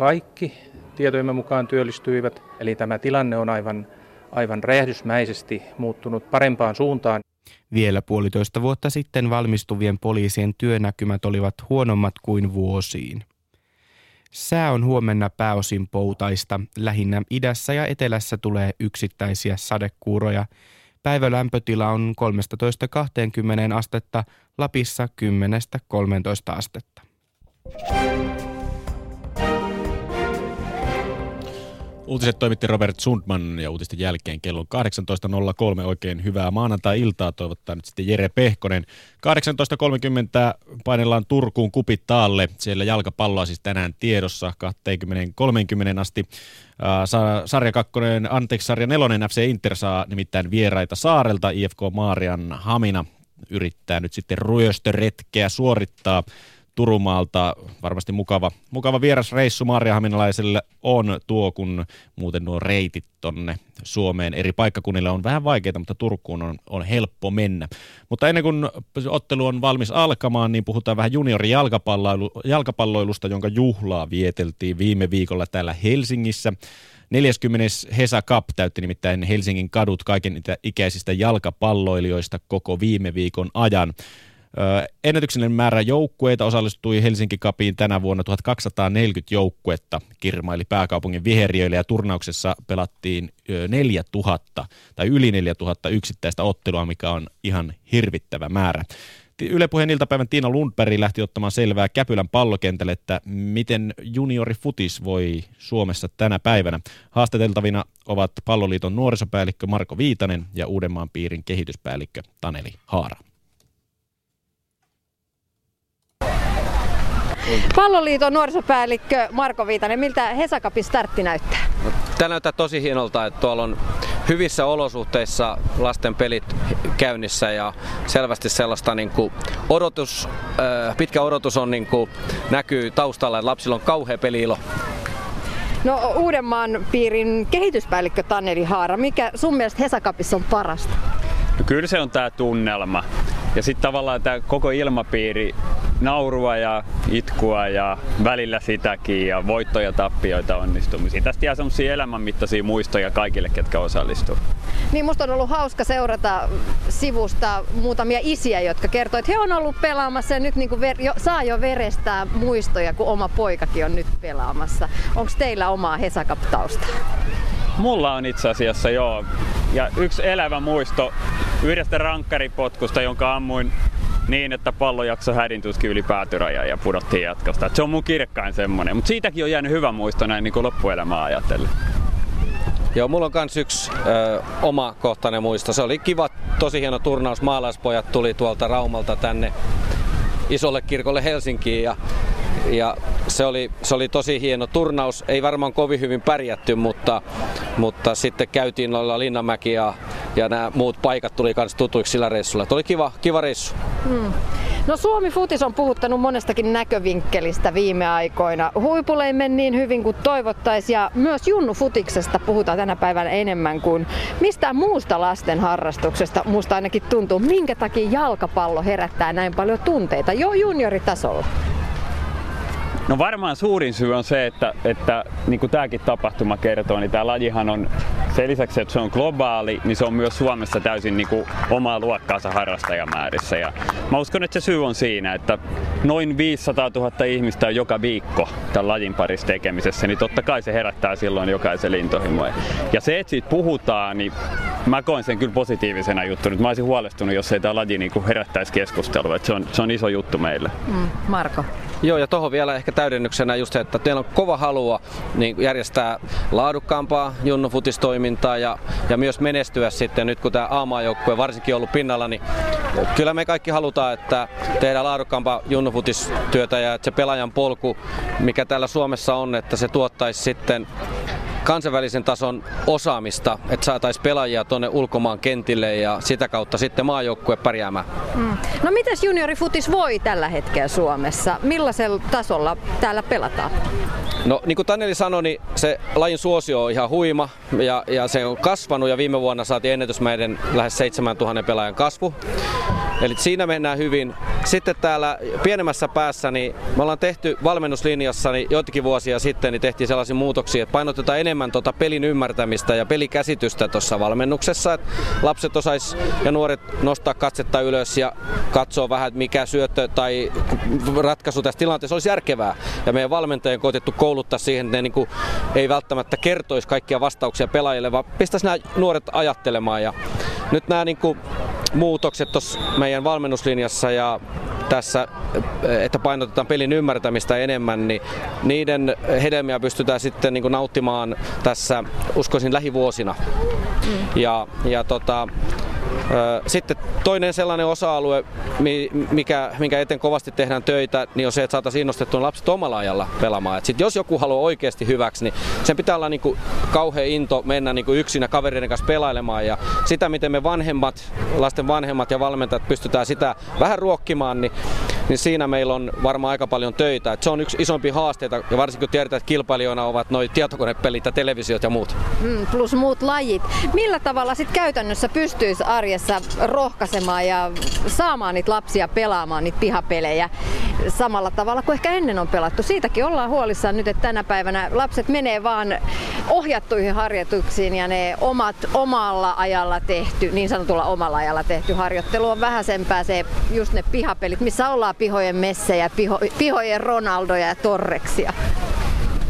kaikki tietojemme mukaan työllistyivät. Eli tämä tilanne on aivan, aivan räjähdysmäisesti muuttunut parempaan suuntaan. Vielä puolitoista vuotta sitten valmistuvien poliisien työnäkymät olivat huonommat kuin vuosiin. Sää on huomenna pääosin poutaista. Lähinnä idässä ja etelässä tulee yksittäisiä sadekuuroja. Päivälämpötila on 13-20 astetta, Lapissa 10-13 astetta. Uutiset toimitti Robert Sundman ja uutisten jälkeen kello 18.03. Oikein hyvää maanantai-iltaa toivottaa nyt sitten Jere Pehkonen. 18.30 painellaan Turkuun kupitaalle. Siellä jalkapalloa siis tänään tiedossa 20-30 asti. Sarja 2, anteeksi sarja 4 FC Inter saa nimittäin vieraita saarelta. IFK Maarian Hamina yrittää nyt sitten ryöstöretkeä suorittaa Turumaalta. Varmasti mukava, mukava vierasreissu Maariahaminalaiselle on tuo, kun muuten nuo reitit tonne Suomeen eri paikkakunnille on vähän vaikeita, mutta Turkuun on, on helppo mennä. Mutta ennen kuin ottelu on valmis alkamaan, niin puhutaan vähän juniorijalkapalloilusta, jonka juhlaa vieteltiin viime viikolla täällä Helsingissä. 40. Hesa Cup täytti nimittäin Helsingin kadut kaiken ikäisistä jalkapalloilijoista koko viime viikon ajan. Ennätyksellinen määrä joukkueita osallistui Helsinki Cupiin tänä vuonna 1240 joukkuetta kirmaili pääkaupungin viheriöille ja turnauksessa pelattiin 4000 tai yli 4000 yksittäistä ottelua, mikä on ihan hirvittävä määrä. Yle Puheen iltapäivän Tiina Lundberg lähti ottamaan selvää Käpylän pallokentälle, että miten juniori futis voi Suomessa tänä päivänä. Haastateltavina ovat palloliiton nuorisopäällikkö Marko Viitanen ja Uudenmaan piirin kehityspäällikkö Taneli Haara. Palloliiton nuorisopäällikkö Marko Viitanen, miltä Hesakapin startti näyttää? No, tämä näyttää tosi hienolta, että tuolla on hyvissä olosuhteissa lasten pelit käynnissä ja selvästi sellaista niin kuin odotus, pitkä odotus on niin kuin, näkyy taustalla, että lapsilla on kauhea peliilo. No Uudenmaan piirin kehityspäällikkö Tanneli Haara, mikä sun mielestä Hesakapissa on parasta? No kyllä se on tämä tunnelma. Ja sitten tavallaan tämä koko ilmapiiri, naurua ja itkua ja välillä sitäkin ja voittoja ja tappioita onnistumisia. Tästä jää sellaisia elämänmittaisia muistoja kaikille, ketkä osallistuu. Niin musta on ollut hauska seurata sivusta muutamia isiä, jotka kertoo, että he on ollut pelaamassa ja nyt niin kuin ver- jo, saa jo verestää muistoja, kun oma poikakin on nyt pelaamassa. Onko teillä omaa Hesakap-taustaa? Mulla on itse asiassa joo. Ja yksi elävä muisto yhdestä rankkaripotkusta, jonka ammuin niin, että pallo jaksoi hädintuskin yli päätyrajan ja pudottiin jatkosta. Et se on mun kirkkain semmonen. Mutta siitäkin on jäänyt hyvä muisto näin niin loppuelämää ajatellen. Joo, mulla on kans yksi ö, oma kohtainen muisto. Se oli kiva, tosi hieno turnaus. Maalaispojat tuli tuolta Raumalta tänne isolle kirkolle Helsinkiin ja ja se oli, se oli tosi hieno turnaus. Ei varmaan kovin hyvin pärjätty, mutta, mutta sitten käytiin noilla Linnanmäki ja, ja nämä muut paikat tuli myös tutuiksi sillä reissulla. Tuo oli kiva, kiva reissu. Hmm. No Suomi Futis on puhuttanut monestakin näkövinkkelistä viime aikoina. Huipulle ei mene niin hyvin kuin toivottaisiin ja myös Junnu Futiksesta puhutaan tänä päivänä enemmän kuin mistään muusta lasten harrastuksesta. Musta ainakin tuntuu, minkä takia jalkapallo herättää näin paljon tunteita jo junioritasolla. No varmaan suurin syy on se, että, että niin kuin tämäkin tapahtuma kertoo, niin tämä lajihan on sen lisäksi, että se on globaali, niin se on myös Suomessa täysin niin kuin omaa luokkaansa harrastajamäärissä. Ja mä uskon, että se syy on siinä, että noin 500 000 ihmistä on joka viikko tämän lajin parissa tekemisessä, niin totta kai se herättää silloin jokaisen intohimoja. Ja se, että siitä puhutaan, niin mä koen sen kyllä positiivisena juttuna. Mä olisin huolestunut, jos ei tämä laji niin kuin herättäisi keskustelua. Että se, on, se on iso juttu meille. Mm, Marko. Joo, ja tuohon vielä ehkä täydennyksenä just se, että teillä on kova halua niin järjestää laadukkaampaa junnufutistoimintaa ja, ja myös menestyä sitten. Nyt kun tämä A-maajoukkue varsinkin on ollut pinnalla, niin kyllä me kaikki halutaan, että tehdään laadukkaampaa junnufutistyötä ja että se pelaajan polku, mikä täällä Suomessa on, että se tuottaisi sitten kansainvälisen tason osaamista, että saataisiin pelaajia tuonne ulkomaan kentille ja sitä kautta sitten maajoukkue pärjäämään. Mm. No mitäs juniorifutis voi tällä hetkellä Suomessa? Millaisella tasolla täällä pelataan? No niin kuin Taneli sanoi, niin se lajin suosio on ihan huima ja, ja se on kasvanut ja viime vuonna saatiin ennätys meidän lähes 7000 pelaajan kasvu. Eli siinä mennään hyvin. Sitten täällä pienemmässä päässä, niin me ollaan tehty valmennuslinjassa niin joitakin vuosia sitten, niin tehtiin sellaisia muutoksia, että painotetaan enemmän tuota pelin ymmärtämistä ja pelikäsitystä tuossa valmennuksessa, että lapset osais ja nuoret nostaa katsetta ylös ja katsoa vähän, että mikä syöttö tai ratkaisu tässä tilanteessa olisi järkevää. Ja meidän valmentajien koitettu kouluttaa siihen, että ne niin kuin ei välttämättä kertoisi kaikkia vastauksia pelaajille, vaan pistäisi nämä nuoret ajattelemaan. Ja nyt nämä niin kuin muutokset tuossa meidän valmennuslinjassa ja tässä, että painotetaan pelin ymmärtämistä enemmän, niin niiden hedelmiä pystytään sitten niin nauttimaan tässä, uskoisin, lähivuosina. Mm. Ja, ja tota, sitten toinen sellainen osa-alue, mikä, minkä eteen kovasti tehdään töitä, niin on se, että saataisiin innostettua lapset omalla ajalla pelaamaan. Et sit jos joku haluaa oikeasti hyväksi, niin sen pitää olla niinku kauhean into mennä niinku yksinä kavereiden kanssa pelailemaan. Ja sitä, miten me vanhemmat, lasten vanhemmat ja valmentajat pystytään sitä vähän ruokkimaan, niin niin siinä meillä on varmaan aika paljon töitä. Et se on yksi isompi haasteita, ja varsinkin kun tiedetään, että kilpailijoina ovat noin tietokonepelit ja televisiot ja muut. Mm, plus muut lajit. Millä tavalla sitten käytännössä pystyisi arjessa rohkaisemaan ja saamaan niitä lapsia pelaamaan niitä pihapelejä samalla tavalla kuin ehkä ennen on pelattu? Siitäkin ollaan huolissaan nyt, että tänä päivänä lapset menee vaan ohjattuihin harjoituksiin ja ne omat omalla ajalla tehty, niin sanotulla omalla ajalla tehty harjoittelu on vähäisempää se just ne pihapelit, missä ollaan pihojen messejä, piho, pihojen Ronaldoja ja Torreksia.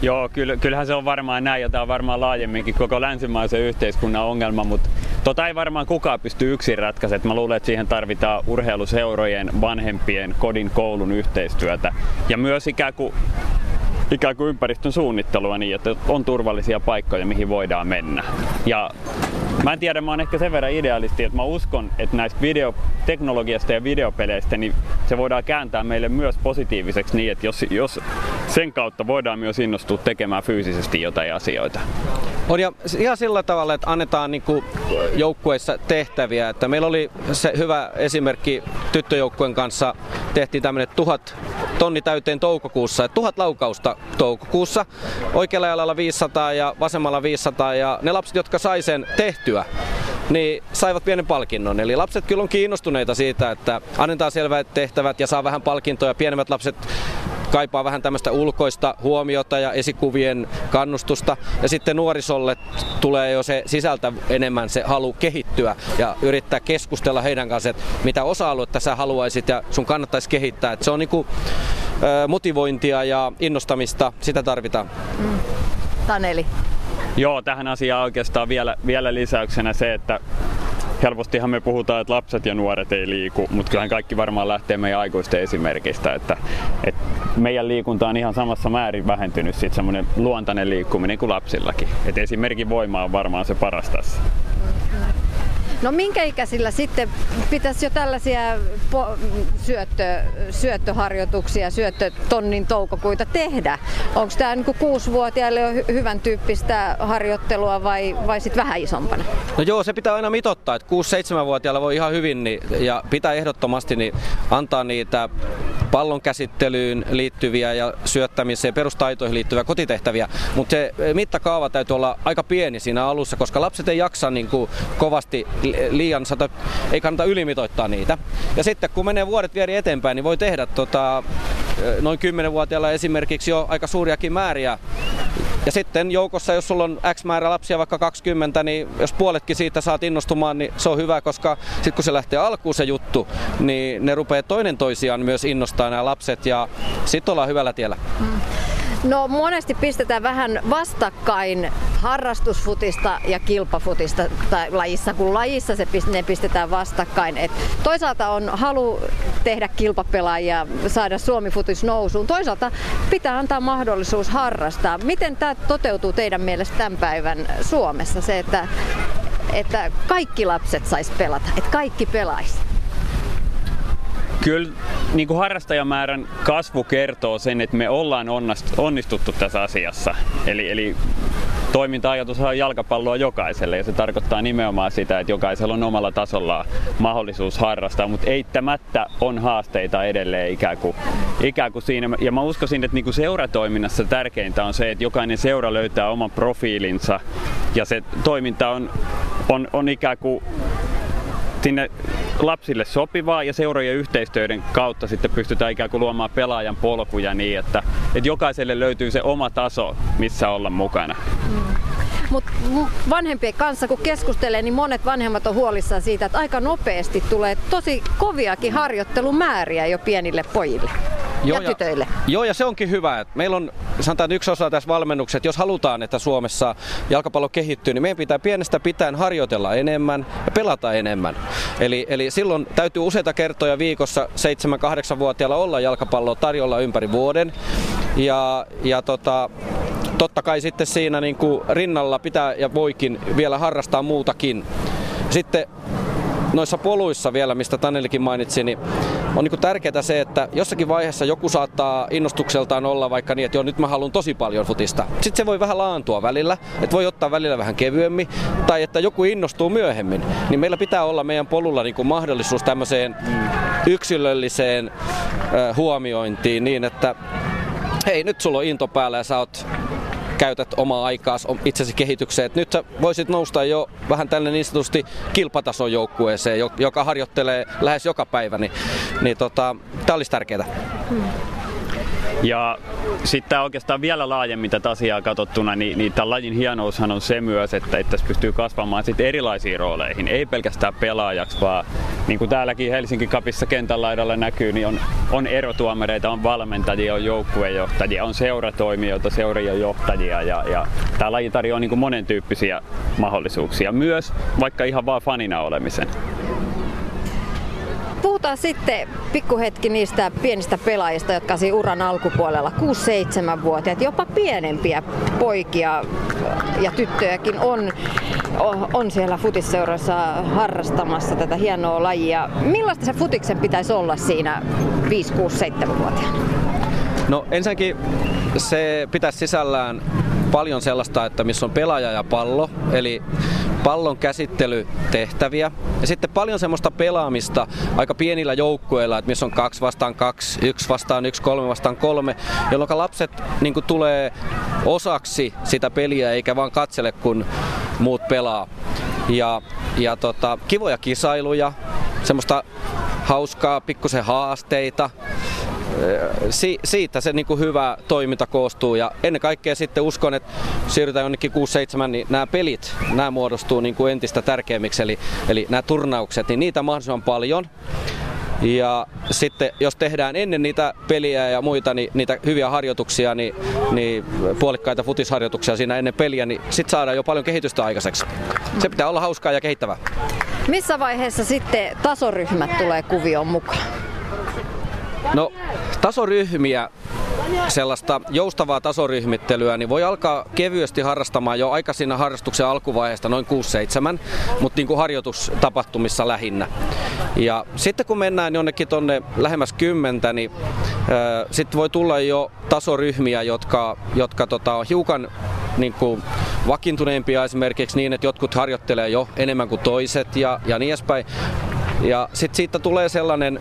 Joo, kyllähän se on varmaan näin ja tämä on varmaan laajemminkin koko länsimaisen yhteiskunnan ongelma, mutta tota ei varmaan kukaan pysty yksin ratkaisemaan. Mä luulen, että siihen tarvitaan urheiluseurojen, vanhempien, kodin, koulun yhteistyötä ja myös ikään kuin ikään kuin ympäristön suunnittelua niin, että on turvallisia paikkoja, mihin voidaan mennä. Ja Mä en tiedä, mä oon ehkä sen verran idealisti, että mä uskon, että näistä videoteknologiasta ja videopeleistä, niin se voidaan kääntää meille myös positiiviseksi niin, että jos, jos sen kautta voidaan myös innostua tekemään fyysisesti jotain asioita. On ja ihan sillä tavalla, että annetaan niin joukkueissa tehtäviä. Että meillä oli se hyvä esimerkki tyttöjoukkueen kanssa. Tehtiin tämmöinen tuhat tonni täyteen toukokuussa, tuhat laukausta toukokuussa. Oikealla jalalla 500 ja vasemmalla 500 ja ne lapset, jotka sai sen tehtyä, niin saivat pienen palkinnon. Eli lapset kyllä on kiinnostuneita siitä, että annetaan selvät tehtävät ja saa vähän palkintoja. Pienemmät lapset kaipaa vähän tämmöistä ulkoista huomiota ja esikuvien kannustusta. Ja sitten nuorisolle tulee jo se sisältä enemmän se halu kehittyä ja yrittää keskustella heidän kanssa, että mitä osa-aluetta sä haluaisit ja sun kannattaisi kehittää. Että se on niinku, motivointia ja innostamista, sitä tarvitaan. Mm. Taneli. Joo, tähän asiaan oikeastaan vielä, vielä lisäyksenä se, että helpostihan me puhutaan, että lapset ja nuoret ei liiku, mutta kyllähän kaikki varmaan lähtee meidän aikuisten esimerkistä, että, että meidän liikunta on ihan samassa määrin vähentynyt sitten semmoinen luontainen liikkuminen kuin lapsillakin. Että esimerkin voima on varmaan se paras tässä. No minkä ikäisillä sitten pitäisi jo tällaisia po- syöttö, syöttöharjoituksia, syöttötonnin toukokuita tehdä? Onko tämä niin kuusivuotiaille jo hy- hyvän tyyppistä harjoittelua vai, vai sitten vähän isompana? No joo, se pitää aina mitottaa, että 6-7-vuotiailla voi ihan hyvin niin, ja pitää ehdottomasti niin antaa niitä pallon käsittelyyn liittyviä ja syöttämiseen, perustaitoihin liittyviä kotitehtäviä, mutta se mittakaava täytyy olla aika pieni siinä alussa, koska lapset ei jaksa niin kuin kovasti liian, sata, ei kannata ylimitoittaa niitä. Ja sitten kun menee vuodet vielä eteenpäin, niin voi tehdä tota, noin 10-vuotiailla esimerkiksi jo aika suuriakin määriä ja sitten joukossa, jos sulla on X määrä lapsia, vaikka 20, niin jos puoletkin siitä saat innostumaan, niin se on hyvä, koska sitten kun se lähtee alkuun se juttu, niin ne rupeaa toinen toisiaan myös innostaa nämä lapset ja sitten ollaan hyvällä tiellä. Mm. No monesti pistetään vähän vastakkain harrastusfutista ja kilpafutista tai lajissa, kun lajissa se, ne pistetään vastakkain. Et toisaalta on halu tehdä kilpapelaajia, saada Suomi-futis nousuun. Toisaalta pitää antaa mahdollisuus harrastaa. Miten tämä toteutuu teidän mielestä tämän päivän Suomessa? Se, että, että kaikki lapset sais pelata, että kaikki pelaisi. Kyllä niin kuin harrastajamäärän kasvu kertoo sen, että me ollaan onnistuttu tässä asiassa. Eli, eli toiminta-ajatus on jalkapalloa jokaiselle ja se tarkoittaa nimenomaan sitä, että jokaisella on omalla tasollaan mahdollisuus harrastaa, mutta eittämättä on haasteita edelleen ikään kuin, ikään kuin siinä. Ja mä uskoisin, että niin kuin seuratoiminnassa tärkeintä on se, että jokainen seura löytää oman profiilinsa ja se toiminta on, on, on ikään kuin sinne lapsille sopivaa ja seurojen yhteistyöiden kautta sitten pystytään ikään kuin luomaan pelaajan polkuja niin, että, että jokaiselle löytyy se oma taso, missä olla mukana. Mm. Mutta vanhempien kanssa kun keskustelee, niin monet vanhemmat on huolissaan siitä, että aika nopeasti tulee tosi koviakin harjoittelumääriä jo pienille pojille. Joo, ja, ja. Joo, ja se onkin hyvä. Että meillä on, sanotaan yksi osa tässä valmennuksessa, että jos halutaan, että Suomessa jalkapallo kehittyy, niin meidän pitää pienestä pitäen harjoitella enemmän ja pelata enemmän. Eli, eli silloin täytyy useita kertoja viikossa 7-8-vuotiailla olla jalkapalloa tarjolla ympäri vuoden. Ja, ja tota, totta kai sitten siinä niin kuin rinnalla pitää ja voikin vielä harrastaa muutakin. Sitten noissa poluissa vielä, mistä Tanelikin mainitsi, niin on niin tärkeää se, että jossakin vaiheessa joku saattaa innostukseltaan olla vaikka niin, että joo, nyt mä haluan tosi paljon futista. Sitten se voi vähän laantua välillä, että voi ottaa välillä vähän kevyemmin, tai että joku innostuu myöhemmin. Niin meillä pitää olla meidän polulla niin mahdollisuus tämmöiseen yksilölliseen huomiointiin niin, että hei, nyt sulla on into päällä ja sä oot käytät omaa aikaa itsesi kehitykseen. Et nyt sä voisit nousta jo vähän tälle niin sanotusti kilpatason joukkueeseen, joka harjoittelee lähes joka päivä, niin, niin tota, tämä olisi tärkeää. Hmm. Ja sitten oikeastaan vielä laajemmin tätä asiaa katsottuna, niin, niin tämän lajin hienoushan on se myös, että, että tässä pystyy kasvamaan sitten erilaisiin rooleihin. Ei pelkästään pelaajaksi, vaan niin kuin täälläkin Helsinki Kapissa kentän laidalla näkyy, niin on, on erotuomareita, on valmentajia, on joukkuejohtajia, on seuratoimijoita, seurien johtajia ja, ja tämä laji tarjoaa niin kuin monen tyyppisiä mahdollisuuksia, myös vaikka ihan vaan fanina olemisen. Puhutaan sitten pikkuhetki niistä pienistä pelaajista, jotka siinä uran alkupuolella, 6-7-vuotiaat, jopa pienempiä poikia ja tyttöjäkin on, on siellä futisseuroissa harrastamassa tätä hienoa lajia. Millaista se futiksen pitäisi olla siinä 5-6-7-vuotiaana? No ensinnäkin se pitäisi sisällään paljon sellaista, että missä on pelaaja ja pallo, eli pallon käsittelytehtäviä. Ja sitten paljon semmoista pelaamista aika pienillä joukkueilla, että missä on kaksi vastaan kaksi, yksi vastaan yksi, kolme vastaan kolme, jolloin lapset niin tulee osaksi sitä peliä eikä vaan katsele, kun muut pelaa. Ja, ja tota, kivoja kisailuja, semmoista hauskaa, pikkusen haasteita, si- siitä se niin kuin hyvä toiminta koostuu ja ennen kaikkea sitten uskon, että siirrytään jonnekin 6-7, niin nämä pelit, nämä muodostuu niin kuin entistä tärkeimmiksi, eli, eli nämä turnaukset, niin niitä mahdollisimman paljon. Ja sitten jos tehdään ennen niitä peliä ja muita, niin niitä hyviä harjoituksia, niin, niin puolikkaita futisharjoituksia siinä ennen peliä, niin sitten saadaan jo paljon kehitystä aikaiseksi. Se pitää olla hauskaa ja kehittävää. Missä vaiheessa sitten tasoryhmät tulee kuvioon mukaan? No tasoryhmiä sellaista joustavaa tasoryhmittelyä, niin voi alkaa kevyesti harrastamaan jo aika siinä harrastuksen alkuvaiheesta, noin 6-7, mutta niin kuin harjoitustapahtumissa lähinnä. Ja sitten kun mennään jonnekin tonne lähemmäs kymmentä, niin äh, sitten voi tulla jo tasoryhmiä, jotka, jotka tota, on hiukan niin kuin vakiintuneempia esimerkiksi niin, että jotkut harjoittelee jo enemmän kuin toiset ja, ja niin edespäin. Ja sitten siitä tulee sellainen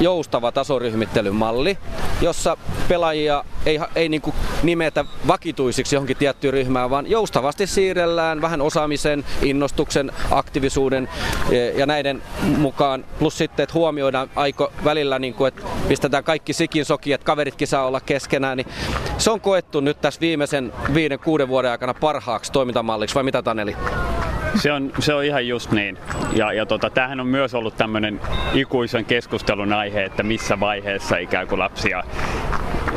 joustava tasoryhmittelyn malli, jossa pelaajia ei, ei niin nimetä vakituisiksi johonkin tiettyyn ryhmään, vaan joustavasti siirrellään vähän osaamisen, innostuksen, aktiivisuuden e, ja näiden mukaan. Plus sitten, että huomioidaan aiko välillä, niin kuin, että pistetään kaikki sikin soki, että kaveritkin saa olla keskenään. Niin se on koettu nyt tässä viimeisen viiden, kuuden vuoden aikana parhaaksi toimintamalliksi, vai mitä Taneli? Se on, se on ihan just niin. Ja, ja tota, tämähän on myös ollut tämmöinen ikuisen keskustelun aihe, että missä vaiheessa ikään kuin lapsia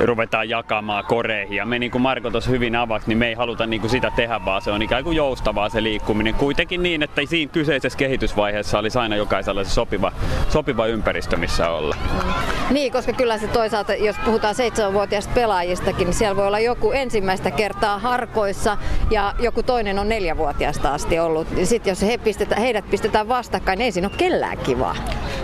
ruvetaan jakamaan koreihin. Ja me niin kuin Marko tuossa hyvin avasi, niin me ei haluta niin kuin sitä tehdä, vaan se on ikään kuin joustavaa se liikkuminen. Kuitenkin niin, että siinä kyseisessä kehitysvaiheessa olisi aina jokaisella se sopiva, sopiva ympäristö, missä olla. Mm. Niin, koska kyllä se toisaalta, jos puhutaan seitsemänvuotiaista pelaajistakin, niin siellä voi olla joku ensimmäistä kertaa harkoissa ja joku toinen on neljävuotiaasta asti ollut. Sitten jos he pistetään, heidät pistetään vastakkain, niin ei siinä ole kellään kivaa.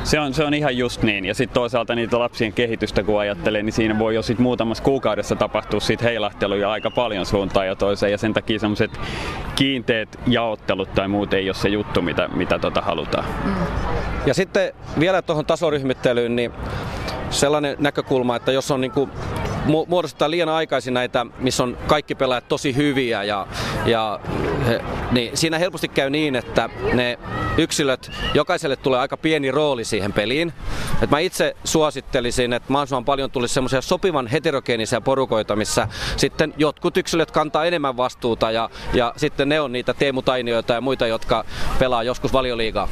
Se on, se on ihan just niin. Ja sitten toisaalta niitä lapsien kehitystä kun ajattelee, niin siinä voi jo sit muutamassa kuukaudessa tapahtua sit heilahteluja aika paljon suuntaan ja toiseen. Ja sen takia semmoiset kiinteät jaottelut tai muut ei ole se juttu, mitä, mitä tota halutaan. Ja sitten vielä tuohon tasoryhmittelyyn, niin sellainen näkökulma, että jos on niinku muodostaa liian aikaisin näitä, missä on kaikki pelaajat tosi hyviä ja, ja niin siinä helposti käy niin, että ne yksilöt, jokaiselle tulee aika pieni rooli siihen peliin. Et mä itse suosittelisin, että mahdollisimman paljon tulisi semmoisia sopivan heterogeenisia porukoita, missä sitten jotkut yksilöt kantaa enemmän vastuuta ja, ja sitten ne on niitä Teemu Tainioita ja muita, jotka pelaa joskus valioliigaa.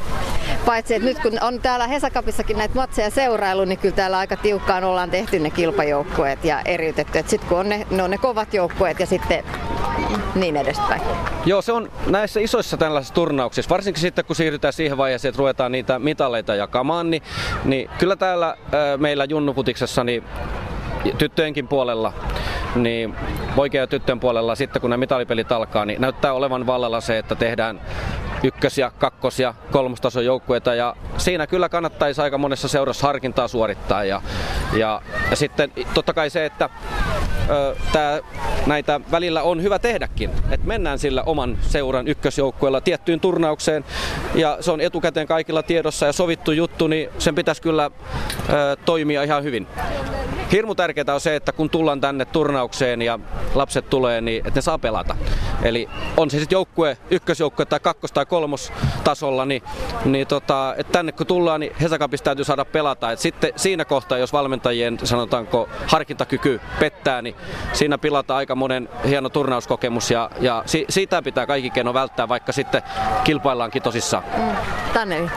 Paitsi, että nyt kun on täällä Hesakapissakin näitä matseja seurailu, niin kyllä täällä aika tiukkaan ollaan tehty ne kilpajoukkueet ja eriytetty. Sitten kun on ne, ne on ne kovat joukkueet ja sitten niin edespäin. Joo, se on näissä isoissa tällaisissa turnauksissa, varsinkin sitten kun siirrytään siihen vaiheeseen, että ruvetaan niitä mitaleita jakamaan, niin, niin kyllä täällä meillä Junnuputiksessa niin tyttöjenkin puolella, niin poikien ja tyttöjen puolella sitten kun ne mitalipelit alkaa, niin näyttää olevan vallalla se, että tehdään ykkös- ja kakkos- ja kolmostason joukkueita ja siinä kyllä kannattaisi aika monessa seurassa harkintaa suorittaa ja, ja, ja sitten totta kai se, että ö, tää, näitä välillä on hyvä tehdäkin, että mennään sillä oman seuran ykkösjoukkueella tiettyyn turnaukseen ja se on etukäteen kaikilla tiedossa ja sovittu juttu, niin sen pitäisi kyllä ö, toimia ihan hyvin hirmu tärkeää on se, että kun tullaan tänne turnaukseen ja lapset tulee, niin että ne saa pelata. Eli on se sitten joukkue, ykkösjoukkue tai kakkos- tai kolmostasolla, niin, niin tota, että tänne kun tullaan, niin Hesakapissa täytyy saada pelata. Et sitten siinä kohtaa, jos valmentajien sanotaanko harkintakyky pettää, niin siinä pilataan aika monen hieno turnauskokemus ja, ja si, siitä pitää kaikki keino välttää, vaikka sitten kilpaillaankin tosissaan. Mm. Taneli.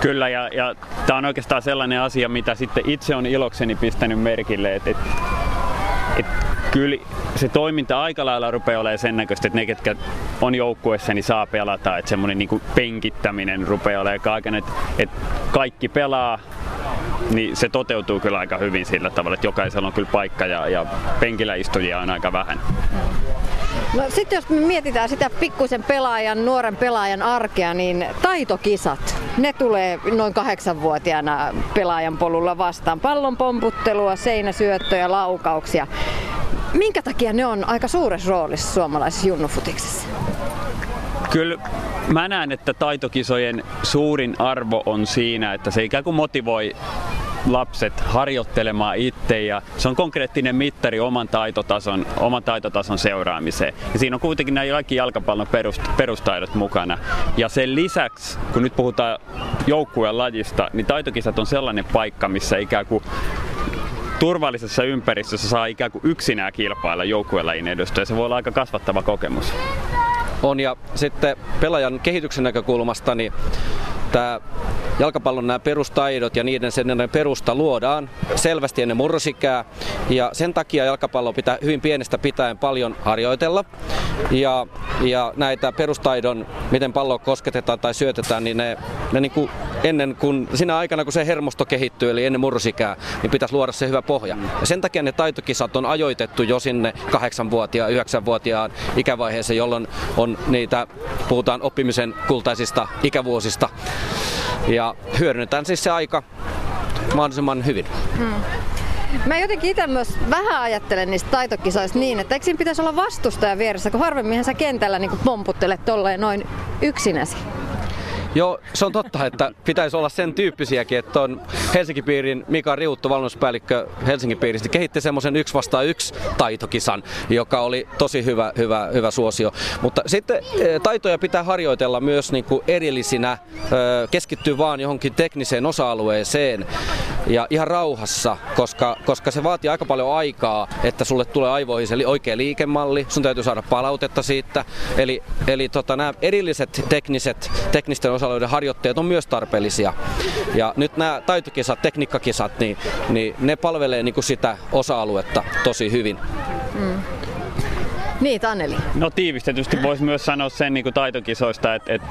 Kyllä, ja, ja tämä on oikeastaan sellainen asia, mitä sitten itse on ilokseni pistänyt merkille, että et, et, kyllä se toiminta aika lailla rupeaa olemaan sen näköistä, että ne, ketkä on joukkueessa, niin saa pelata, että semmoinen niin penkittäminen rupeaa olemaan kaiken, että, että kaikki pelaa, niin se toteutuu kyllä aika hyvin sillä tavalla, että jokaisella on kyllä paikka ja, ja penkillä istujia on aika vähän. No sitten jos me mietitään sitä pikkuisen pelaajan, nuoren pelaajan arkea, niin taitokisat, ne tulee noin kahdeksanvuotiaana pelaajan polulla vastaan. Pallon pomputtelua, seinäsyöttöjä, laukauksia. Minkä takia ne on aika suuressa roolissa suomalaisessa junnufutiksessa? Kyllä mä näen, että taitokisojen suurin arvo on siinä, että se ikään kuin motivoi lapset harjoittelemaan itse ja se on konkreettinen mittari oman taitotason, oman taitotason seuraamiseen. Ja siinä on kuitenkin nämä kaikki jalkapallon perust, perustaidot mukana. Ja sen lisäksi, kun nyt puhutaan joukkueen lajista, niin taitokisat on sellainen paikka, missä ikään kuin turvallisessa ympäristössä saa ikään kuin yksinään kilpailla joukkuelajin edustaja. Se voi olla aika kasvattava kokemus. On ja sitten pelaajan kehityksen näkökulmasta, niin tämä jalkapallon nämä perustaidot ja niiden sen perusta luodaan selvästi ennen murrosikää ja sen takia jalkapallo pitää hyvin pienestä pitäen paljon harjoitella ja, ja näitä perustaidon, miten pallo kosketetaan tai syötetään, niin ne, ne niin kuin ennen kuin, siinä aikana kun se hermosto kehittyy, eli ennen murrosikää, niin pitäisi luoda se hyvä pohja. Ja sen takia ne taitokisat on ajoitettu jo sinne kahdeksanvuotiaan, yhdeksänvuotiaan ikävaiheeseen, jolloin on niitä, puhutaan oppimisen kultaisista ikävuosista. Ja hyödynnetään siis se aika mahdollisimman hyvin. Hmm. Mä jotenkin itse myös vähän ajattelen niistä taitokisoista niin, että eikö siinä pitäisi olla vastustaja vieressä, kun harvemminhan sä kentällä niin pomputtelet tolleen noin yksinäsi. Joo, se on totta, että pitäisi olla sen tyyppisiäkin, että on Helsingin piirin Mika Riuttu, valmennuspäällikkö Helsingin piiristä, kehitti semmoisen yksi vastaan yksi taitokisan, joka oli tosi hyvä, hyvä, hyvä suosio. Mutta sitten e, taitoja pitää harjoitella myös niin kuin erillisinä, keskittyy vaan johonkin tekniseen osa-alueeseen ja ihan rauhassa, koska, koska se vaatii aika paljon aikaa, että sulle tulee aivoihin se oikea liikemalli, sun täytyy saada palautetta siitä. Eli, eli tota, nämä erilliset tekniset, teknisten osa osa harjoitteet on myös tarpeellisia. Ja nyt nämä taitokisat, tekniikkakisat, niin, niin ne palvelee niin kuin sitä osa-aluetta tosi hyvin. Mm. Niin, Taneli. No tiivistetysti voisi myös sanoa sen niin kuin taitokisoista, että, että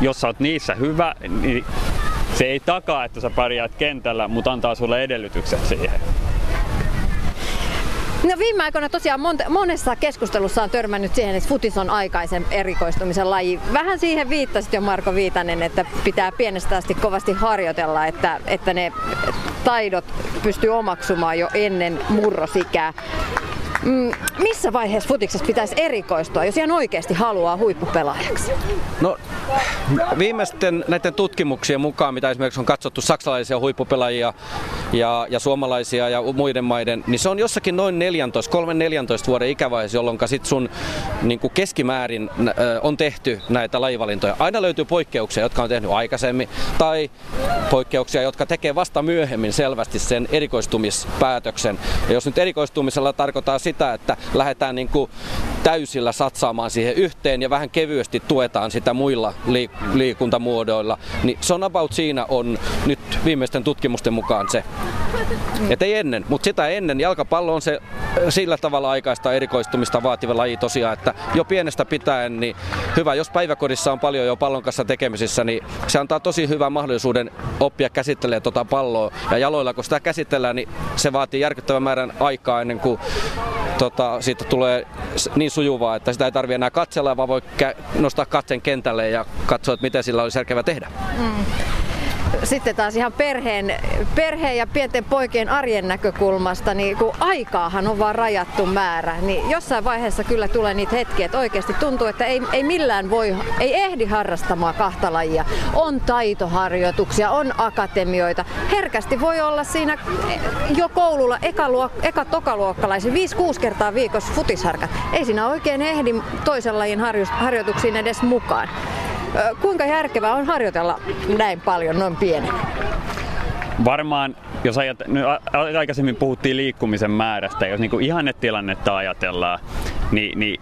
jos sä oot niissä hyvä, niin se ei takaa, että sä pärjäät kentällä, mutta antaa sulle edellytykset siihen. No viime aikoina tosiaan monessa keskustelussa on törmännyt siihen, että futis on aikaisen erikoistumisen laji. Vähän siihen viittasit jo Marko Viitanen, että pitää pienestä asti kovasti harjoitella, että, että ne taidot pystyy omaksumaan jo ennen murrosikää. Mm, missä vaiheessa futiksessa pitäisi erikoistua, jos ihan oikeasti haluaa huippupelaajaksi? No viimeisten näiden tutkimuksien mukaan, mitä esimerkiksi on katsottu saksalaisia huippupelaajia ja, ja suomalaisia ja muiden maiden, niin se on jossakin noin 14, 3-14 vuoden ikävaiheessa, jolloin sit sun niin keskimäärin on tehty näitä lajivalintoja. Aina löytyy poikkeuksia, jotka on tehnyt aikaisemmin, tai poikkeuksia, jotka tekee vasta myöhemmin selvästi sen erikoistumispäätöksen. Ja jos nyt erikoistumisella tarkoittaa sitä, että lähdetään niin kuin täysillä satsaamaan siihen yhteen ja vähän kevyesti tuetaan sitä muilla liikuntamuodoilla, niin se on about siinä on nyt viimeisten tutkimusten mukaan se. Et ei ennen, mutta sitä ennen jalkapallo on se sillä tavalla aikaista erikoistumista vaativa laji tosiaan, että jo pienestä pitäen, niin hyvä, jos päiväkodissa on paljon jo pallon kanssa tekemisissä, niin se antaa tosi hyvän mahdollisuuden oppia käsittelemään tuota palloa. Ja jaloilla, kun sitä käsitellään, niin se vaatii järkyttävän määrän aikaa ennen kuin tota, siitä tulee niin sujuvaa, että sitä ei tarvitse enää katsella, vaan voi nostaa katsen kentälle ja katsoa, että miten sillä olisi järkevää tehdä. Mm sitten taas ihan perheen, perheen ja pienten poikien arjen näkökulmasta, niin kun aikaahan on vaan rajattu määrä, niin jossain vaiheessa kyllä tulee niitä hetkiä, että oikeasti tuntuu, että ei, ei millään voi, ei ehdi harrastamaan kahta lajia. On taitoharjoituksia, on akatemioita. Herkästi voi olla siinä jo koululla eka, luok, eka tokaluokkalaisen 5-6 kertaa viikossa futisharkat. Ei siinä oikein ehdi toisen lajin harjoituksiin edes mukaan. Kuinka järkevää on harjoitella näin paljon noin pienen? Varmaan, jos ajat, aikaisemmin puhuttiin liikkumisen määrästä, jos niin ihannetilannetta ajatellaan, niin, niin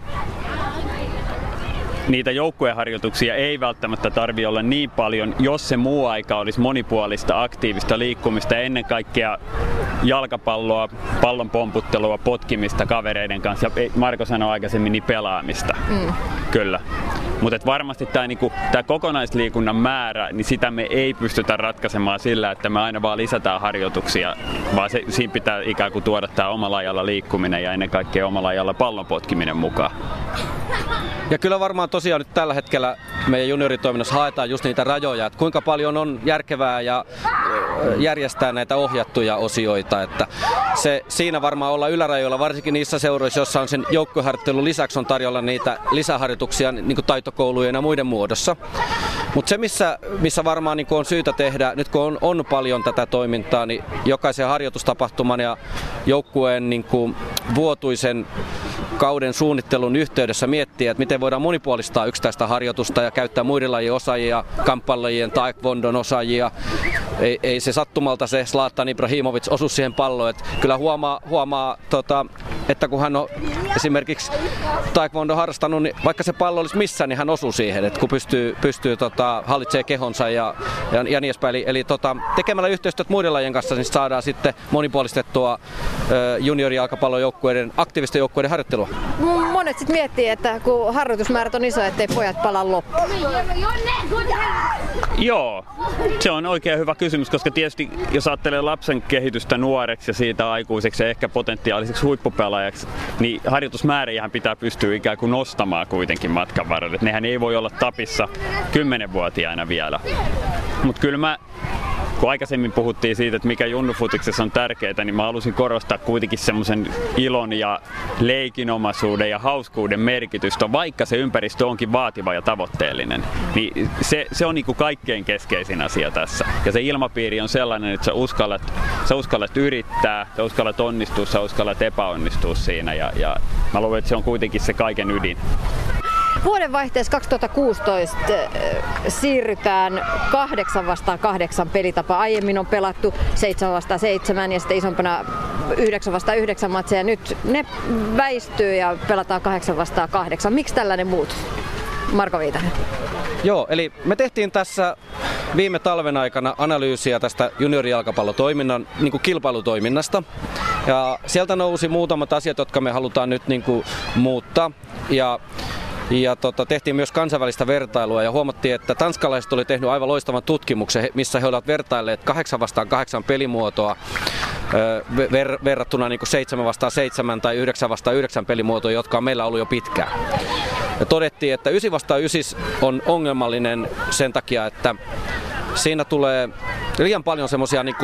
niitä joukkueharjoituksia ei välttämättä tarvi olla niin paljon, jos se muu aika olisi monipuolista, aktiivista liikkumista ennen kaikkea jalkapalloa, pallon pomputtelua, potkimista kavereiden kanssa ja Marko sanoi aikaisemmin niin pelaamista. Mm. Kyllä. Mutta varmasti tämä niinku, kokonaisliikunnan määrä, niin sitä me ei pystytä ratkaisemaan sillä, että me aina vaan lisätään harjoituksia, vaan se, siinä pitää ikään kuin tuoda tämä omalla ajalla liikkuminen ja ennen kaikkea omalla ajalla pallon potkiminen mukaan. Ja kyllä varmaan tosiaan nyt tällä hetkellä meidän junioritoiminnassa haetaan just niitä rajoja, että kuinka paljon on järkevää ja järjestää näitä ohjattuja osioita. Että se, siinä varmaan olla ylärajoilla, varsinkin niissä seuroissa, joissa on sen joukkueharjoittelun lisäksi on tarjolla niitä lisäharjoituksia niin kuin taitokoulujen ja muiden muodossa. Mutta se, missä, missä varmaan niin on syytä tehdä, nyt kun on, on paljon tätä toimintaa, niin jokaisen harjoitustapahtuman ja joukkueen niin kuin vuotuisen kauden suunnittelun yhteydessä miettiä, että miten voidaan monipuolistaa yksittäistä harjoitusta ja käyttää muiden lajien osaajia, kamppalajien, taekwondon osaajia. Ei, ei se sattumalta se Zlatan Ibrahimovic osu siihen palloon. Että kyllä huomaa, huomaa tota, että kun hän on esimerkiksi taekwondo harrastanut, niin vaikka se pallo olisi missä, niin hän osuu siihen, että kun pystyy, pystyy tota, hallitsee kehonsa ja, ja, ja niin edespäin. Eli, eli tota, tekemällä yhteistyötä muiden lajien kanssa, niin saadaan sitten monipuolistettua juniorijalkapallojoukkueiden, aktiivisten joukkueiden harjoittelua. Monet sitten miettii, että kun harjoitusmäärät on iso, ettei pojat pala loppuun. Joo, se on oikein hyvä kysymys, koska tietysti jos ajattelee lapsen kehitystä nuoreksi ja siitä aikuiseksi ja ehkä potentiaaliseksi huippupelaajaksi, niin harjoitusmääriähän pitää pystyä ikään kuin nostamaan kuitenkin matkan varrella. Nehän ei voi olla tapissa kymmenenvuotiaina vielä. Mutta kyllä mä kun aikaisemmin puhuttiin siitä, että mikä junnufutiksessa on tärkeää, niin mä halusin korostaa kuitenkin semmoisen ilon ja leikinomaisuuden ja hauskuuden merkitystä, vaikka se ympäristö onkin vaativa ja tavoitteellinen. Niin se, se on niin kuin kaikkein keskeisin asia tässä. Ja se ilmapiiri on sellainen, että sä uskallat, sä uskallat yrittää, sä uskallat onnistua, sä uskallat epäonnistua siinä. Ja, ja mä luulen, että se on kuitenkin se kaiken ydin. Vuodenvaihteessa 2016 äh, siirrytään kahdeksan vastaan kahdeksan pelitapa. Aiemmin on pelattu seitsemän vastaan seitsemän ja sitten isompana yhdeksän vastaan yhdeksän matseja. Nyt ne väistyy ja pelataan kahdeksan vastaan kahdeksan. Miksi tällainen muut? Marko Viitanen. Joo, eli me tehtiin tässä viime talven aikana analyysiä tästä juniorijalkapallotoiminnan niin kuin kilpailutoiminnasta. Ja sieltä nousi muutamat asiat, jotka me halutaan nyt niin kuin muuttaa. Ja ja tota, tehtiin myös kansainvälistä vertailua ja huomattiin, että tanskalaiset oli tehnyt aivan loistavan tutkimuksen, missä he olivat vertailleet kahdeksan vastaan kahdeksan pelimuotoa ver- verrattuna niin 7 vastaan 7 tai 9 vastaan 9 pelimuotoa, jotka on meillä ollut jo pitkään. Ja todettiin, että 9 vastaan 9 on ongelmallinen sen takia, että siinä tulee liian paljon semmoisia niin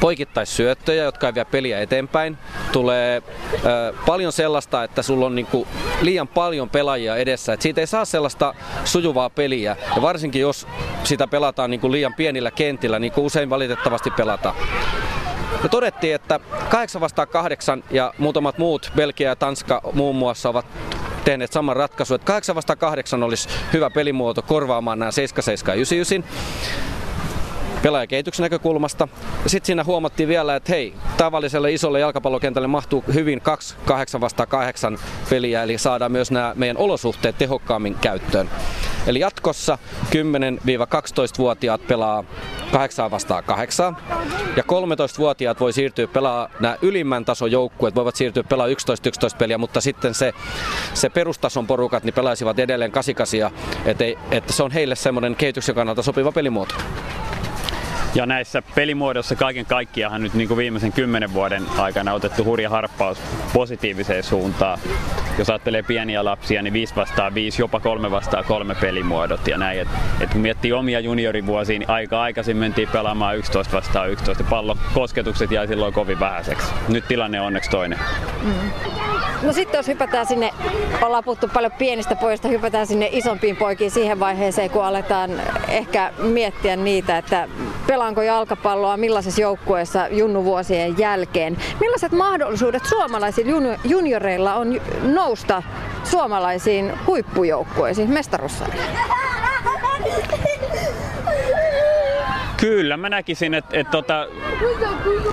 poikittaissyöttöjä, jotka ei vie peliä eteenpäin. tulee ö, paljon sellaista, että sulla on niinku liian paljon pelaajia edessä. Et siitä ei saa sellaista sujuvaa peliä. Ja varsinkin jos sitä pelataan niinku liian pienillä kentillä, niin kuin usein valitettavasti pelataan. Me todettiin, että 8 vastaan 8 ja muutamat muut, Belgia ja Tanska muun muassa, ovat tehneet saman ratkaisun, että 8 vastaan 8 olisi hyvä pelimuoto korvaamaan nämä 7, 7 ja 9, 9 pelaajakehityksen näkökulmasta. Sitten siinä huomattiin vielä, että hei, tavalliselle isolle jalkapallokentälle mahtuu hyvin 2 8 vastaan 8 peliä, eli saadaan myös nämä meidän olosuhteet tehokkaammin käyttöön. Eli jatkossa 10-12-vuotiaat pelaa 8 vastaan 8. Ja 13-vuotiaat voi siirtyä pelaa nämä ylimmän tason joukkueet, voivat siirtyä pelaa 11-11 peliä, mutta sitten se, se perustason porukat niin pelaisivat edelleen 8 että, että se on heille semmoinen kehityksen kannalta sopiva pelimuoto. Ja näissä pelimuodoissa kaiken kaikkiaan nyt niin kuin viimeisen kymmenen vuoden aikana otettu hurja harppaus positiiviseen suuntaan. Jos ajattelee pieniä lapsia, niin 5 vastaan 5, jopa 3 vastaan 3 pelimuodot ja näin. Et, et kun miettii omia juniorivuosia, niin aika aikaisin mentiin pelaamaan 11 vastaan 11. Pallon kosketukset jäi silloin kovin vähäiseksi. Nyt tilanne on onneksi toinen. Mm. No sitten jos hypätään sinne, ollaan puhuttu paljon pienistä pojista, hypätään sinne isompiin poikiin siihen vaiheeseen, kun aletaan ehkä miettiä niitä, että pelaanko jalkapalloa millaisessa joukkueessa junnuvuosien jälkeen. Millaiset mahdollisuudet suomalaisilla junioreilla on nousta suomalaisiin huippujoukkueisiin mestaruussarjaan? Kyllä, mä näkisin, että, että tota,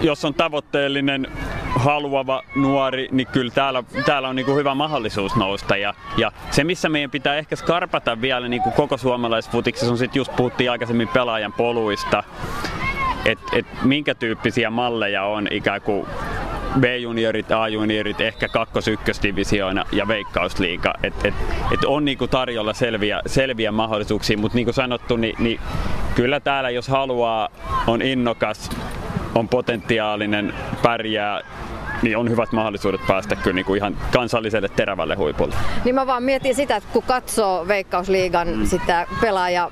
jos on tavoitteellinen haluava nuori, niin kyllä täällä, täällä on niin kuin hyvä mahdollisuus nousta. Ja, ja se, missä meidän pitää ehkä skarpata vielä niin kuin koko suomalaisfutiksessa, on sitten just puhuttiin aikaisemmin pelaajan poluista, että et minkä tyyppisiä malleja on ikään kuin B-juniorit, A-juniorit, ehkä kakkos-ykkösdivisioina ja veikkausliiga. Et, et, et on niinku tarjolla selviä, selviä mahdollisuuksia, mutta niin kuin sanottu, niin, niin kyllä täällä jos haluaa, on innokas, on potentiaalinen, pärjää, niin on hyvät mahdollisuudet päästä kyllä niin kuin ihan kansalliselle terävälle huipulle. Niin mä vaan mietin sitä, että kun katsoo Veikkausliigan mm. sitä pelaaja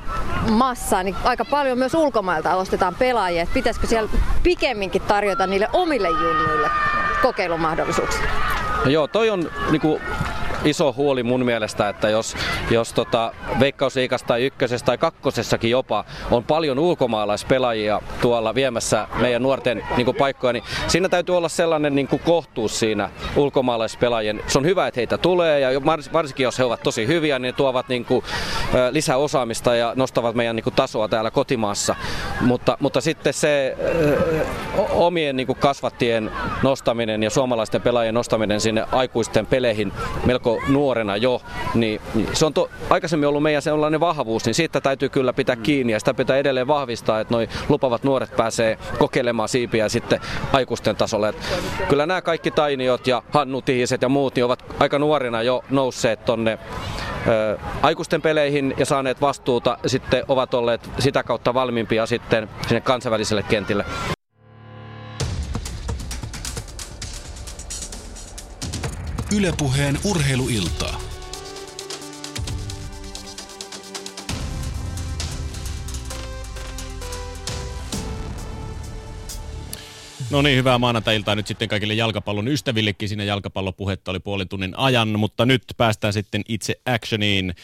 massaa, niin aika paljon myös ulkomailta ostetaan pelaajia. Että pitäisikö siellä pikemminkin tarjota niille omille junnuille kokeilumahdollisuuksia? No joo, toi on niinku iso huoli mun mielestä, että jos, jos tota Veikkausliikassa tai ykkösessä tai kakkosessakin jopa on paljon ulkomaalaispelaajia tuolla viemässä meidän nuorten niin kuin, paikkoja, niin siinä täytyy olla sellainen niin kuin, kohtuus siinä ulkomaalaispelaajien. Se on hyvä, että heitä tulee ja varsinkin jos he ovat tosi hyviä, niin ne tuovat niin kuin, lisää osaamista ja nostavat meidän niin kuin, tasoa täällä kotimaassa. Mutta, mutta sitten se omien niin kuin, kasvattien nostaminen ja suomalaisten pelaajien nostaminen sinne aikuisten peleihin melko nuorena jo, niin, se on to, aikaisemmin ollut meidän sellainen vahvuus, niin siitä täytyy kyllä pitää mm. kiinni ja sitä pitää edelleen vahvistaa, että noi lupavat nuoret pääsee kokeilemaan siipiä sitten aikuisten tasolle. Et kyllä nämä kaikki Tainiot ja Hannu Tihiset ja muut niin ovat aika nuorina jo nousseet tonne ö, aikuisten peleihin ja saaneet vastuuta, sitten ovat olleet sitä kautta valmiimpia sitten sinne kansainväliselle kentille. Ylepuheen urheiluiltaa. No niin, hyvää maanantai-iltaa nyt sitten kaikille jalkapallon ystävillekin. Siinä jalkapallopuhetta oli puolen tunnin ajan, mutta nyt päästään sitten itse actioniin.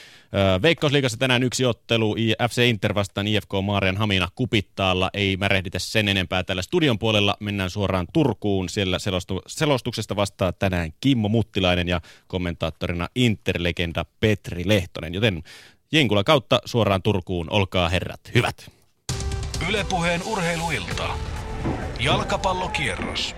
Veikkausliigassa tänään yksi ottelu FC Inter vastaan IFK Maarian Hamina Kupittaalla. Ei märehditä sen enempää tällä studion puolella. Mennään suoraan Turkuun. Siellä selostu- selostuksesta vastaa tänään Kimmo Muttilainen ja kommentaattorina Interlegenda Petri Lehtonen. Joten Jenkula kautta suoraan Turkuun. Olkaa herrat hyvät. Ylepuheen urheiluilta. Jalkapallokierros.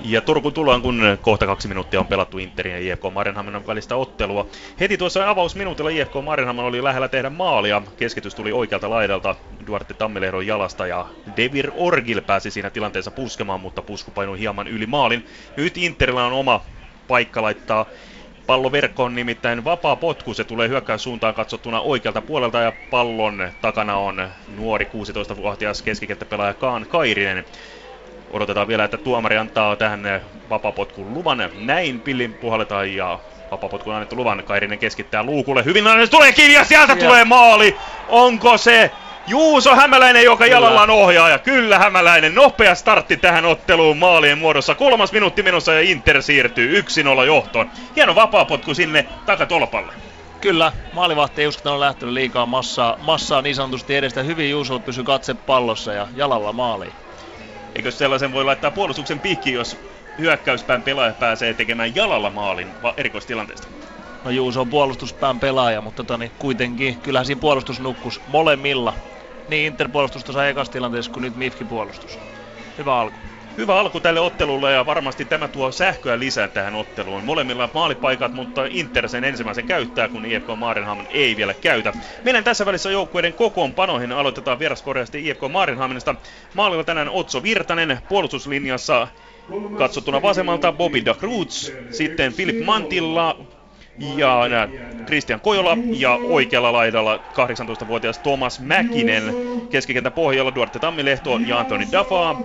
Ja Turku tullaan, kun kohta kaksi minuuttia on pelattu Interin ja IFK Marenhaminan välistä ottelua. Heti tuossa avausminuutilla IFK Marenhaman oli lähellä tehdä maalia. Keskitys tuli oikealta laidalta Duarte Tammilehdon jalasta ja Devir Orgil pääsi siinä tilanteessa puskemaan, mutta pusku painui hieman yli maalin. Nyt Interillä on oma paikka laittaa pallo verkkoon nimittäin vapaa potku. Se tulee hyökkäyssuuntaan katsottuna oikealta puolelta ja pallon takana on nuori 16-vuotias keskikenttäpelaaja Kaan Kairinen. Odotetaan vielä, että tuomari antaa tähän vapapotkun luvan. Näin pillin puhalletaan ja vapapotkun annettu luvan. Kairinen keskittää luukulle. Hyvin se tulee kiinni ja sieltä ja. tulee maali. Onko se Juuso Hämäläinen, joka Kyllä. jalallaan ohjaaja. Kyllä Hämäläinen, nopea startti tähän otteluun maalien muodossa. Kolmas minuutti menossa ja Inter siirtyy 1-0 johtoon. Hieno vapaapotku sinne takatolpalle. Kyllä, maalivahti ei uskaltanut lähtenyt liikaa massaa, massaa niin sanotusti edestä. Hyvin Juuso pysyi katse pallossa ja jalalla maaliin. Eikö sellaisen voi laittaa puolustuksen piikki, jos hyökkäyspään pelaaja pääsee tekemään jalalla maalin erikoistilanteesta? No Juuso on puolustuspään pelaaja, mutta toni, kuitenkin kyllähän siinä puolustus nukkus molemmilla. Niin Inter-puolustusta sai ekassa tilanteessa kuin nyt Mifki puolustus. Hyvä alku. Hyvä alku tälle ottelulle ja varmasti tämä tuo sähköä lisää tähän otteluun. Molemmilla maalipaikat, mutta Inter sen ensimmäisen käyttää, kun IFK Maarenhamn ei vielä käytä. Mennään tässä välissä joukkueiden kokoonpanoihin. Aloitetaan vieraskorjasti IFK Maarenhamnista. Maalilla tänään Otso Virtanen, puolustuslinjassa katsottuna vasemmalta Bobby da Cruz, sitten Filip Mantilla, ja Christian Kojola ja oikealla laidalla 18-vuotias Thomas Mäkinen. Keskikentän pohjalla Duarte Tammilehto ja Antoni Dafa.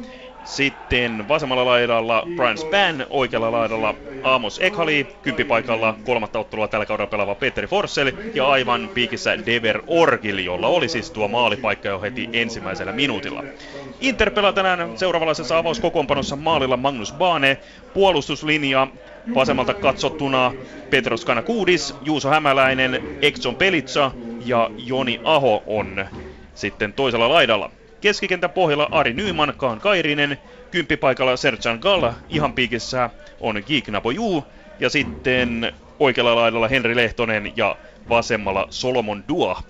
Sitten vasemmalla laidalla Brian Span, oikealla laidalla Amos Ekhali, kymppipaikalla kolmatta ottelua tällä kaudella pelaava Petteri Forssell ja aivan piikissä Dever Orgil, jolla oli siis tuo maalipaikka jo heti ensimmäisellä minuutilla. Inter pelaa tänään seuraavalaisessa avauskokoonpanossa maalilla Magnus Bane, puolustuslinja vasemmalta katsottuna Petros Kanakuudis, Juuso Hämäläinen, Exxon Pelitsa ja Joni Aho on sitten toisella laidalla. Keskikentän pohjalla Ari Nyman, Kaan Kairinen, kymppipaikalla Serjan Galla, ihan piikissä on Geek Naboju, ja sitten oikealla laidalla Henri Lehtonen ja vasemmalla Solomon Dua.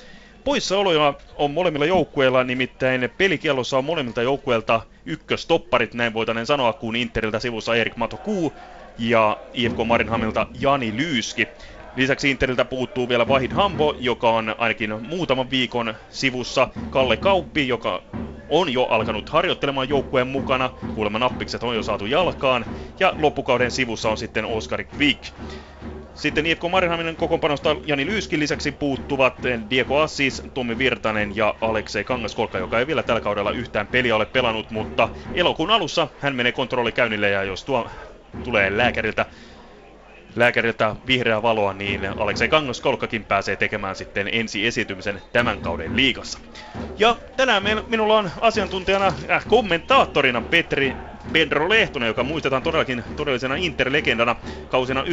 Poissaoloja on molemmilla joukkueilla, nimittäin pelikiellossa on molemmilta joukkueilta ykköstopparit, näin voitaneen sanoa, kun Interiltä sivussa Erik Matokuu ja IFK Marinhamilta Jani Lyyski. Lisäksi Interiltä puuttuu vielä Vahid Hambo, joka on ainakin muutaman viikon sivussa. Kalle Kauppi, joka on jo alkanut harjoittelemaan joukkueen mukana. Kuulemma nappikset on jo saatu jalkaan. Ja loppukauden sivussa on sitten Oskar Kvik. Sitten IFK Marihaminen kokoonpanosta Jani Lyyskin lisäksi puuttuvat Diego Assis, Tommi Virtanen ja Aleksei Kangaskolka, joka ei vielä tällä kaudella yhtään peliä ole pelannut, mutta elokuun alussa hän menee kontrollikäynnille ja jos tuo tulee lääkäriltä lääkäriltä vihreää valoa, niin Aleksei Kangaskolkkakin pääsee tekemään sitten ensi esitymisen tämän kauden liigassa. Ja tänään minulla on asiantuntijana, äh, kommentaattorina Petri Pedro Lehtonen, joka muistetaan todellakin todellisena Inter-legendana kausina 93-2002.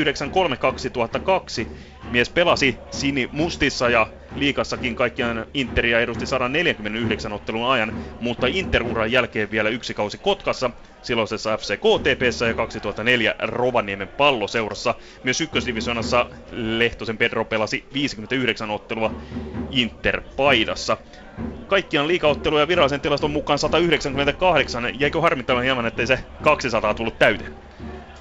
Mies pelasi Sini Mustissa ja liikassakin kaikkiaan Interia edusti 149 ottelun ajan, mutta Interuran jälkeen vielä yksi kausi Kotkassa, silloisessa FC KTPssä ja 2004 Rovaniemen palloseurassa. Myös ykkösdivisionassa Lehtosen Pedro pelasi 59 ottelua Inter-paidassa. Kaikkiaan liikaotteluja virallisen tilaston mukaan 198. Jäikö harmittavan hieman, ettei se 200 tullut täyteen?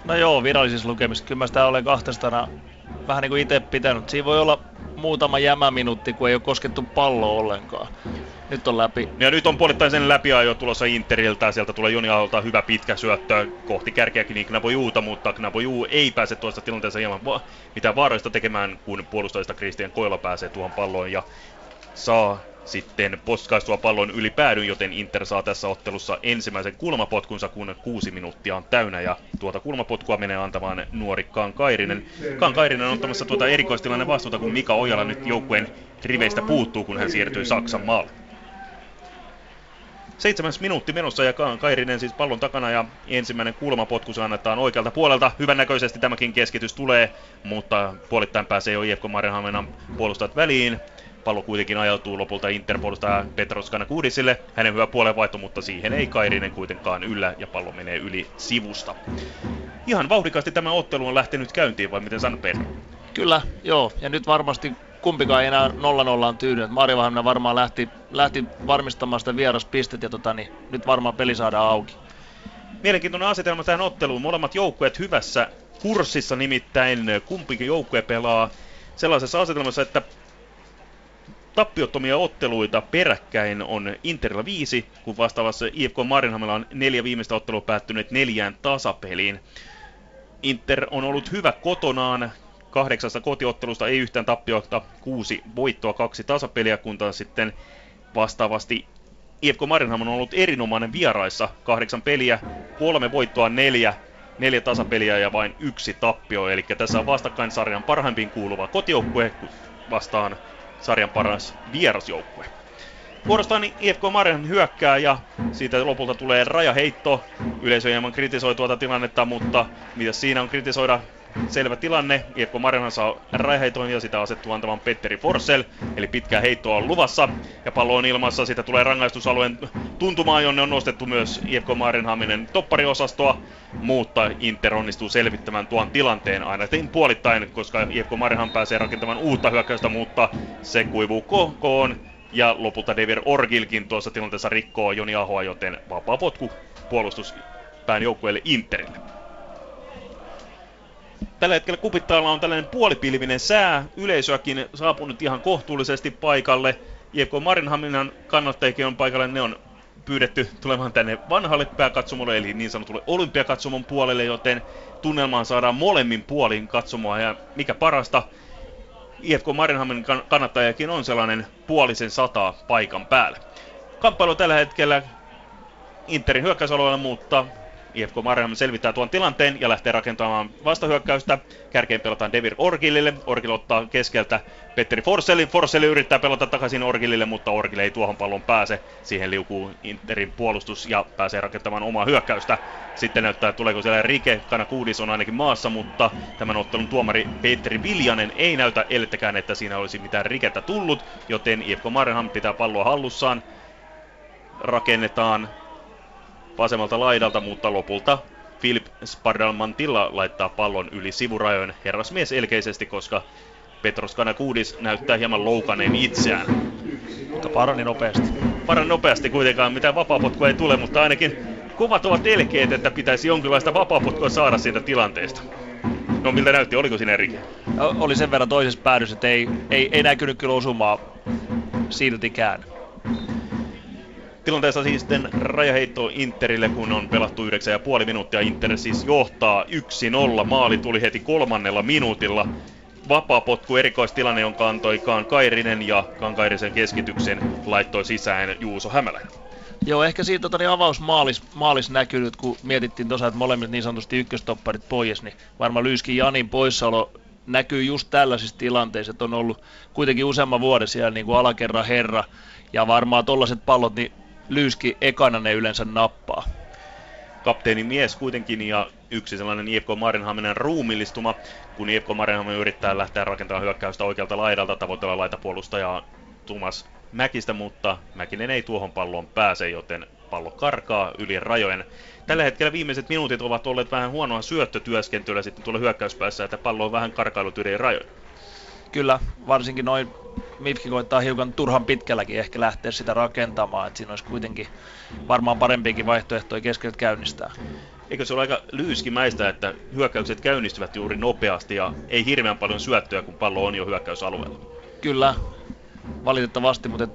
No joo, virallisissa lukemissa. Kyllä mä sitä olen 200 vähän niin kuin itse pitänyt. Siinä voi olla muutama jämäminuutti, kun ei ole koskettu pallo ollenkaan. Nyt on läpi. Ja nyt on puolittain sen läpiajo tulossa Interiltä. Sieltä tulee Joni Aholta hyvä pitkä syöttö kohti kärkeäkin niin Knabojuuta, mutta Knabojuu ei pääse tuosta tilanteessa hieman va- mitään vaarallista tekemään, kun puolustajista Christian Koila pääsee tuohon palloon ja saa sitten poskaistua pallon yli päädyn, joten Inter saa tässä ottelussa ensimmäisen kulmapotkunsa, kun kuusi minuuttia on täynnä, ja tuota kulmapotkua menee antamaan nuori Kaan Kairinen. Kaan Kairinen on ottamassa tuota erikoistilanne vastuuta, kun Mika Ojala nyt joukkueen riveistä puuttuu, kun hän siirtyy Saksan maalle. Seitsemäs minuutti menossa ja Kairinen siis pallon takana ja ensimmäinen kulmapotku annetaan oikealta puolelta. Hyvännäköisesti tämäkin keskitys tulee, mutta puolittain pääsee jo IFK Marienhamenan puolustajat väliin. Pallo kuitenkin ajautuu lopulta Interpuolustaja Petros Kudisille. Hänen hyvä puolenvaihto, mutta siihen ei Kairinen kuitenkaan yllä ja pallo menee yli sivusta. Ihan vauhdikasti tämä ottelu on lähtenyt käyntiin, vai miten sanot Pedro? Kyllä, joo. Ja nyt varmasti kumpikaan ei enää 0-0 on tyydynyt. Mari varmaan lähti, lähti varmistamaan sitä vieraspistet ja tota, niin nyt varmaan peli saadaan auki. Mielenkiintoinen asetelma tähän otteluun. Molemmat joukkueet hyvässä kurssissa, nimittäin kumpikin joukkue pelaa sellaisessa asetelmassa, että Tappiottomia otteluita peräkkäin on Interillä viisi, kun vastaavassa IFK Marinhamilla on neljä viimeistä ottelua päättyneet neljään tasapeliin. Inter on ollut hyvä kotonaan, kahdeksasta kotiottelusta ei yhtään tappiota, kuusi voittoa, kaksi tasapeliä, kun taas sitten vastaavasti IFK Marinham on ollut erinomainen vieraissa, kahdeksan peliä, kolme voittoa, neljä, neljä tasapeliä ja vain yksi tappio, eli tässä on vastakkain sarjan parhaimpiin kuuluva kotijoukkue vastaan sarjan paras vierasjoukkue. Vuorostaan IFK Marjan hyökkää ja siitä lopulta tulee rajaheitto. Yleisö hieman kritisoi tuota tilannetta, mutta mitä siinä on kritisoida? Selvä tilanne. IFK Marjanhan saa rajaheiton ja sitä asettuu antamaan Petteri Forsell. Eli pitkää heittoa on luvassa. Ja pallo on ilmassa. Sitä tulee rangaistusalueen tuntumaan, jonne on nostettu myös IFK Marjanhaminen toppariosastoa. Mutta Inter onnistuu selvittämään tuon tilanteen ainakin puolittain, koska IFK Marjanhan pääsee rakentamaan uutta hyökkäystä, mutta se kuivuu kokoon ja lopulta Devir Orgilkin tuossa tilanteessa rikkoo Joni Ahoa, joten vapaa potku puolustuspään joukkueelle Interille. Tällä hetkellä kupittaalla on tällainen puolipilvinen sää, yleisöäkin saapunut ihan kohtuullisesti paikalle. IFK Marinhaminan kannattajakin on paikalle, ne on pyydetty tulemaan tänne vanhalle pääkatsomolle, eli niin sanotulle olympiakatsomon puolelle, joten tunnelmaan saadaan molemmin puolin katsomoa, ja mikä parasta, IFK Marinhamin kannattajakin on sellainen puolisen sataa paikan päällä. Kamppailu tällä hetkellä Interin hyökkäysalueella, mutta IFK Marjamme selvittää tuon tilanteen ja lähtee rakentamaan vastahyökkäystä. Kärkeen pelataan Devir Orgilille. Orgil ottaa keskeltä Petteri Forsellin. Forselli yrittää pelata takaisin Orgilille, mutta Orgil ei tuohon pallon pääse. Siihen liukuu Interin puolustus ja pääsee rakentamaan omaa hyökkäystä. Sitten näyttää, tuleeko siellä Rike. Kana Kuudis on ainakin maassa, mutta tämän ottelun tuomari Petteri Viljanen ei näytä ellettäkään, että siinä olisi mitään rikettä tullut, joten IFK Marham pitää palloa hallussaan. Rakennetaan vasemmalta laidalta, mutta lopulta Philip Spardalmantilla laittaa pallon yli sivurajojen herrasmies elkeisesti, koska Petros Kanakuudis näyttää hieman loukaneen itseään. Mutta parani nopeasti. Parani nopeasti kuitenkaan, mitä vapaapotkua ei tule, mutta ainakin kuvat ovat elkeet, että pitäisi jonkinlaista vapaapotkua saada siitä tilanteesta. No miltä näytti, oliko siinä rike? Oli sen verran toisessa päädyssä, että ei, ei, ei näkynyt kyllä osumaa siltikään. Tilanteessa siis sitten rajaheitto Interille, kun on pelattu 9,5 minuuttia. Inter siis johtaa 1-0. Maali tuli heti kolmannella minuutilla. Vapaa potku erikoistilanne, jonka antoi Kaan Kairinen ja Kaan Kairisen keskityksen laittoi sisään Juuso Hämälä. Joo, ehkä siitä tota, niin avausmaalis maalis näkynyt, kun mietittiin tosiaan, että molemmat niin sanotusti ykköstopparit pois, niin varmaan Lyyski Janin poissaolo näkyy just tällaisissa tilanteissa, että on ollut kuitenkin useamman vuoden siellä niin kuin alakerran herra, ja varmaan tollaiset pallot, niin Lyyski ekana ne yleensä nappaa. Kapteeni mies kuitenkin ja yksi sellainen IFK Marenhaminen ruumillistuma, kun IFK Marenhamin yrittää lähteä rakentamaan hyökkäystä oikealta laidalta tavoitella laitapuolustajaa Tumas Mäkistä, mutta Mäkinen ei tuohon palloon pääse, joten pallo karkaa yli rajojen. Tällä hetkellä viimeiset minuutit ovat olleet vähän huonoa syöttötyöskentelyä sitten tuolla hyökkäyspäässä, että pallo on vähän karkailut yli rajojen. Kyllä, varsinkin noin Mifki koittaa hiukan turhan pitkälläkin ehkä lähteä sitä rakentamaan, että siinä olisi kuitenkin varmaan parempiakin vaihtoehtoja keskeltä käynnistää. Eikö se ole aika lyyskimäistä, että hyökkäykset käynnistyvät juuri nopeasti ja ei hirveän paljon syöttöä, kun pallo on jo hyökkäysalueella? Kyllä, valitettavasti, mutta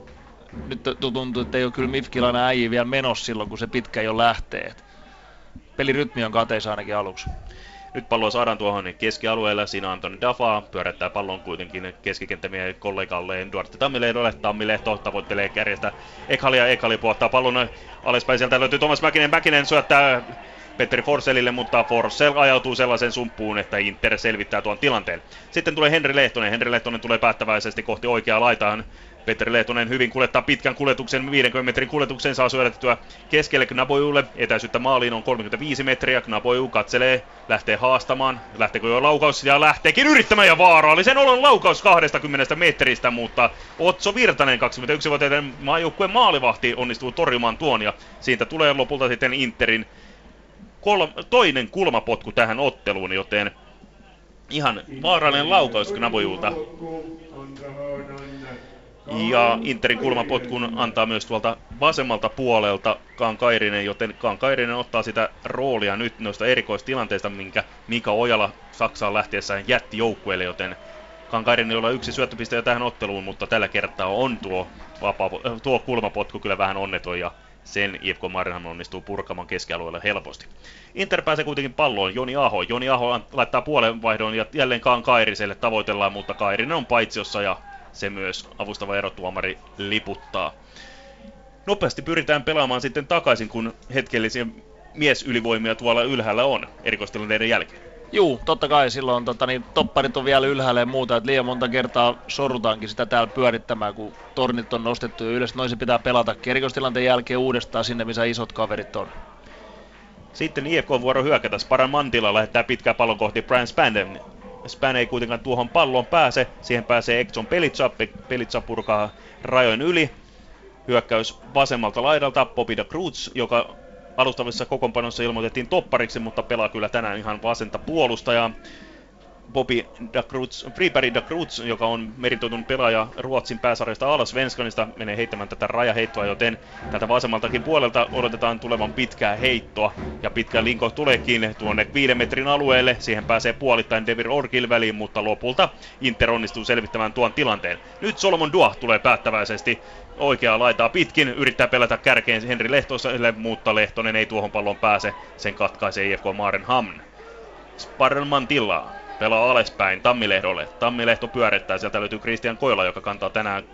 nyt tuntuu, että ei ole kyllä Mifkilainen äijä vielä menossa silloin, kun se pitkä jo lähtee. Pelirytmi on kateissa ainakin aluksi. Nyt pallo saadaan tuohon keskialueelle. Siinä Antoni Dafa pyörättää pallon kuitenkin keskikenttämien kollegalleen Duarte Tammilehdolle. Tammilehto tavoittelee kärjestä Ekhalia. Ekhali puottaa pallon alaspäin. Sieltä löytyy Thomas Mäkinen. Mäkinen syöttää Petteri Forsellille, mutta Forsell ajautuu sellaisen sumppuun, että Inter selvittää tuon tilanteen. Sitten tulee Henri Lehtonen. Henri Lehtonen tulee päättäväisesti kohti oikeaa laitaan. Petteri Lehtonen hyvin kuljettaa pitkän kuljetuksen, 50 metrin kuljetuksen saa syötettyä keskelle Knabojulle. Etäisyyttä maaliin on 35 metriä. Knaboju katselee, lähtee haastamaan. Lähteekö jo laukaus ja lähteekin yrittämään ja vaarallisen olon laukaus 20 metristä, mutta Otso Virtanen, 21-vuotiaiden maajoukkueen maalivahti, onnistuu torjumaan tuon ja siitä tulee lopulta sitten Interin kol- toinen kulmapotku tähän otteluun, joten ihan vaarallinen laukaus Knabojulta. Ja Interin kulmapotkun antaa myös tuolta vasemmalta puolelta Kankairinen, joten Kankairinen ottaa sitä roolia nyt noista erikoistilanteista, minkä Mika Ojala Saksaan lähtiessään jätti joukkueelle, joten Kankairinen jolla yksi syöttöpiste jo tähän otteluun, mutta tällä kertaa on tuo, vapaa, tuo kulmapotku kyllä vähän onneton ja sen IFK Mariehamn onnistuu purkamaan keskialueelle helposti. Inter pääsee kuitenkin palloon Joni Aho. Joni Aho laittaa puolenvaihdon ja jälleen Kaan Kairiselle tavoitellaan, mutta Kairinen on paitsiossa ja se myös avustava erotuomari liputtaa. Nopeasti pyritään pelaamaan sitten takaisin, kun hetkellisiä miesylivoimia tuolla ylhäällä on erikoistilanteiden jälkeen. Juu, totta kai silloin tota, niin, topparit on vielä ylhäällä ja muuta, että liian monta kertaa sorrutaankin sitä täällä pyörittämään, kun tornit on nostettu jo ylös. Noin se pitää pelata erikoistilanteen jälkeen uudestaan sinne, missä isot kaverit on. Sitten IFK vuoro hyökätä. Sparan Mantila lähettää pitkää pallon kohti Brian Spanden. Span ei kuitenkaan tuohon pallon pääse. Siihen pääsee Exxon Pelitsa. Pelitsa purkaa rajojen yli. Hyökkäys vasemmalta laidalta. Popida Cruz, joka alustavissa kokoonpanossa ilmoitettiin toppariksi, mutta pelaa kyllä tänään ihan vasenta puolustajaa. Bobby da Cruz, Friberg da Cruz, joka on meritoitun pelaaja Ruotsin pääsarjasta alas Svenskanista, menee heittämään tätä rajaheittoa, joten tätä vasemmaltakin puolelta odotetaan tulevan pitkää heittoa. Ja pitkä linko tuleekin tuonne viiden metrin alueelle, siihen pääsee puolittain Devir Orkil väliin, mutta lopulta Inter onnistuu selvittämään tuon tilanteen. Nyt Solomon Dua tulee päättäväisesti oikeaa laitaa pitkin, yrittää pelätä kärkeen Henri Lehtoselle, mutta Lehtonen ei tuohon pallon pääse, sen katkaisee IFK Maarenhamn. Sparrelman tilaa pelaa alaspäin Tammilehdolle. Tammilehto pyörittää, sieltä löytyy Christian Kojola, joka kantaa tänään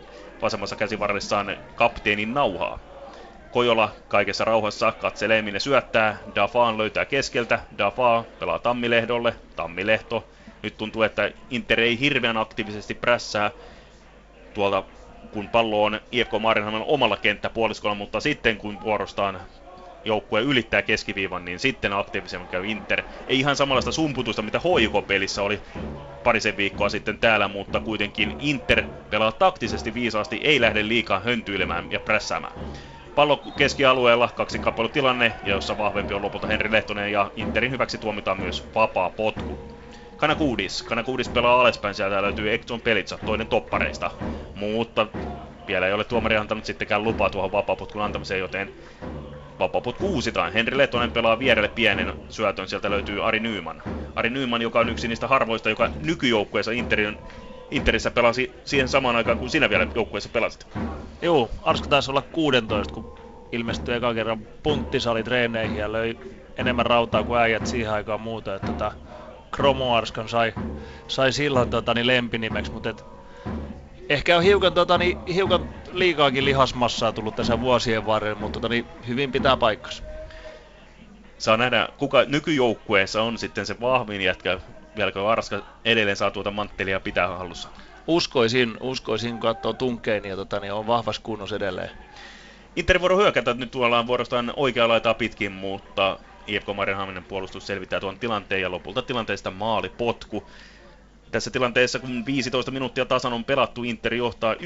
vasemmassa käsivarressaan kapteenin nauhaa. Kojola kaikessa rauhassa katselee minne syöttää, Dafaan löytää keskeltä, Dafaa pelaa Tammilehdolle, Tammilehto. Nyt tuntuu, että Inter ei hirveän aktiivisesti prässää tuolta kun pallo on IFK Maarinhamn omalla kenttäpuoliskolla, mutta sitten kun vuorostaan joukkue ylittää keskiviivan, niin sitten aktiivisemmin käy Inter. Ei ihan samanlaista sumputusta, mitä HJK-pelissä oli parisen viikkoa sitten täällä, mutta kuitenkin Inter pelaa taktisesti viisaasti, ei lähde liikaa höntyilemään ja prässäämään. Pallo keskialueella, kaksi tilanne, jossa vahvempi on lopulta Henri Lehtonen, ja Interin hyväksi tuomitaan myös vapaa potku. Kanakuudis. Kanakuudis pelaa alaspäin, sieltä löytyy Ekton Pelitsa, toinen toppareista. Mutta vielä ei ole tuomari antanut sittenkään lupaa tuohon vapaaputkun antamiseen, joten vapaaputku uusitaan. Henri Letonen pelaa vierelle pienen syötön, sieltä löytyy Ari Nyyman. Ari Nyyman, joka on yksi niistä harvoista, joka nykyjoukkueessa Interin Interissä pelasi siihen samaan aikaan, kun sinä vielä joukkueessa pelasit. Joo, Arska taisi olla 16, kun ilmestyi eka kerran punttisali treeneihin ja löi enemmän rautaa kuin äijät siihen aikaan muuta. Että tota, Kromoarskan sai, sai silloin tota, niin lempinimeksi, mutta et, ehkä on hiukan, tota, niin, hiukan liikaakin lihasmassaa tullut tässä vuosien varrella, mutta tota, niin, hyvin pitää paikkansa. Saa nähdä, kuka nykyjoukkueessa on sitten se vahvin jätkä, vieläkö Arska edelleen saa tuota manttelia pitää hallussa? Uskoisin, uskoisin kun katsoo tunkkeen, niin, tota, niin on vahvas kunnos edelleen. Inter vuoro hyökätä, nyt tuolla on vuorostaan oikea laitaa pitkin, mutta IFK Marienhaminen puolustus selvittää tuon tilanteen ja lopulta tilanteesta maalipotku. Tässä tilanteessa, kun 15 minuuttia tasan on pelattu, Inter johtaa 1-0.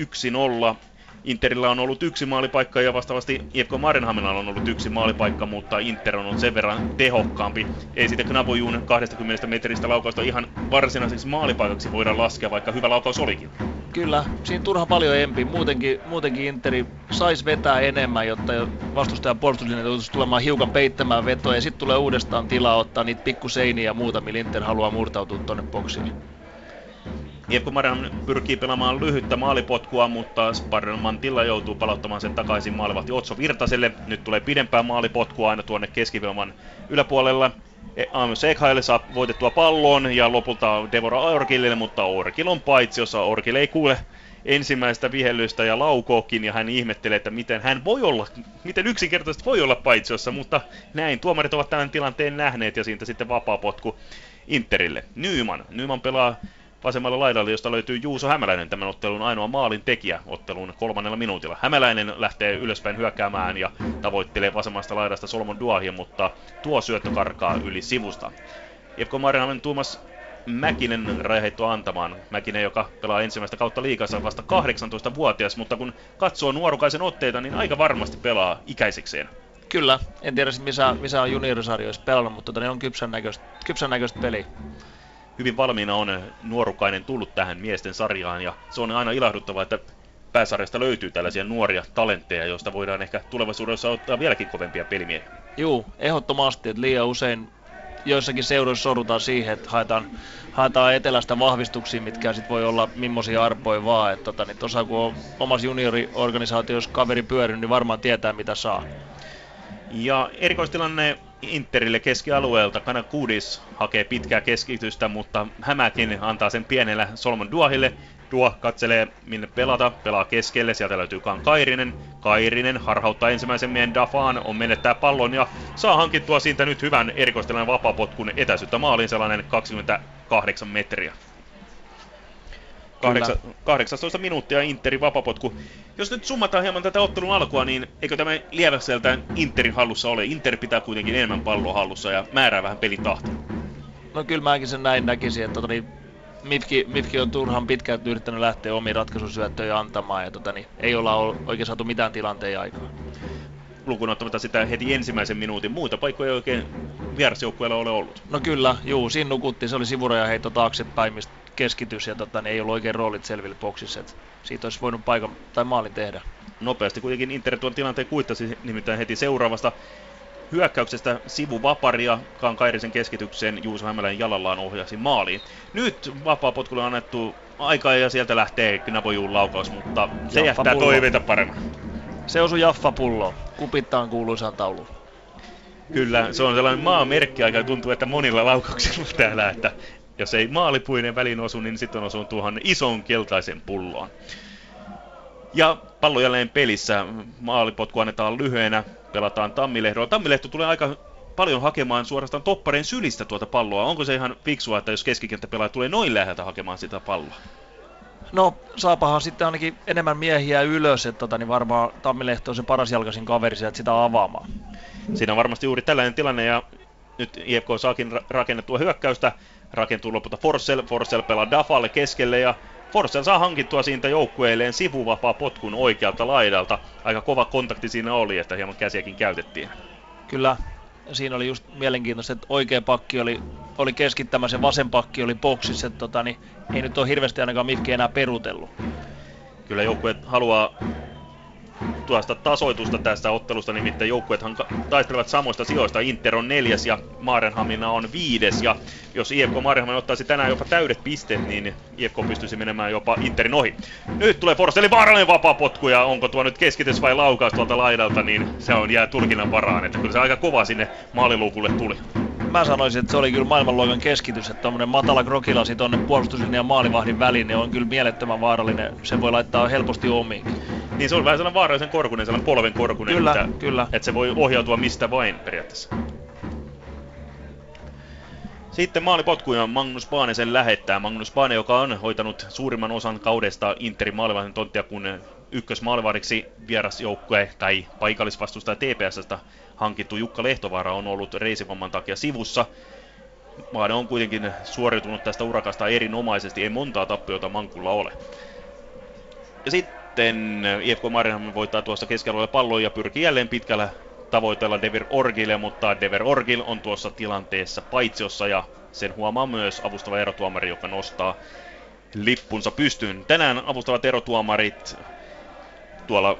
Interillä on ollut yksi maalipaikka ja vastaavasti IFK Marenhaminalla on ollut yksi maalipaikka, mutta Inter on ollut sen verran tehokkaampi. Ei sitten Knabojuun 20 metristä laukausta ihan varsinaiseksi maalipaikaksi voida laskea, vaikka hyvä laukaus olikin. Kyllä, siinä turha paljon empi. Muutenkin, muutenkin Interi saisi vetää enemmän, jotta vastustajan puolustuslinja joutuisi tulemaan hiukan peittämään vetoa ja sitten tulee uudestaan tilaa ottaa niitä pikkuseiniä ja muuta, millä Inter haluaa murtautua tonne boksiin. Jeppo Maran pyrkii pelaamaan lyhyttä maalipotkua, mutta Sparrenman Tilla joutuu palauttamaan sen takaisin maalivahti Otso Virtaselle. Nyt tulee pidempää maalipotkua aina tuonne keskivilman yläpuolella. E, Amos Ekhaille saa voitettua pallon ja lopulta Devora Orkille, mutta Orkil on paitsi, jossa Orkil ei kuule ensimmäistä vihellystä ja laukookin ja hän ihmettelee, että miten hän voi olla, miten yksinkertaisesti voi olla paitsiossa, mutta näin tuomarit ovat tämän tilanteen nähneet ja siitä sitten vapaa potku Interille. Nyman. Nyman pelaa vasemmalla laidalla, josta löytyy Juuso Hämäläinen, tämän ottelun ainoa maalin tekijä ottelun kolmannella minuutilla. Hämäläinen lähtee ylöspäin hyökkäämään ja tavoittelee vasemmasta laidasta Solomon Duahia, mutta tuo syöttö karkaa yli sivusta. Jepko Marinamen Tuomas Mäkinen rajaheitto antamaan. Mäkinen, joka pelaa ensimmäistä kautta liikassa vasta 18-vuotias, mutta kun katsoo nuorukaisen otteita, niin aika varmasti pelaa ikäisikseen. Kyllä, en tiedä missä, missä on juniorisarjoissa pelannut, mutta tota, ne on kypsän näköistä, kypsän näköistä peliä hyvin valmiina on nuorukainen tullut tähän miesten sarjaan ja se on aina ilahduttavaa, että pääsarjasta löytyy tällaisia nuoria talentteja, joista voidaan ehkä tulevaisuudessa ottaa vieläkin kovempia pelimiehiä. Juu, ehdottomasti, että liian usein joissakin seuroissa sorrutaan siihen, että haetaan, haetaan etelästä vahvistuksia, mitkä sitten voi olla millaisia arpoja vaan. Että tota, niin tosa, kun on omassa junioriorganisaatiossa kaveri pyörinyt, niin varmaan tietää mitä saa. Ja erikoistilanne Interille keskialueelta. Kudis hakee pitkää keskitystä, mutta Hämäkin antaa sen pienellä Solomon Duahille. Tuo katselee minne pelata, pelaa keskelle, sieltä löytyy Kairinen. Kairinen harhauttaa ensimmäisen miehen Dafaan, on menettää pallon ja saa hankittua siitä nyt hyvän erikoistelen vapapotkun etäisyyttä maaliin sellainen 28 metriä. 18 minuuttia Interin vapapotku. Jos nyt summataan hieman tätä ottelun alkua, niin eikö tämä lieväkseltään Interin hallussa ole? Inter pitää kuitenkin enemmän palloa hallussa ja määrää vähän pelitahtoa. No kyllä mäkin sen näin näkisin, että tota, niin, Mifki, Mifki on turhan pitkään yrittänyt lähteä omiin ratkaisusyöttöjä antamaan ja tota, niin, ei olla oikein saatu mitään tilanteen aikaa. Lukuun ottamatta sitä heti ensimmäisen minuutin. Muita paikkoja ei oikein vierasjoukkueella ole ollut. No kyllä, juu, siinä nukuttiin. Se oli sivuraja heitto taaksepäin, mistä keskitys ja tota, niin ei ollut oikein roolit selville boksissa. Et siitä olisi voinut paikan tai maalin tehdä. Nopeasti kuitenkin Inter tuon tilanteen kuittasi nimittäin heti seuraavasta hyökkäyksestä sivuvaparia Kairisen keskitykseen Juuso Hämälän jalallaan ohjasi maaliin. Nyt vapaa potkulle annettu aikaa ja sieltä lähtee Knabojuun laukaus, mutta se Jaffa jättää pullo. toiveita paremmin. Se osui Jaffa pullo. Kupittaan kuuluisaan tauluun. Kyllä, se on sellainen maamerkki aika tuntuu, että monilla laukauksilla täällä, että jos ei maalipuinen väliin osu, niin sitten osuu tuohon ison keltaisen pulloon. Ja pallo jälleen pelissä. Maalipotku annetaan lyhyenä. Pelataan Tammilehdolla. Tammilehto tulee aika paljon hakemaan suorastaan toppareen sylistä tuota palloa. Onko se ihan fiksua, että jos keskikenttäpelaaja tulee noin läheltä hakemaan sitä palloa? No, saapahan sitten ainakin enemmän miehiä ylös, että tota, niin varmaan Tammilehto on se paras jalkaisin kaveri sieltä sitä avaamaan. Siinä on varmasti juuri tällainen tilanne ja nyt IFK saakin rakennettua hyökkäystä. Rakentuu lopulta Forcell, Forcell pelaa Dafalle keskelle ja Forcell saa hankittua siitä joukkueelleen sivuvapaa potkun oikealta laidalta. Aika kova kontakti siinä oli, että hieman käsiäkin käytettiin. Kyllä, siinä oli just mielenkiintoista, että oikea pakki oli, oli keskittämässä ja vasen pakki oli boksissa. Että tota, niin ei nyt ole hirveästi ainakaan Mifki enää perutellut. Kyllä joukkue haluaa tuosta tasoitusta tästä ottelusta, nimittäin joukkueethan taistelevat samoista sijoista. Inter on neljäs ja Maarenhamina on viides. Ja jos IFK Maarenhamina ottaisi tänään jopa täydet pisteet, niin IFK pystyisi menemään jopa Interin ohi. Nyt tulee Forsseli vaarallinen vapaa-potku ja onko tuo nyt keskitys vai laukaus tuolta laidalta, niin se on jää tulkinnan varaan. Että kyllä se aika kova sinne maaliluukulle tuli mä sanoisin, että se oli kyllä maailmanluokan keskitys, että tuommoinen matala krokilasi tuonne puolustuslinjan ja maalivahdin väliin niin on kyllä mielettömän vaarallinen. Se voi laittaa helposti omiin. Niin se on vähän sellainen vaarallisen korkunen, sellainen polven korkunen, kyllä, että, kyllä. että se voi ohjautua mistä vain periaatteessa. Sitten maalipotkuja Magnus Baanesen lähettää. Magnus Baane, joka on hoitanut suurimman osan kaudesta Interin maalivahdin tonttia, kun ykkösmaalivahdiksi vierasjoukkue tai paikallisvastustaja TPSstä hankittu Jukka Lehtovaara on ollut reisivamman takia sivussa. Maane on kuitenkin suoriutunut tästä urakasta erinomaisesti, ei montaa tappiota Mankulla ole. Ja sitten IFK Marienhamn voittaa tuossa keskellä pallon ja pyrkii jälleen pitkällä tavoitella Dever Orgille, mutta Dever Orgil on tuossa tilanteessa paitsiossa ja sen huomaa myös avustava erotuomari, joka nostaa lippunsa pystyyn. Tänään avustavat erotuomarit tuolla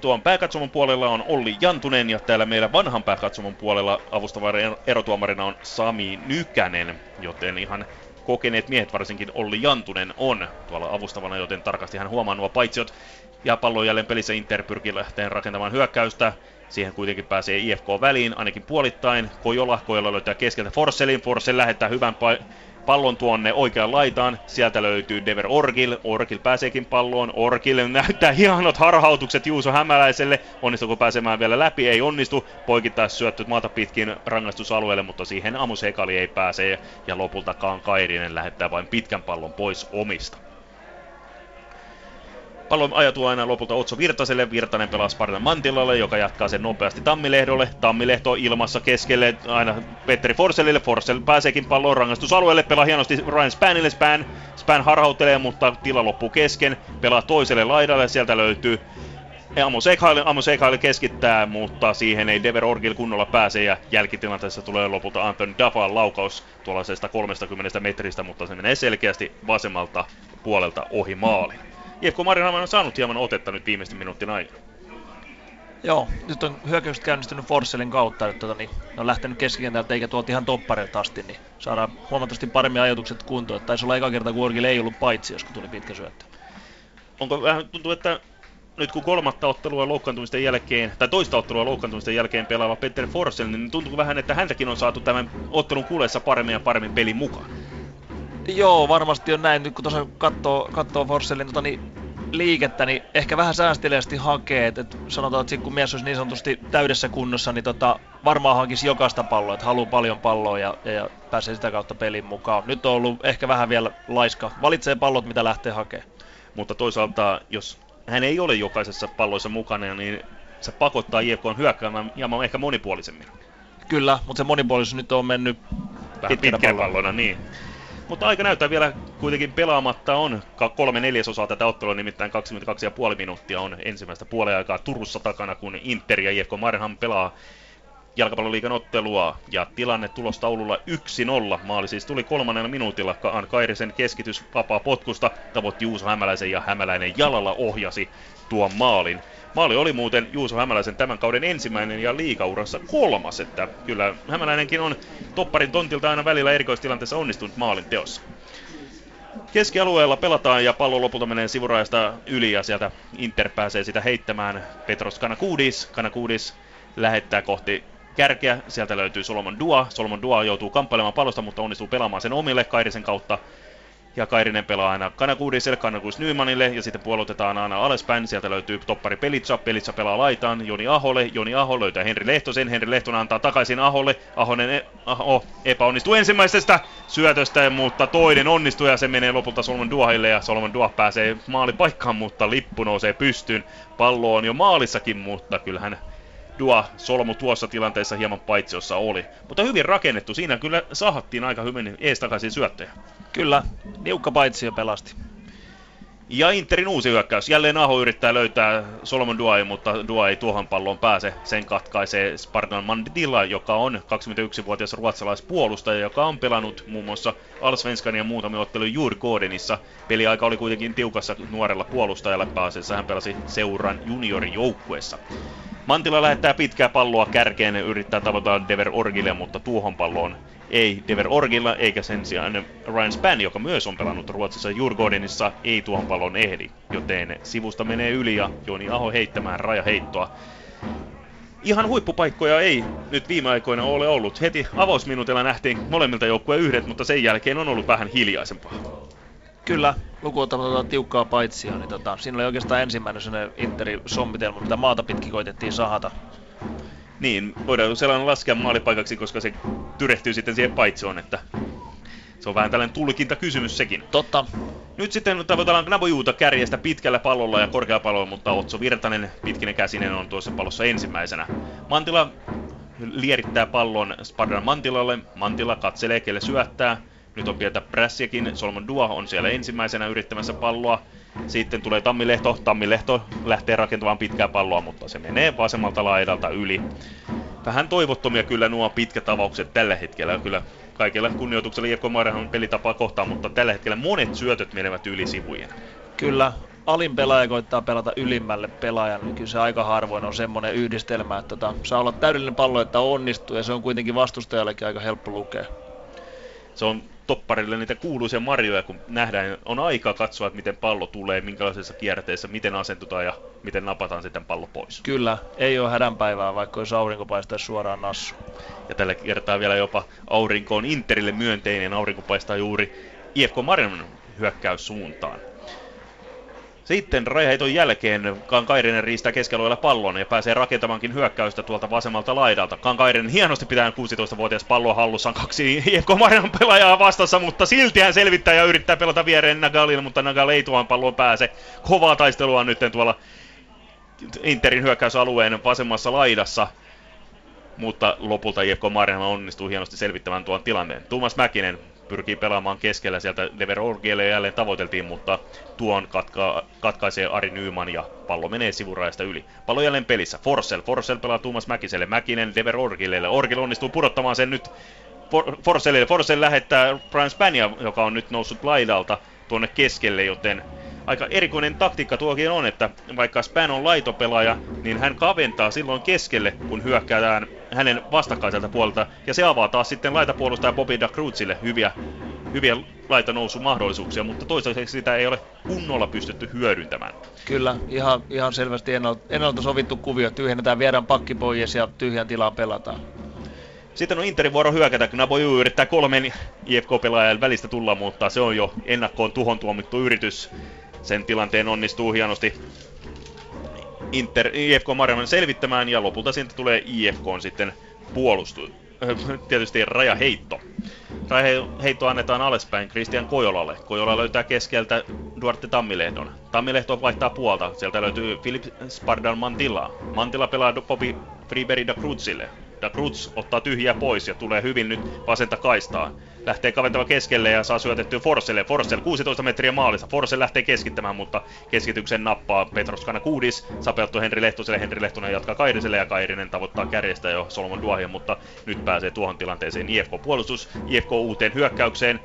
tuon pääkatsomon puolella on Olli Jantunen ja täällä meillä vanhan pääkatsomon puolella avustava erotuomarina on Sami Nykänen, joten ihan kokeneet miehet, varsinkin Olli Jantunen, on tuolla avustavana, joten tarkasti hän huomaa nuo paitsiot. Ja pallo jälleen pelissä Inter pyrkii lähteen rakentamaan hyökkäystä. Siihen kuitenkin pääsee IFK väliin, ainakin puolittain. Kojola, Kojola löytää keskeltä Forselin. Forsell lähettää hyvän pa- pallon tuonne oikeaan laitaan. Sieltä löytyy Dever Orgil. Orgil pääseekin palloon. Orgil näyttää hienot harhautukset Juuso Hämäläiselle. Onnistuuko pääsemään vielä läpi? Ei onnistu. Poikittaa syötty maata pitkin rangaistusalueelle, mutta siihen Amus Hekali ei pääse. Ja lopultakaan Kairinen lähettää vain pitkän pallon pois omista. Pallo ajatuu aina lopulta Otso Virtaselle. Virtanen pelaa Spartan Mantilalle, joka jatkaa sen nopeasti Tammilehdolle. Tammilehto ilmassa keskelle aina Petteri Forsellille. Forsell pääseekin pallon rangaistusalueelle. Pelaa hienosti Ryan Spanille. Span, Span harhauttelee, mutta tila loppuu kesken. Pelaa toiselle laidalle. Sielta löytyy Amos Ekhail, Amos keskittää, mutta siihen ei Dever Orgil kunnolla pääse ja jälkitilanteessa tulee lopulta Anton Dafan laukaus tuollaisesta 30 metristä, mutta se menee selkeästi vasemmalta puolelta ohi maalin. IFK Mariehamn on saanut hieman otetta nyt viimeisten minuutin aikana. Joo, nyt on hyökkäykset käynnistynyt Forsellin kautta, että tota, niin, ne on lähtenyt keskikentältä eikä tuolta ihan toppareilta asti, niin saadaan huomattavasti paremmin ajatukset kuntoon. Taisi olla eka kerta, kun Orgil ei ollut paitsi, jos tuli pitkä syöttö. Onko vähän tuntuu, että nyt kun kolmatta ottelua loukkaantumisten jälkeen, tai toista ottelua loukkaantumisten jälkeen pelaava Peter Forsell, niin tuntuu vähän, että häntäkin on saatu tämän ottelun kuuleessa paremmin ja paremmin pelin mukaan. Joo, varmasti on näin. Nyt kun tuossa katsoo, katsoo Forsellin tota, niin liikettä, niin ehkä vähän säästeliästi hakee. Et, et sanotaan, että kun mies olisi niin sanotusti täydessä kunnossa, niin tota, varmaan hakisi jokaista palloa, että haluaa paljon palloa ja, ja, ja pääsee sitä kautta pelin mukaan. Nyt on ollut ehkä vähän vielä laiska. Valitsee pallot, mitä lähtee hakemaan. Mutta toisaalta, jos hän ei ole jokaisessa palloissa mukana, niin se pakottaa IFK hyökkäämään hieman ehkä monipuolisemmin. Kyllä, mutta se monipuolisuus nyt on mennyt Vähän pitkänä pallona, niin. Mutta aika näyttää vielä kuitenkin pelaamatta on kolme neljäsosaa tätä ottelua, nimittäin 22,5 minuuttia on ensimmäistä puolen aikaa Turussa takana, kun Inter ja IFK Marenham pelaa jalkapalloliikan ottelua ja tilanne tulostaululla 1-0. Maali siis tuli kolmannella minuutilla. Kaan Kairisen keskitys vapaa potkusta tavoitti Juuso Hämäläisen ja Hämäläinen jalalla ohjasi tuon maalin. Maali oli muuten Juuso Hämäläisen tämän kauden ensimmäinen ja liikaurassa kolmas, että kyllä Hämäläinenkin on topparin tontilta aina välillä erikoistilanteessa onnistunut maalin teossa. Keskialueella pelataan ja pallo lopulta menee sivurajasta yli ja sieltä Inter pääsee sitä heittämään Petros Kanakudis. Kanakudis lähettää kohti kärkeä. Sieltä löytyy Solomon Dua. Solomon Dua joutuu kamppailemaan pallosta, mutta onnistuu pelaamaan sen omille Kairisen kautta. Ja Kairinen pelaa aina Kanakuudiselle, Kanakuudis Nymanille ja sitten puolutetaan aina alaspäin. Sieltä löytyy toppari Pelitsa, Pelitsa pelaa laitaan. Joni Aholle, Joni Aho löytää Henri Lehtosen, Henri Lehtonen antaa takaisin Aholle, Ahonen e- Aho epäonnistuu ensimmäisestä syötöstä, mutta toinen onnistuu ja se menee lopulta Solomon Duahille ja Solomon Duah pääsee maalipaikkaan, mutta lippu nousee pystyyn. Pallo on jo maalissakin, mutta kyllähän Dua solmu tuossa tilanteessa hieman paitsiossa oli. Mutta hyvin rakennettu, siinä kyllä sahattiin aika hyvin ees takaisin syöttöjä. Kyllä, niukka paitsio pelasti. Ja Interin uusi hyökkäys. Jälleen Aho yrittää löytää Solomon Duai, mutta Dua ei tuohon palloon pääse. Sen katkaisee Spartan Mandila, joka on 21-vuotias ruotsalaispuolustaja, joka on pelannut muun muassa Alsvenskan ja muutamia otteluja juuri Gordenissa. Peliaika oli kuitenkin tiukassa nuorella puolustajalla pääasiassa. Hän pelasi seuran juniorijoukkueessa. Mantila lähettää pitkää palloa kärkeen ja yrittää tavoittaa Dever Orgille, mutta tuohon palloon ei Dever Orgilla eikä sen sijaan Ryan Span, joka myös on pelannut Ruotsissa Jurgodenissa, ei tuohon pallon ehdi. Joten sivusta menee yli ja Joni Aho heittämään rajaheittoa. Ihan huippupaikkoja ei nyt viime aikoina ole ollut. Heti avausminuutilla nähtiin molemmilta joukkueen yhdet, mutta sen jälkeen on ollut vähän hiljaisempaa. Kyllä, lukuottamatta tiukkaa paitsia, niin tota, siinä oli oikeastaan ensimmäinen sellainen Interin sommitelma, mitä maata pitkin koitettiin sahata. Niin, voidaan sellainen laskea maalipaikaksi, koska se tyrehtyy sitten siihen paitsoon, että se on vähän tällainen tulkinta kysymys sekin. Totta. Nyt sitten tavoitellaan Gnabojuuta kärjestä pitkällä pallolla ja korkeapallolla, mutta Otso Virtanen pitkinen käsinen on tuossa pallossa ensimmäisenä. Mantila lierittää pallon Spadran Mantilalle. Mantila katselee, kelle syöttää. Nyt on pientä prässiäkin. Solomon Dua on siellä ensimmäisenä yrittämässä palloa. Sitten tulee Tammilehto. Tammilehto lähtee rakentamaan pitkää palloa, mutta se menee vasemmalta laidalta yli. Vähän toivottomia kyllä nuo pitkät avaukset tällä hetkellä. Kyllä kaikilla kunnioituksella IFK Maarihan pelitapaa kohtaan, mutta tällä hetkellä monet syötöt menevät yli sivujen. Kyllä, alin pelaaja koittaa pelata ylimmälle pelaajalle, niin kyllä se aika harvoin on semmoinen yhdistelmä, että tota, saa olla täydellinen pallo, että onnistuu, ja se on kuitenkin vastustajallekin aika helppo lukea. Se on topparille niitä kuuluisia marjoja, kun nähdään, on aikaa katsoa, että miten pallo tulee, minkälaisessa kierteessä, miten asentutaan ja miten napataan sitten pallo pois. Kyllä, ei ole hädänpäivää, vaikka jos aurinko paistaisi suoraan nassu. Ja tällä kertaa vielä jopa aurinko on Interille myönteinen, aurinko paistaa juuri IFK Marinon hyökkäyssuuntaan. Sitten rajaheiton jälkeen Kankairinen riistää keskialueella pallon ja pääsee rakentamankin hyökkäystä tuolta vasemmalta laidalta. Kankairinen hienosti pitää 16-vuotias palloa hallussaan kaksi IFK Marinan pelaajaa vastassa, mutta silti hän selvittää ja yrittää pelata viereen Nagalille, mutta Nagal ei tuohon palloon pääse. Kovaa taistelua nyt tuolla Interin hyökkäysalueen vasemmassa laidassa mutta lopulta IFK Marinan onnistuu hienosti selvittämään tuon tilanteen. Tuomas Mäkinen pyrkii pelaamaan keskellä sieltä Dever Orgielle jälleen tavoiteltiin, mutta tuon katka, katkaisee Ari Nyman ja pallo menee sivurajasta yli. Pallo jälleen pelissä. Forsell. Forsell pelaa Tuomas Mäkiselle. Mäkinen Dever Orgille. Orgil onnistuu pudottamaan sen nyt For- Forsellille. Forsell lähettää Brian Spania, joka on nyt noussut laidalta tuonne keskelle, joten aika erikoinen taktiikka tuokin on, että vaikka Span on laitopelaaja, niin hän kaventaa silloin keskelle, kun hyökkäätään hänen vastakkaiselta puolelta. Ja se avaa taas sitten laitapuolustaja Bobby Da Cruzille hyviä, hyviä laitanousumahdollisuuksia, mutta toisaalta sitä ei ole kunnolla pystytty hyödyntämään. Kyllä, ihan, ihan selvästi ennalta, ennalta sovittu kuvio. Tyhjennetään, viedään pakki pois ja tyhjän tilaan pelataan. Sitten on Interin vuoro hyökätä, kun Naboju yrittää kolmen IFK-pelaajan välistä tulla, mutta se on jo ennakkoon tuhon tuomittu yritys. Sen tilanteen onnistuu hienosti Inter, IFK Marjaman selvittämään ja lopulta siitä tulee IFK on sitten puolustu. Tietysti rajaheitto. Rajaheitto annetaan alaspäin Christian Kojolalle. Kojola löytää keskeltä Duarte Tammilehdon. Tammilehto vaihtaa puolta. Sieltä löytyy Philip Spardan Mantilla. Mantilla pelaa Bobby Freeberry da Cruzille. Da Cruz ottaa tyhjiä pois ja tulee hyvin nyt vasenta kaistaa. Lähtee kaventava keskelle ja saa syötettyä Forselle. Forsell 16 metriä maalissa. Forsell lähtee keskittämään, mutta keskityksen nappaa Petros Kuudis. Sapeuttu Henri Lehtoselle. Henri Lehtonen jatkaa Kairiselle ja Kairinen tavoittaa kärjestä jo Solomon Duahia, mutta nyt pääsee tuohon tilanteeseen IFK-puolustus. IFK uuteen hyökkäykseen.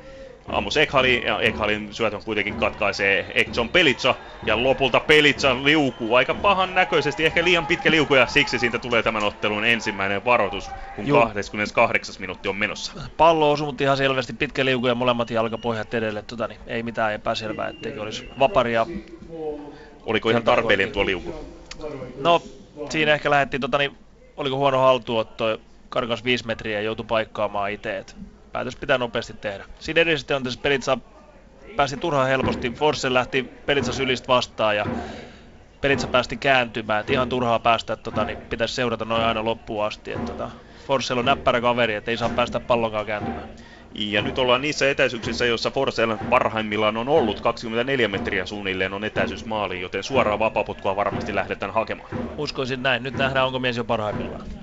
Amos Ekhali, ja Ekhalin syötön kuitenkin katkaisee Ekson Pelitsa, ja lopulta Pelitsa liukuu aika pahan näköisesti, ehkä liian pitkä liuku, ja siksi siitä tulee tämän ottelun ensimmäinen varoitus, kun Joo. 28. minuutti on menossa. Pallo osui, mutta ihan selvästi pitkä liuku ja molemmat jalkapohjat edelle, tota, niin ei mitään epäselvää, etteikö olisi vaparia. Oliko ihan tarpeellinen tuo liuku? No, siinä ehkä lähdettiin, tota, niin, oliko huono haltuotto, karkas 5 metriä ja joutui paikkaamaan itse päätös pitää nopeasti tehdä. Siinä edellisessä on tässä Pelitsa pääsi turhaan helposti. Forse lähti Pelitsa sylistä vastaan ja Pelitsa päästi kääntymään. Et ihan turhaa päästä, että tota, niin pitäisi seurata noin aina loppuun asti. Että, tota, Forsell on näppärä kaveri, että ei saa päästä pallonkaan kääntymään. Ja nyt ollaan niissä etäisyyksissä, joissa Forsell parhaimmillaan on ollut 24 metriä suunnilleen on etäisyys maaliin, joten suoraa vapaputkua varmasti lähdetään hakemaan. Uskoisin näin. Nyt nähdään, onko mies jo parhaimmillaan.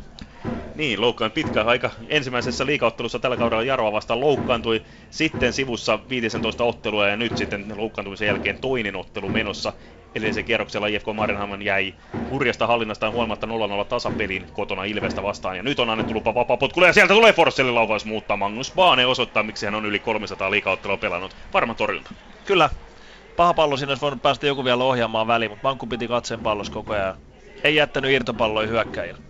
Niin, loukkaan pitkä aika. Ensimmäisessä liikauttelussa tällä kaudella Jaroa vastaan loukkaantui. Sitten sivussa 15 ottelua ja nyt sitten loukkaantumisen jälkeen toinen ottelu menossa. Edellisen kierroksella IFK Marenhamn jäi hurjasta hallinnastaan huolimatta 0-0 tasapelin kotona Ilvestä vastaan. Ja nyt on annettu lupa vapaa ja sieltä tulee Forsselle lauvaus muuttaa. Magnus Baane osoittaa, miksi hän on yli 300 liikauttelua pelannut. Varma torjunta. Kyllä. Paha pallo sinne olisi voinut päästä joku vielä ohjaamaan väliin, mutta Mankku piti katseen pallossa koko ajan. Ei jättänyt irtopalloja hyökkäjille.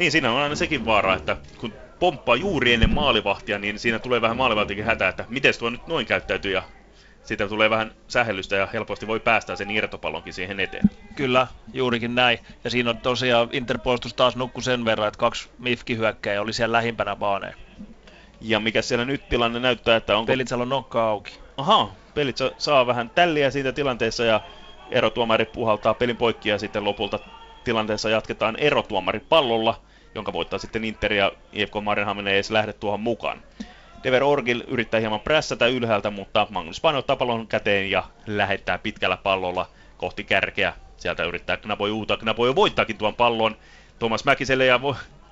Niin, siinä on aina sekin vaara, että kun pomppaa juuri ennen maalivahtia, niin siinä tulee vähän maalivahtikin hätä, että miten tuo nyt noin käyttäytyy ja siitä tulee vähän sähellystä ja helposti voi päästä sen irtopallonkin siihen eteen. Kyllä, juurikin näin. Ja siinä on tosiaan Interpuolustus taas nukku sen verran, että kaksi mifki hyökkäjä oli siellä lähimpänä baaneen. Ja mikä siellä nyt tilanne näyttää, että onko... Pelitsellä on nokka auki. Aha, pelit saa vähän tälliä siitä tilanteessa ja erotuomari puhaltaa pelin poikki ja sitten lopulta tilanteessa jatketaan erotuomari pallolla jonka voittaa sitten Inter ja IFK Mardenhamn ei edes lähde tuohon mukaan. Dever Orgil yrittää hieman prässätä ylhäältä, mutta Magnus Pane ottaa pallon käteen ja lähettää pitkällä pallolla kohti kärkeä. Sieltä yrittää Knapoi uuta. Knapoi voittaakin tuon pallon Thomas Mäkiselle ja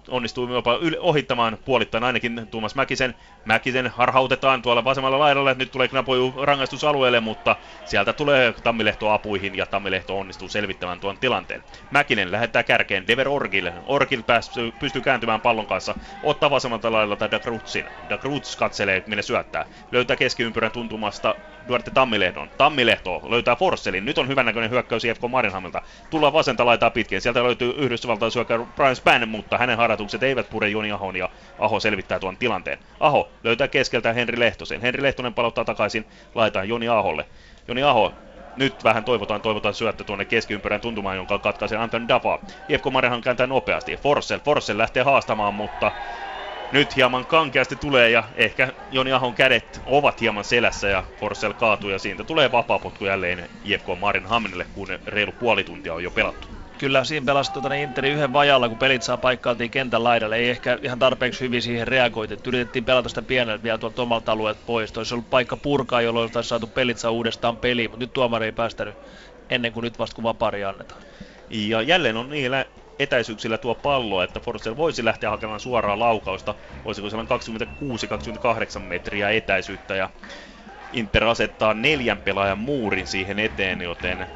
onnistuu jopa ohittamaan puolittain ainakin Tuomas Mäkisen. Mäkisen harhautetaan tuolla vasemmalla laidalla, nyt tulee Knapoju rangaistusalueelle, mutta sieltä tulee Tammilehto apuihin ja Tammilehto onnistuu selvittämään tuon tilanteen. Mäkinen lähettää kärkeen Dever Orgil. Orgil pääsy, pystyy kääntymään pallon kanssa, ottaa vasemmalta laidalta Da Cruzin. Da Cruz katselee, minne syöttää. Löytää keskiympyrän tuntumasta Duarte Tammilehdon. Tammilehto löytää Forsselin. Nyt on hyvännäköinen hyökkäys IFK Marinhamilta. Tullaan vasenta laitaa pitkin. Sieltä löytyy Yhdysvaltain Brian Spann, mutta hänen harjoitukset eivät pure Joni Ahon ja Aho selvittää tuon tilanteen. Aho löytää keskeltä Henri Lehtosen. Henri Lehtonen palauttaa takaisin laitaan Joni Aholle. Joni Aho nyt vähän toivotaan, toivotaan syöttö tuonne keskiympyrän tuntumaan, jonka katkaisee Anton Dafa. IFK Marihan kääntää nopeasti. Forsell, Forsell lähtee haastamaan, mutta nyt hieman kankeasti tulee ja ehkä Joni Ahon kädet ovat hieman selässä ja Forsell kaatuu ja siitä tulee vapaapotku jälleen IFK Marin Hamnille, kun reilu puoli tuntia on jo pelattu. Kyllä siinä pelasi tuota, niin Interi yhden vajalla, kun pelit saa paikkailtiin kentän laidalle. Ei ehkä ihan tarpeeksi hyvin siihen reagoitu. Yritettiin pelata sitä pienellä vielä tuolta omalta alueelta pois. Olisi ollut paikka purkaa, jolloin olisi saatu pelit saa uudestaan peliin, mutta nyt tuomari ei päästänyt ennen kuin nyt vasta kun vapaari annetaan. Ja jälleen on niillä etäisyyksillä tuo pallo, että Forsell voisi lähteä hakemaan suoraa laukausta. Voisiko sellainen 26-28 metriä etäisyyttä ja Inter asettaa neljän pelaajan muurin siihen eteen, joten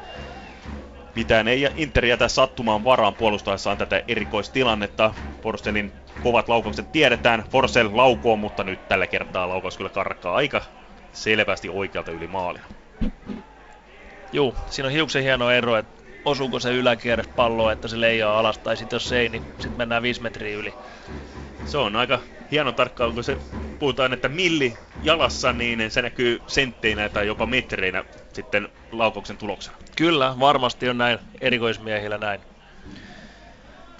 mitään ei Inter jätä sattumaan varaan puolustaessaan tätä erikoistilannetta. Forsellin kovat laukaukset tiedetään. Forsell laukoo, mutta nyt tällä kertaa laukaus kyllä karkkaa aika selvästi oikealta yli maalin. Juu, siinä on hiuksen hieno ero, että osuuko se yläkierres palloa, että se leijaa alas, tai sitten jos ei, niin sitten mennään viisi metriä yli. Se on aika hieno tarkkaan, kun se puhutaan, että milli jalassa, niin se näkyy sentteinä tai jopa metreinä sitten laukauksen tuloksena. Kyllä, varmasti on näin, erikoismiehillä näin.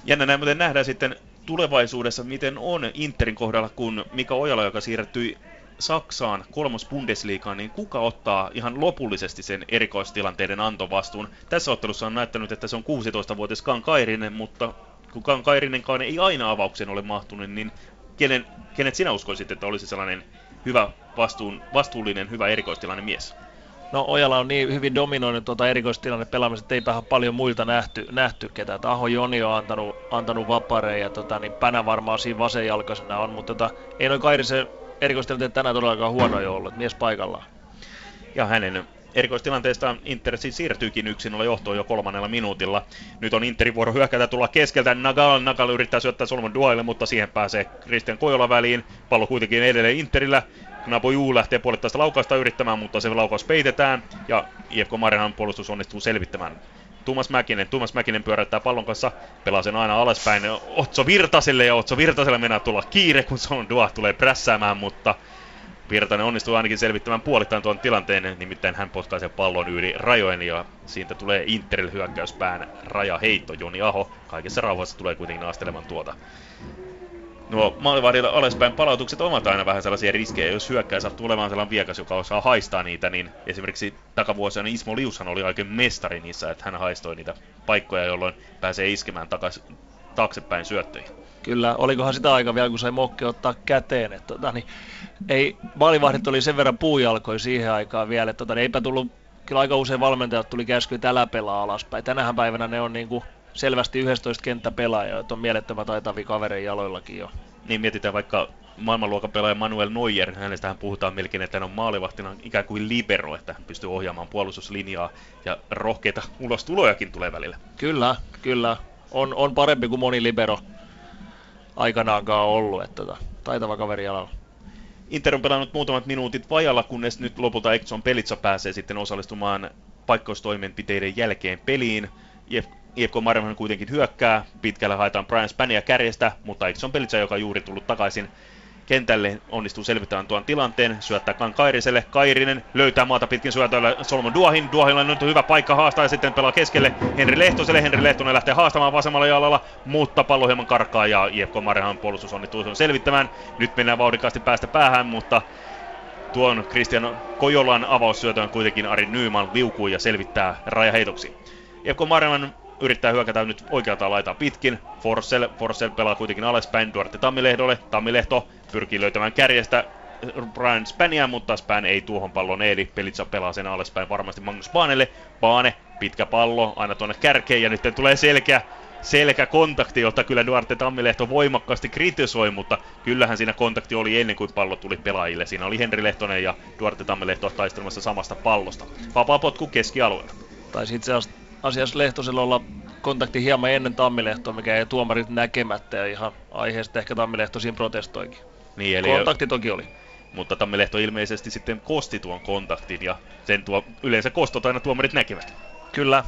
Jännä näin, miten nähdään sitten tulevaisuudessa, miten on Interin kohdalla, kun Mika Ojala, joka siirrettyi Saksaan kolmos Bundesliigaan, niin kuka ottaa ihan lopullisesti sen erikoistilanteiden antovastuun? Tässä ottelussa on näyttänyt, että se on 16-vuotias Kankairinen, mutta kun Kankairinenkaan ei aina avaukseen ole mahtunut, niin kenen, kenet sinä uskoisit, että olisi sellainen hyvä, vastuun, vastuullinen, hyvä erikoistilanne mies? No Ojala on niin hyvin dominoinut tuota erikoistilanne pelaamista, että eipä paljon muilta nähty, nähty ketään. Aho Joni on antanut, antanut vapareen ja tota, niin Pänä varmaan siinä vasenjalkaisena on, mutta tota, ei noin Kairisen erikoistilanteet tänään todellakaan huonoja ollut, mies paikallaan. Ja hänen erikoistilanteesta Inter siis siirtyykin yksin olla johtoon jo kolmannella minuutilla. Nyt on Interin vuoro hyökätä tulla keskeltä. Nagal, Nagal yrittää syöttää Solomon Duaille, mutta siihen pääsee Christian Kojola väliin. Pallo kuitenkin edelleen Interillä. Napoju lähtee puolittaista laukausta yrittämään, mutta se laukaus peitetään ja IFK Marihan puolustus onnistuu selvittämään Tuomas Mäkinen. Tuomas Mäkinen pyöräyttää pallon kanssa, pelaa sen aina alaspäin Otso Virtaselle ja Otso Virtaselle mennään tulla kiire, kun on Dua tulee prässäämään, mutta Virtanen onnistuu ainakin selvittämään puolittain tuon tilanteen, nimittäin hän potkaisee pallon yli rajojen ja siitä tulee Interille hyökkäyspään rajaheitto. Joni Aho kaikessa rauhassa tulee kuitenkin astelemaan tuota nuo maalivahdilla alaspäin palautukset ovat aina vähän sellaisia riskejä. Jos hyökkää saa tulemaan sellainen viekas, joka osaa haistaa niitä, niin esimerkiksi takavuosina Ismo Liushan oli oikein mestari niissä, että hän haistoi niitä paikkoja, jolloin pääsee iskemään takas, taaksepäin syöttöihin. Kyllä, olikohan sitä aika vielä, kun sai Mokke ottaa käteen. Että, tota, niin, ei, maalivahdit oli sen verran puujalkoi siihen aikaan vielä, että tota, niin, eipä tullut, kyllä aika usein valmentajat tuli käsky, että älä pelaa alaspäin. Tänähän päivänä ne on niin kuin, selvästi 11 kenttäpelaajaa, että on mielettömän taitavia kavereja jaloillakin jo. Niin mietitään vaikka maailmanluokan pelaaja Manuel Neuer, hänestähän puhutaan melkein, että hän on maalivahtina ikään kuin libero, että hän pystyy ohjaamaan puolustuslinjaa ja rohkeita ulostulojakin tulee välillä. Kyllä, kyllä. On, on parempi kuin moni libero aikanaankaan ollut, että tota, taitava kaveri jalalla. Inter on pelannut muutamat minuutit vajalla, kunnes nyt lopulta Exxon Pelitsa pääsee sitten osallistumaan paikkaustoimenpiteiden jälkeen peliin. IFK Marjaman kuitenkin hyökkää, pitkällä haetaan Brian Spania kärjestä, mutta Ikson Pelitsa, joka juuri tullut takaisin kentälle, onnistuu selvittämään tuon tilanteen, syöttää Kan Kairiselle, Kairinen löytää maata pitkin syötöllä Solomon Duahin, Duahilla on nyt hyvä paikka haastaa ja sitten pelaa keskelle. Henri Lehtoselle, Henri Lehtonen lähtee haastamaan vasemmalla jalalla, mutta pallo hieman karkaa ja IFK Marjaman puolustus onnistuu selvittämään, nyt mennään vauhdikkaasti päästä päähän, mutta tuon Christian Kojolan avaussyötön kuitenkin Ari Nyman liukuu ja selvittää rajaheitoksi. IFK Marjaman yrittää hyökätä nyt oikealta laitaa pitkin. Forssell, Forssell pelaa kuitenkin alaspäin Duarte Tammilehdolle. Tammilehto pyrkii löytämään kärjestä Brian Spania, mutta Span ei tuohon pallon eli Pelitsa pelaa sen alaspäin varmasti Magnus Baanelle. Baane, pitkä pallo, aina tuonne kärkeen ja nyt tulee selkeä kontakti, jota kyllä Duarte Tammilehto voimakkaasti kritisoi, mutta kyllähän siinä kontakti oli ennen kuin pallo tuli pelaajille. Siinä oli Henri Lehtonen ja Duarte Tammilehto taistelemassa samasta pallosta. Vapaa potku keskialueella. Tai itse asiassa asiassa Lehtosella olla kontakti hieman ennen Tammilehtoa, mikä ei tuomarit näkemättä ja ihan aiheesta ehkä Tammilehto siinä protestoikin. Niin, eli kontakti toki oli. Mutta Tammilehto ilmeisesti sitten kosti tuon kontaktin ja sen tuo, yleensä kostot aina tuomarit näkevät. Kyllä.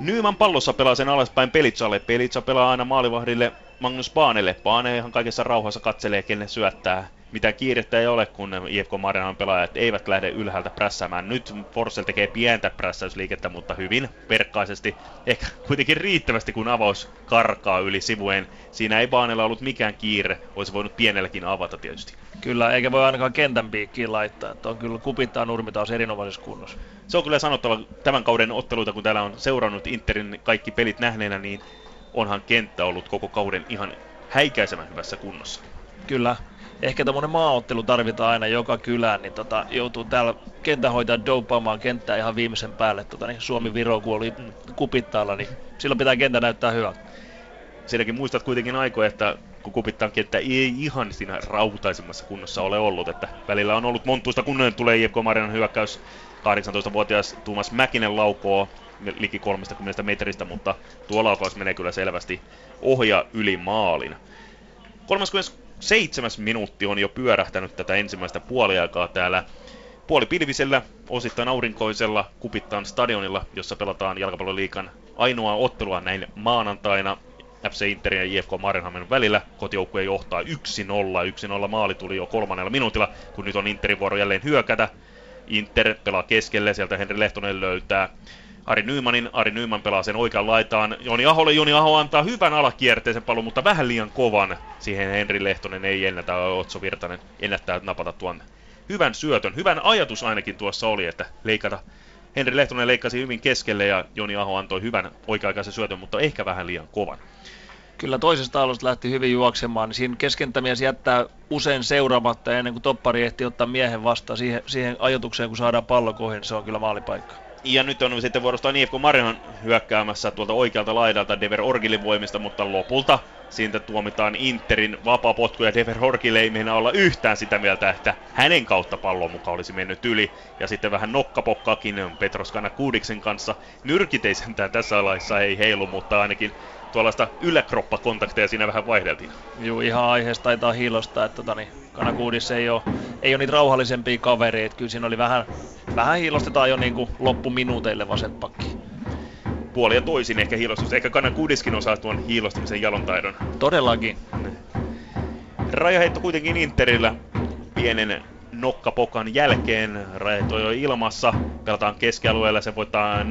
Nyman pallossa pelaa sen alaspäin Pelitsalle. Pelitsa pelaa aina maalivahdille Magnus Baanelle. Baane ihan kaikessa rauhassa katselee, kelle syöttää mitä kiirettä ei ole, kun IFK Marianan pelaajat eivät lähde ylhäältä prässäämään. Nyt Forssell tekee pientä prässäysliikettä, mutta hyvin perkkaisesti. Ehkä kuitenkin riittävästi, kun avaus karkaa yli sivueen. Siinä ei Baanella ollut mikään kiire, olisi voinut pienelläkin avata tietysti. Kyllä, eikä voi ainakaan kentän piikkiin laittaa. Että on kyllä kupittaa nurmi taas erinomaisessa kunnossa. Se on kyllä sanottava tämän kauden otteluita, kun täällä on seurannut Interin kaikki pelit nähneenä, niin onhan kenttä ollut koko kauden ihan häikäisevän hyvässä kunnossa. Kyllä, ehkä tämmöinen maaottelu tarvitaan aina joka kylään, niin tota, joutuu täällä kenttähoitaja dopaamaan kenttää ihan viimeisen päälle. Tota, niin Suomi-Viro, kun oli kupittaalla, niin silloin pitää kenttä näyttää hyvältä. Siinäkin muistat kuitenkin aikoja, että kun kupittaan kenttä ei ihan siinä rautaisemmassa kunnossa ole ollut, että välillä on ollut montuista kunnoin tulee IFK Marinan hyökkäys 18-vuotias Tuomas Mäkinen laukoo liki 30 metristä, mutta tuo laukaus menee kyllä selvästi ohja yli maalin. 30 seitsemäs minuutti on jo pyörähtänyt tätä ensimmäistä puoliaikaa täällä puolipilvisellä, osittain aurinkoisella Kupittaan stadionilla, jossa pelataan jalkapalloliikan ainoa ottelua näin maanantaina FC Interin ja IFK Marenhamen välillä. Kotijoukkue johtaa 1-0. 1-0 maali tuli jo kolmannella minuutilla, kun nyt on Interin vuoro jälleen hyökätä. Inter pelaa keskelle, sieltä Henri Lehtonen löytää Ari Nymanin. Ari Nyman pelaa sen oikean laitaan. Joni Aholle. Joni Aho antaa hyvän alakierteisen pallon, mutta vähän liian kovan. Siihen Henri Lehtonen ei ennätä. Otso Virtanen ennättää napata tuon hyvän syötön. Hyvän ajatus ainakin tuossa oli, että leikata Henri Lehtonen leikkasi hyvin keskelle ja Joni Aho antoi hyvän oikea-aikaisen syötön, mutta ehkä vähän liian kovan. Kyllä toisesta alusta lähti hyvin juoksemaan, niin siinä keskentämies jättää usein seuraamatta ennen kuin toppari ehtii ottaa miehen vastaan siihen, siihen ajotukseen, kun saadaan pallo kohin, niin se on kyllä maalipaikka. Ja nyt on sitten vuorostaan IFK Marion hyökkäämässä tuolta oikealta laidalta Dever Orgilin voimista, mutta lopulta siitä tuomitaan Interin vapapotku ja Dever Orgil ei meinaa olla yhtään sitä mieltä, että hänen kautta pallon mukaan olisi mennyt yli. Ja sitten vähän nokkapokkakin Petros Kuudiksen kanssa. Nyrkit ei sentään tässä laissa ei heilu, mutta ainakin tuollaista yläkroppakontakteja siinä vähän vaihdeltiin. Joo, ihan aiheesta taitaa hiilosta, että tota, niin, Kanakuudis ei ole, ei ole niitä rauhallisempia kavereita. Kyllä siinä oli vähän, vähän hiilostetaan jo niin kuin loppuminuuteille vaset pakki. Puoli ja toisin ehkä hiilostus. Ehkä Kanakuudiskin osaa tuon hiilostamisen jalontaidon. Todellakin. Rajaheitto kuitenkin Interillä pienen nokkapokan jälkeen. Rajaheitto on jo ilmassa. Pelataan keskialueella. Se voittaa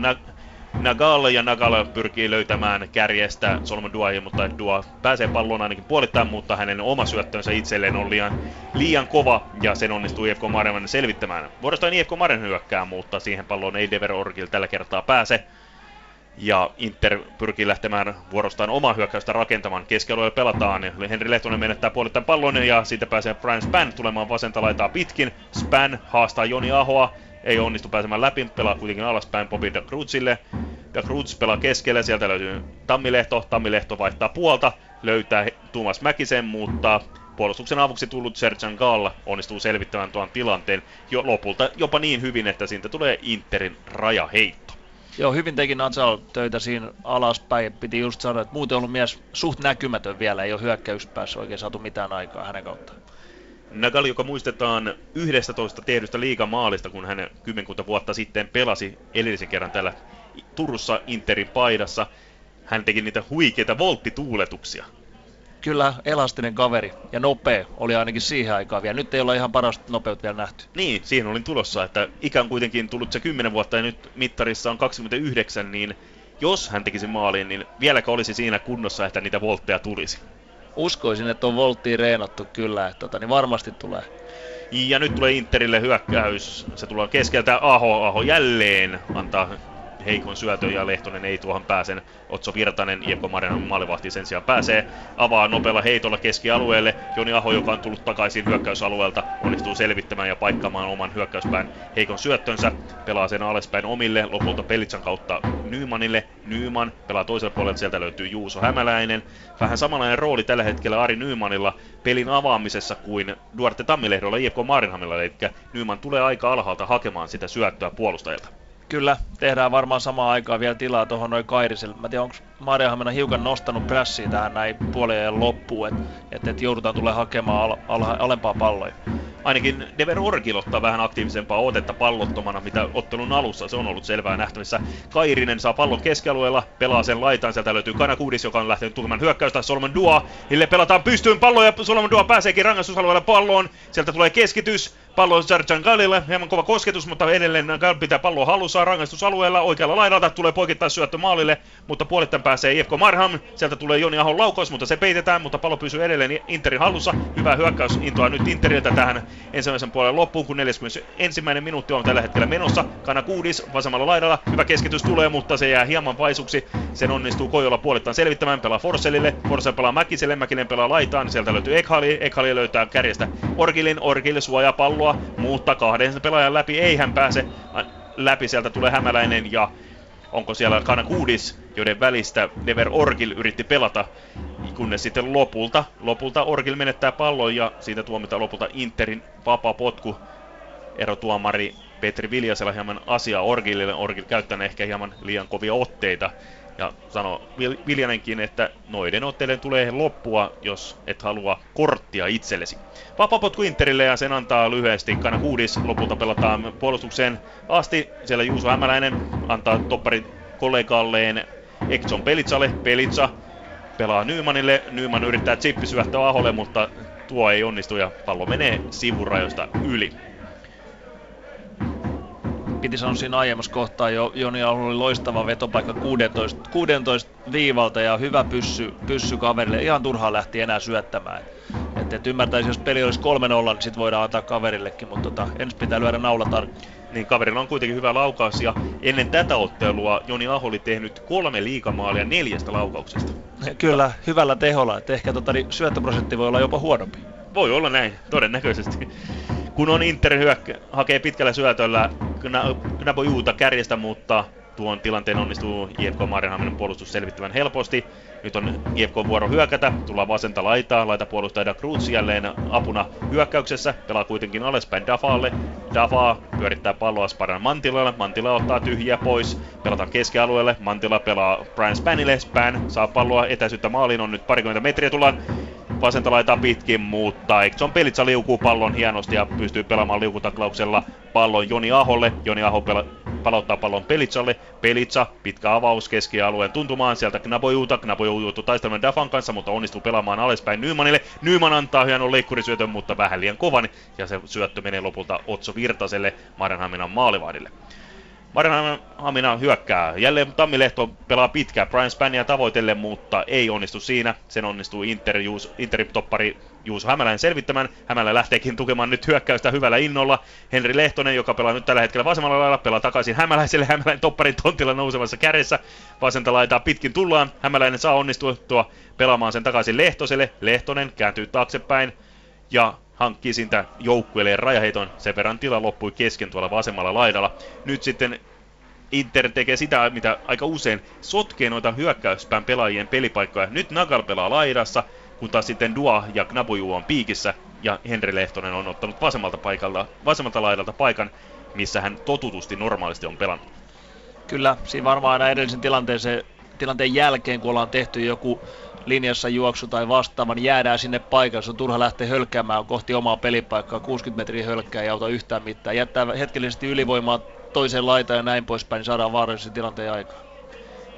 Nagal ja Nagal pyrkii löytämään kärjestä Solomon Duahi, mutta Dua pääsee palloon ainakin puolittain, mutta hänen oma syöttönsä itselleen on liian, liian kova ja sen onnistuu IFK Marjan selvittämään. Vuorostaan IFK Marjan hyökkää, mutta siihen palloon ei Dever Orgil tällä kertaa pääse. Ja Inter pyrkii lähtemään vuorostaan omaa hyökkäystä rakentamaan. Keskialueella pelataan. Henri Lehtonen menettää puolittain pallon ja siitä pääsee Brian Span tulemaan vasenta laitaa pitkin. Span haastaa Joni Ahoa ei onnistu pääsemään läpi, pelaa kuitenkin alaspäin Bobby da Cruzille. Da Cruz pelaa keskellä, sieltä löytyy Tammilehto, Tammilehto vaihtaa puolta, löytää Tuomas Mäkisen, mutta puolustuksen avuksi tullut Serjan Gall onnistuu selvittämään tuon tilanteen jo lopulta jopa niin hyvin, että siitä tulee Interin rajaheitto. Joo, hyvin teki Natsal töitä siinä alaspäin. Piti just sanoa, että muuten ollut mies suht näkymätön vielä, ei ole hyökkäyspäässä oikein saatu mitään aikaa hänen kauttaan. Nagali, joka muistetaan 11 tehdystä liigamaalista, kun hän kymmenkunta vuotta sitten pelasi edellisen kerran täällä Turussa Interin paidassa. Hän teki niitä huikeita volttituuletuksia. Kyllä, elastinen kaveri ja nopea oli ainakin siihen aikaan vielä. Nyt ei olla ihan parasta nopeutta vielä nähty. Niin, siihen olin tulossa, että ikään kuitenkin tullut se 10 vuotta ja nyt mittarissa on 29, niin jos hän tekisi maaliin, niin vieläkö olisi siinä kunnossa, että niitä voltteja tulisi? uskoisin, että on volttiin reenattu kyllä, että tota, niin varmasti tulee. Ja nyt tulee Interille hyökkäys. Se tulee keskeltä Aho. Aho jälleen antaa heikon syötön ja Lehtonen ei tuohon pääsen. Otso Virtanen, Iekko Marinan maalivahti sen sijaan pääsee. Avaa nopealla heitolla keskialueelle. Joni Aho, joka on tullut takaisin hyökkäysalueelta, onnistuu selvittämään ja paikkaamaan oman hyökkäyspään heikon syöttönsä. Pelaa sen alaspäin omille, lopulta Pelitsan kautta Nymanille. Nyman pelaa toisella puolella, sieltä löytyy Juuso Hämäläinen. Vähän samanlainen rooli tällä hetkellä Ari Nymanilla pelin avaamisessa kuin Duarte Tammilehdolla IFK Marinhamilla, eli Nyman tulee aika alhaalta hakemaan sitä syöttöä puolustajalta kyllä tehdään varmaan samaan aikaan vielä tilaa tuohon noin Kairiselle. Mä tiedän, onko Marjahamina hiukan nostanut prässiä tähän näin puolien loppuun, että et, et joudutaan tulee hakemaan al, al, alempaa palloja. Ainakin Dever Orgil ottaa vähän aktiivisempaa otetta pallottomana, mitä ottelun alussa se on ollut selvää nähtävissä. Kairinen saa pallon keskialueella, pelaa sen laitaan, sieltä löytyy Kanakuudis, joka on lähtenyt tukemaan hyökkäystä, Solomon Dua, Hille pelataan pystyyn pallo ja Solomon Dua pääseekin rangaistusalueella palloon, sieltä tulee keskitys, pallo Serjan Gallille, hieman kova kosketus, mutta edelleen Gall pitää palloa hallussa rangaistusalueella, oikealla laidalta tulee poikittain syöttö maalille, mutta puolittain pääsee IFK Marham, sieltä tulee Joni Ahon laukaus, mutta se peitetään, mutta pallo pysyy edelleen Interin hallussa, hyvä hyökkäys intoa nyt Interiltä tähän ensimmäisen puolen loppuun, kun 41. minuutti on tällä hetkellä menossa. Kana Kuudis vasemmalla laidalla, hyvä keskitys tulee, mutta se jää hieman vaisuksi. Sen onnistuu Kojola puolittain selvittämään, pelaa Forselille, Forsell pelaa Mäkiselle, Mäkinen pelaa laitaan, sieltä löytyy Ekhali, Ekhali löytää kärjestä Orgilin, Orgil suojaa palloa, mutta kahden pelaajan läpi ei hän pääse. Läpi, sieltä tulee Hämäläinen ja onko siellä Kana Kuudis, joiden välistä Dever Orgil yritti pelata, kunnes sitten lopulta, lopulta Orgil menettää pallon ja siitä tuomitaan lopulta Interin vapaa potku. Erotuomari Petri Viljasella hieman asiaa Orgilille. Orgil käyttää ehkä hieman liian kovia otteita Ja sanoi Viljanenkin, että noiden otteiden tulee loppua, jos et halua korttia itsellesi. Vapapotku Interille ja sen antaa lyhyesti. Kana kuudis lopulta pelataan puolustukseen asti. Siellä Juuso Hämäläinen antaa toppari kollegalleen Ekson Pelitsalle. Pelitsa pelaa Nymanille. Nyman yrittää chippi syöttää Aholle, mutta tuo ei onnistu ja pallo menee sivurajoista yli piti sanoa siinä aiemmassa kohtaa jo, Joni oli loistava vetopaikka 16, 16 viivalta ja hyvä pyssy, pyssy kaverille. Ihan turhaa lähti enää syöttämään. Et, et ymmärtäisi, jos peli olisi 3-0, niin sit voidaan antaa kaverillekin, mutta tota, ensin pitää lyödä naula tarkkaan. Niin kaverilla on kuitenkin hyvä laukaus ja ennen tätä ottelua Joni Aho oli tehnyt kolme liikamaalia neljästä laukauksesta. Kyllä, hyvällä teholla. Et ehkä tota, niin syöttöprosentti voi olla jopa huonompi. Voi olla näin, todennäköisesti kun on Inter hyökkä, hakee pitkällä syötöllä Juuta kärjestä, mutta tuon tilanteen onnistuu IFK Marienhaminen puolustus selvittämään helposti. Nyt on IFK vuoro hyökätä, tullaan vasenta laitaa, laita puolustaja Cruz jälleen apuna hyökkäyksessä, pelaa kuitenkin alaspäin Dafalle. Dafa pyörittää palloa Sparan Mantilalle, Mantila ottaa tyhjiä pois, pelataan keskialueelle, Mantila pelaa Brian Spanille, Span saa palloa etäisyyttä maaliin, on nyt parikymmentä metriä, tullaan vasenta laitaa pitkin, mutta Ekson Pelitsa liukuu pallon hienosti ja pystyy pelaamaan liukutaklauksella pallon Joni Aholle. Joni Aho pela- palauttaa pallon Pelitsalle. Pelitsa, pitkä avaus keskialueen tuntumaan sieltä Knabojuuta. Knaboju joutuu taistelemaan Dafan kanssa, mutta onnistuu pelaamaan alaspäin Nymanille. Nyman antaa hienon leikkurisyötön, mutta vähän liian kovan ja se syöttö menee lopulta Otso Virtaselle Marenhaminan maalivahdille. Hamina hyökkää. Jälleen Tammilehto pelaa pitkään Brian Spania tavoitelle, mutta ei onnistu siinä. Sen onnistuu Inter, Juus, Inter-toppari Juuso Hämäläinen selvittämään. Hämälä lähteekin tukemaan nyt hyökkäystä hyvällä innolla. Henri Lehtonen, joka pelaa nyt tällä hetkellä vasemmalla lailla, pelaa takaisin Hämäläiselle. Hämäläinen topparin tontilla nousevassa kädessä. Vasenta laitaa pitkin tullaan. Hämäläinen saa onnistua pelaamaan sen takaisin Lehtoselle. Lehtonen kääntyy taaksepäin ja hankkii siitä joukkueelle rajaheiton. Sen verran tila loppui kesken tuolla vasemmalla laidalla. Nyt sitten Inter tekee sitä, mitä aika usein sotkee noita hyökkäyspään pelaajien pelipaikkoja. Nyt Nagal pelaa laidassa, kun taas sitten Dua ja Knabuju on piikissä, ja Henri Lehtonen on ottanut vasemmalta, paikalta, vasemmalta laidalta paikan, missä hän totutusti normaalisti on pelannut. Kyllä, siinä varmaan aina edellisen tilanteen jälkeen, kun ollaan tehty joku linjassa juoksu tai vastaavan, niin jäädään sinne paikalle. Se on turha lähteä hölkkäämään kohti omaa pelipaikkaa, 60 metriä hölkkää ja auta yhtään mitään. Jättää hetkellisesti ylivoimaa toiseen laitaan ja näin poispäin, niin saadaan vaarallisen tilanteen aikaan.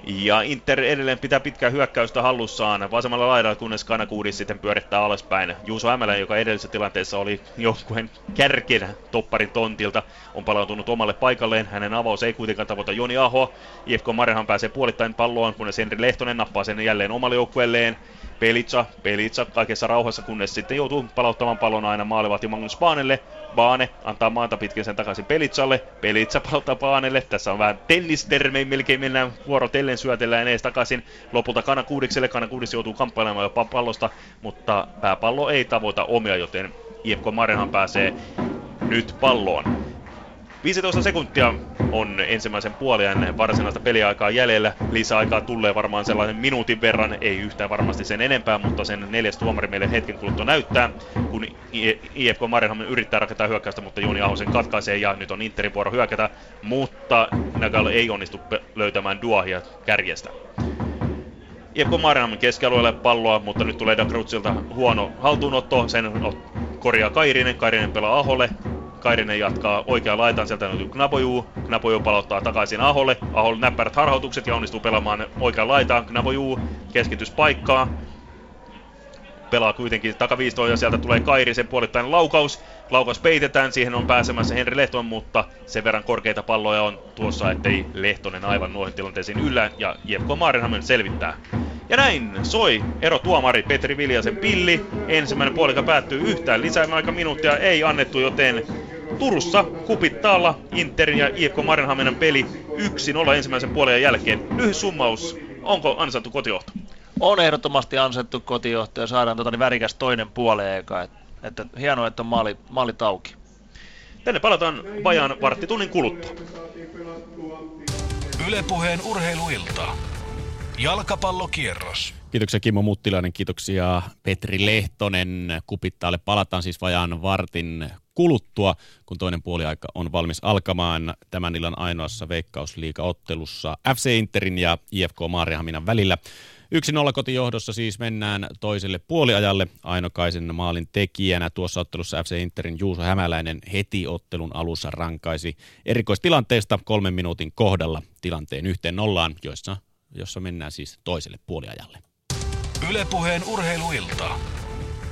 Ja Inter edelleen pitää pitkää hyökkäystä hallussaan vasemmalla laidalla, kunnes Kanakuudis sitten pyörittää alaspäin. Juuso Hämälän, joka edellisessä tilanteessa oli joukkueen kärkenä topparin tontilta, on palautunut omalle paikalleen. Hänen avaus ei kuitenkaan tavoita Joni Aho. IFK Marehan pääsee puolittain palloon, kunnes Henri Lehtonen nappaa sen jälleen omalle joukkueelleen. Pelitsa, Pelitsa kaikessa rauhassa, kunnes sitten joutuu palauttamaan pallon aina maalivahti Magnus Baanelle. Baane antaa maata pitkin sen takaisin Pelitsalle. Pelitsa palauttaa Baanelle. Tässä on vähän tennistermei, melkein mennään vuorotellen syötellään ees takaisin. Lopulta Kana Kuudikselle. Kana Kuudis joutuu kamppailemaan jopa pallosta, mutta pääpallo ei tavoita omia, joten IFK Marenhan pääsee nyt palloon. 15 sekuntia on ensimmäisen puolen varsinaista peliaikaa jäljellä. Lisäaikaa tulee varmaan sellainen minuutin verran, ei yhtään varmasti sen enempää, mutta sen neljäs tuomari meille hetken kuluttua näyttää, kun IFK Mariehamn yrittää rakentaa hyökkäystä, mutta Juni Ahosen katkaisee ja nyt on Interin vuoro hyökätä, mutta Nagal ei onnistu löytämään Duahia kärjestä. IFK Mariehamn keskialueelle palloa, mutta nyt tulee Dakrutsilta huono haltuunotto, sen korjaa Kairinen, Kairinen pelaa Aholle, Kairinen jatkaa oikea laitaan, sieltä löytyy Knaboju. Knaboju palauttaa takaisin Aholle. Aholle näppärät harhautukset ja onnistuu pelaamaan oikean laitaan. Knaboju keskityspaikkaa. Pelaa kuitenkin takaviistoon ja sieltä tulee Kairisen puolittain laukaus. Laukaus peitetään, siihen on pääsemässä Henri Lehtonen, mutta sen verran korkeita palloja on tuossa, ettei Lehtonen aivan noihin tilanteisiin yllä ja Jefko Maarenhamen selvittää. Ja näin soi ero tuomari Petri Viljasen pilli. Ensimmäinen puolika päättyy yhtään lisää aika minuuttia ei annettu, joten Turussa kupittaalla Inter ja IFK Marenhaminan peli 1-0 ensimmäisen puolen jälkeen. Lyhyt summaus, onko ansaittu kotijohto? On ehdottomasti ansaittu kotijohto ja saadaan tota, niin värikäs toinen puoleen eka. Et, että hienoa, että on maali, maalit auki. Tänne palataan vajaan varttitunnin kuluttua. Ylepuheen urheiluilta. Jalkapallokierros. Kiitoksia Kimmo Muttilainen, kiitoksia Petri Lehtonen. Kupittaalle palataan siis vajaan vartin kuluttua, kun toinen puoliaika on valmis alkamaan tämän illan ainoassa veikkausliigaottelussa FC Interin ja IFK Maariahaminan välillä. 1-0 kotijohdossa siis mennään toiselle puoliajalle. Ainokaisen maalin tekijänä tuossa ottelussa FC Interin Juuso Hämäläinen heti ottelun alussa rankaisi erikoistilanteesta kolmen minuutin kohdalla tilanteen yhteen nollaan, jossa, jossa mennään siis toiselle puoliajalle. Ylepuheen urheiluilta.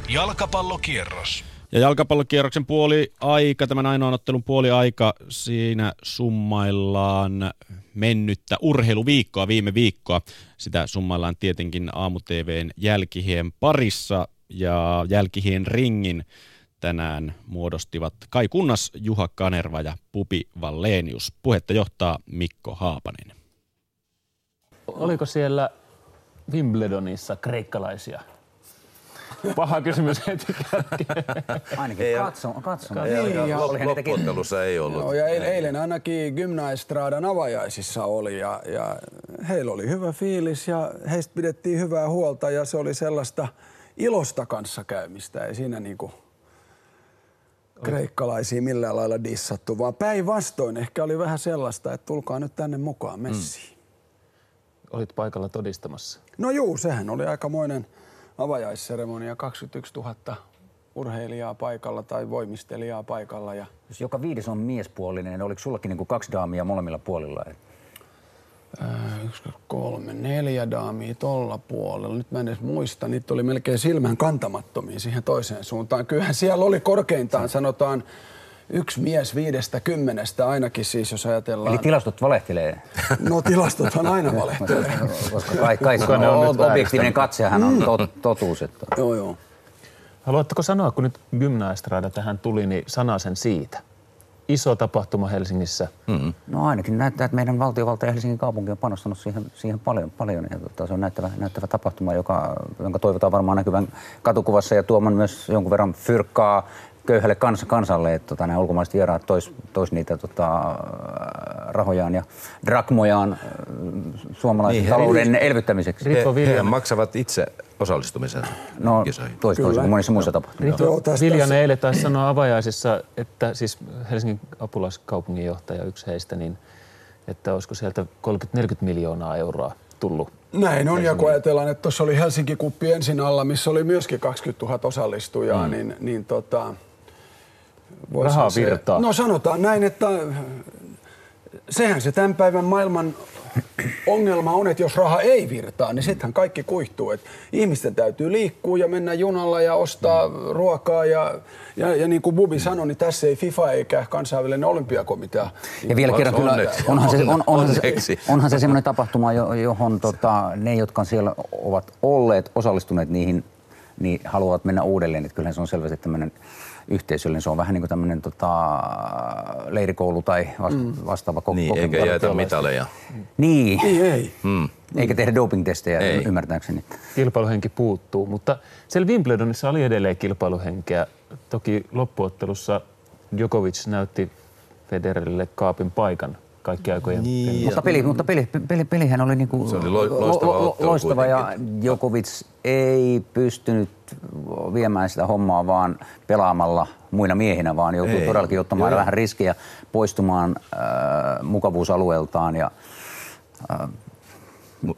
Jalkapallokierros. Ja jalkapallokierroksen puoli aika, tämän ainoan ottelun puoli aika, siinä summaillaan mennyttä urheiluviikkoa viime viikkoa. Sitä summaillaan tietenkin aamu-tvn jälkihien parissa ja jälkihien ringin tänään muodostivat Kai Kunnas, Juha Kanerva ja Pupi Vallenius. Puhetta johtaa Mikko Haapanen. Oliko siellä Wimbledonissa kreikkalaisia? Paha kysymys heti Ainakin ei, katso, katso. Niin, ja loppuottelussa ei ollut. Joo, ja eilen ainakin Gymnaestradan avajaisissa oli ja, ja heillä oli hyvä fiilis ja heistä pidettiin hyvää huolta ja se oli sellaista ilosta kanssakäymistä. Ei siinä niinku kreikkalaisia millään lailla dissattu, vaan päinvastoin ehkä oli vähän sellaista, että tulkaa nyt tänne mukaan messiin. Mm. Olit paikalla todistamassa. No juu, sehän oli aikamoinen avajaisseremonia, 21 000 urheilijaa paikalla tai voimistelijaa paikalla. Ja... Jos joka viides on miespuolinen, niin oliko sullakin niin kuin kaksi daamia molemmilla puolilla? Äh, yksi, kolme, neljä daamia tuolla puolella. Nyt mä en edes muista. Niitä oli melkein silmän kantamattomia siihen toiseen suuntaan. Kyllähän siellä oli korkeintaan, sanotaan, yksi mies viidestä kymmenestä ainakin siis, jos ajatellaan. Eli tilastot valehtelee? No tilastothan aina valehtelee. Koska kai, kai on, on objektiivinen katsehan on tot, totuus. Että... Joo, joo. Haluatteko sanoa, kun nyt Gymnaestrada tähän tuli, niin sanasen siitä? Iso tapahtuma Helsingissä. Mm-hmm. No ainakin näyttää, että meidän valtiovalta ja Helsingin kaupunki on panostanut siihen, siihen paljon. paljon ja tota, se on näyttävä, näyttävä tapahtuma, joka, jonka toivotaan varmaan näkyvän katukuvassa ja tuoman myös jonkun verran fyrkkaa köyhälle kans, kansalle, että tota, nämä ulkomaiset vieraat tois, tois niitä tota, rahojaan ja drakmojaan äh, suomalaisen niin, talouden he, elvyttämiseksi. He, he maksavat itse osallistumisen No tois, toisin kuin monissa muissa tapahtumissa. Viljanen eilen taisi sanoa avajaisissa, että siis Helsingin apulaiskaupunginjohtaja, yksi heistä, niin että olisiko sieltä 30-40 miljoonaa euroa tullut näin on, ja kun ajatellaan, että tuossa oli Helsinki-kuppi ensin alla, missä oli myöskin 20 000 osallistujaa, mm. niin, niin tota, Rahaa virtaa. Se, no sanotaan näin, että sehän se tämän päivän maailman ongelma on, että jos raha ei virtaa, niin sittenhän kaikki kuihtuu. Että ihmisten täytyy liikkua ja mennä junalla ja ostaa mm. ruokaa. Ja, ja, ja niin kuin Bubi sanoi, niin tässä ei FIFA eikä kansainvälinen olympiakomitea. Ja vielä kerran kyllä, onhan se, on, onhan, se, onhan se semmoinen tapahtuma, johon tota, ne, jotka siellä ovat olleet, osallistuneet niihin, niin haluavat mennä uudelleen. Että kyllähän se on selvästi tämmöinen yhteisöllinen. Se on vähän niin kuin tämmöinen tota, leirikoulu tai mm. vastaava koko. Niin, eikä jäätä mitaleja. Niin. Ei, ei. Mm. Eikä tehdä doping-testejä ei. ymmärtääkseni. Kilpailuhenki puuttuu, mutta siellä Wimbledonissa oli edelleen kilpailuhenkeä. Toki loppuottelussa Djokovic näytti Federerille kaapin paikan kaikki aikojen. Niin, mutta, peli, mutta peli, peli, pelihän oli, niinku Se oli lo, loistava, lo, lo, loistava ja Djokovic ei pystynyt viemään sitä hommaa vaan pelaamalla muina miehinä, vaan joutui ei. todellakin ottamaan Joo. vähän riskiä poistumaan äh, mukavuusalueeltaan ja äh,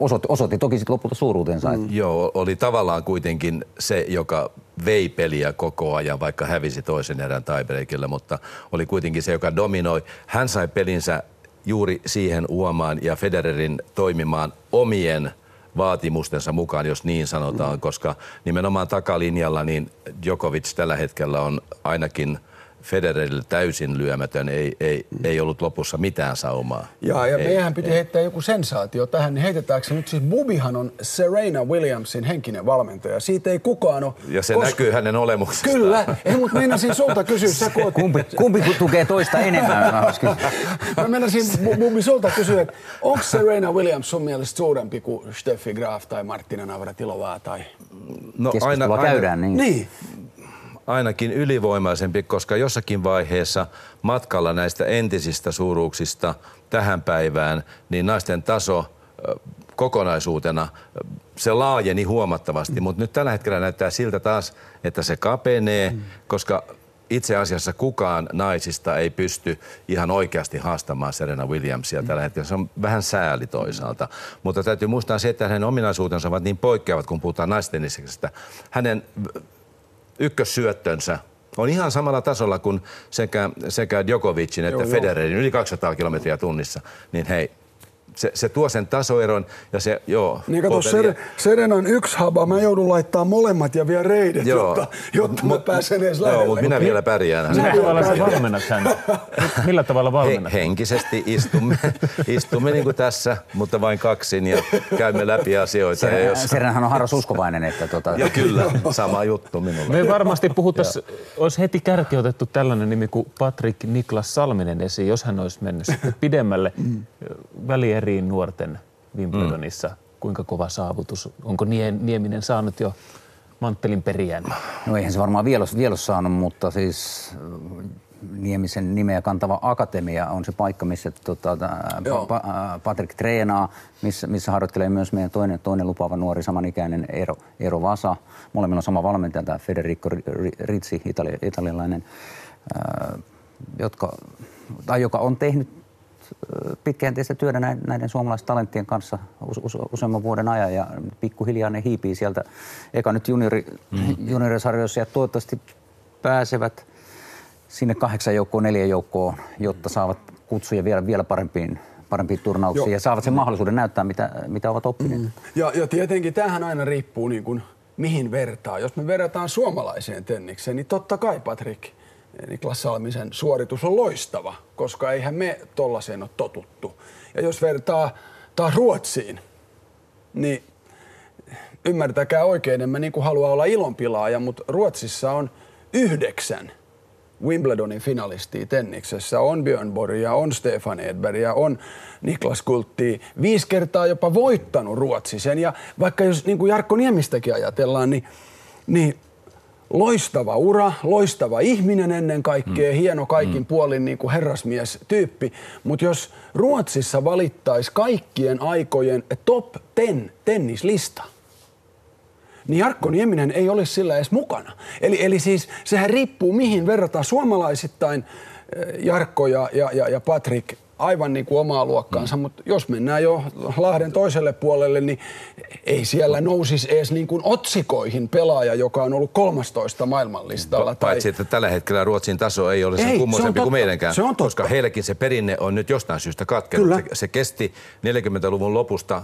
osoitti, osoitti toki sitten lopulta suuruutensa. Mm. Joo, oli tavallaan kuitenkin se, joka vei peliä koko ajan, vaikka hävisi toisen erän tiebreakilla, mutta oli kuitenkin se, joka dominoi. Hän sai pelinsä juuri siihen uomaan ja Federerin toimimaan omien vaatimustensa mukaan, jos niin sanotaan, koska nimenomaan takalinjalla niin Djokovic tällä hetkellä on ainakin – Federerille täysin lyömätön, ei, ei, ei ollut lopussa mitään saumaa. Ja, ja ei, meidän piti ei. heittää joku sensaatio tähän, niin heitetäänkö se nyt siis Bubihan on Serena Williamsin henkinen valmentaja. Siitä ei kukaan ole... Ja se koska... näkyy hänen olemuksestaan. Kyllä, ei mut meinasin sulta kysyä, sä koot... kumpi, kumpi tukee toista enemmän? mä meinasin Bubi sulta kysyä, että onko Serena Williams sun mielestä suurempi kuin Steffi Graf tai Martina Navratilova tai... No, aina, aina, käydään niin. Niin, ainakin ylivoimaisempi, koska jossakin vaiheessa matkalla näistä entisistä suuruuksista tähän päivään, niin naisten taso kokonaisuutena se laajeni huomattavasti, mutta nyt tällä hetkellä näyttää siltä taas, että se kapenee, koska itse asiassa kukaan naisista ei pysty ihan oikeasti haastamaan Serena Williamsia tällä hetkellä. Se on vähän sääli toisaalta. Mutta täytyy muistaa se, että hänen ominaisuutensa ovat niin poikkeavat, kun puhutaan naistennisestä. Hänen ykkössyöttönsä on ihan samalla tasolla kuin sekä, sekä Djokovicin että Joo, joo. Federerin, yli 200 kilometriä tunnissa. Niin hei, se, se tuo sen tasoeron ja se, joo. Niin kato, Ser- Serenan yksi haba, mä joudun laittaa molemmat ja vielä reidet, Joo. jotta, jotta mä pääsen edes Joo, lähelle. mutta minä vielä pärjään. Millä tavalla sä valmennat häntä? Millä tavalla He, valmennat? henkisesti istumme, istumme niin kuin tässä, mutta vain kaksin ja käymme läpi asioita. Ja jos, Serenhän on harras uskovainen, että tota, ja kyllä, sama juttu minulla. Me varmasti puhuttaisiin, olisi heti kärkiotettu tällainen nimi kuin Patrick Niklas Salminen esiin, jos hän olisi mennyt sitten pidemmälle välieriin nuorten Wimbledonissa. Kuinka kova saavutus? Onko Nie- Nieminen saanut jo manttelin perijän? No eihän se varmaan vielä, vielä saanut, mutta siis äh, Niemisen nimeä kantava akatemia on se paikka, missä tota, Joo. pa, pa, Patrick treenaa, missä, missä harjoittelee myös meidän toinen, toinen lupaava nuori samanikäinen Eero, Eero Vasa. Molemmilla on sama valmentaja, tämä Federico Ri- Ri- Rizzi, itali, italialainen, ää, jotka, tai joka on tehnyt pitkäjänteistä työtä näiden, näiden suomalaistalenttien kanssa use, use, useamman vuoden ajan ja pikkuhiljaa ne hiipii sieltä. Eka nyt juniori, mm. juniorisarjoissa ja toivottavasti pääsevät sinne kahdeksan joukkoon, neljä joukkoon, jotta saavat kutsuja vielä, vielä parempiin, parempiin turnauksiin Joo. ja saavat sen mahdollisuuden näyttää, mitä, mitä ovat oppineet. Mm. Ja, ja tietenkin tämähän aina riippuu niin kuin, mihin vertaa. Jos me verrataan suomalaiseen tennikseen, niin totta kai Patrik Niklas Salmisen suoritus on loistava, koska eihän me tollaiseen ole totuttu. Ja jos vertaa taas Ruotsiin, niin ymmärtäkää oikein, en mä niin kuin halua olla ilonpilaaja, mutta Ruotsissa on yhdeksän Wimbledonin finalistia tenniksessä. On Björn Borg ja on Stefan Edberg ja on Niklas Kultti. Viisi kertaa jopa voittanut Ruotsi sen. Ja vaikka jos niin kuin Jarkko Niemistäkin ajatellaan, niin, niin loistava ura, loistava ihminen ennen kaikkea, mm. hieno kaikin mm. puolin niin kuin herrasmies-tyyppi. Mutta jos Ruotsissa valittaisi kaikkien aikojen top 10 tennislista, niin Jarkko Nieminen ei olisi sillä edes mukana. Eli, eli siis sehän riippuu mihin verrataan suomalaisittain eh, Jarkko ja, ja, ja, ja Patrik aivan niin kuin omaa luokkaansa, mm. mutta jos mennään jo Lahden toiselle puolelle, niin ei siellä nousisi edes niin kuin otsikoihin pelaaja, joka on ollut 13 maailmanlistalla. Pa- Paitsi, että tällä hetkellä Ruotsin taso ei ole sen kummoisempi kuin meidänkään, Se on totta. koska heilläkin se perinne on nyt jostain syystä katkenut. Se, se kesti 40-luvun lopusta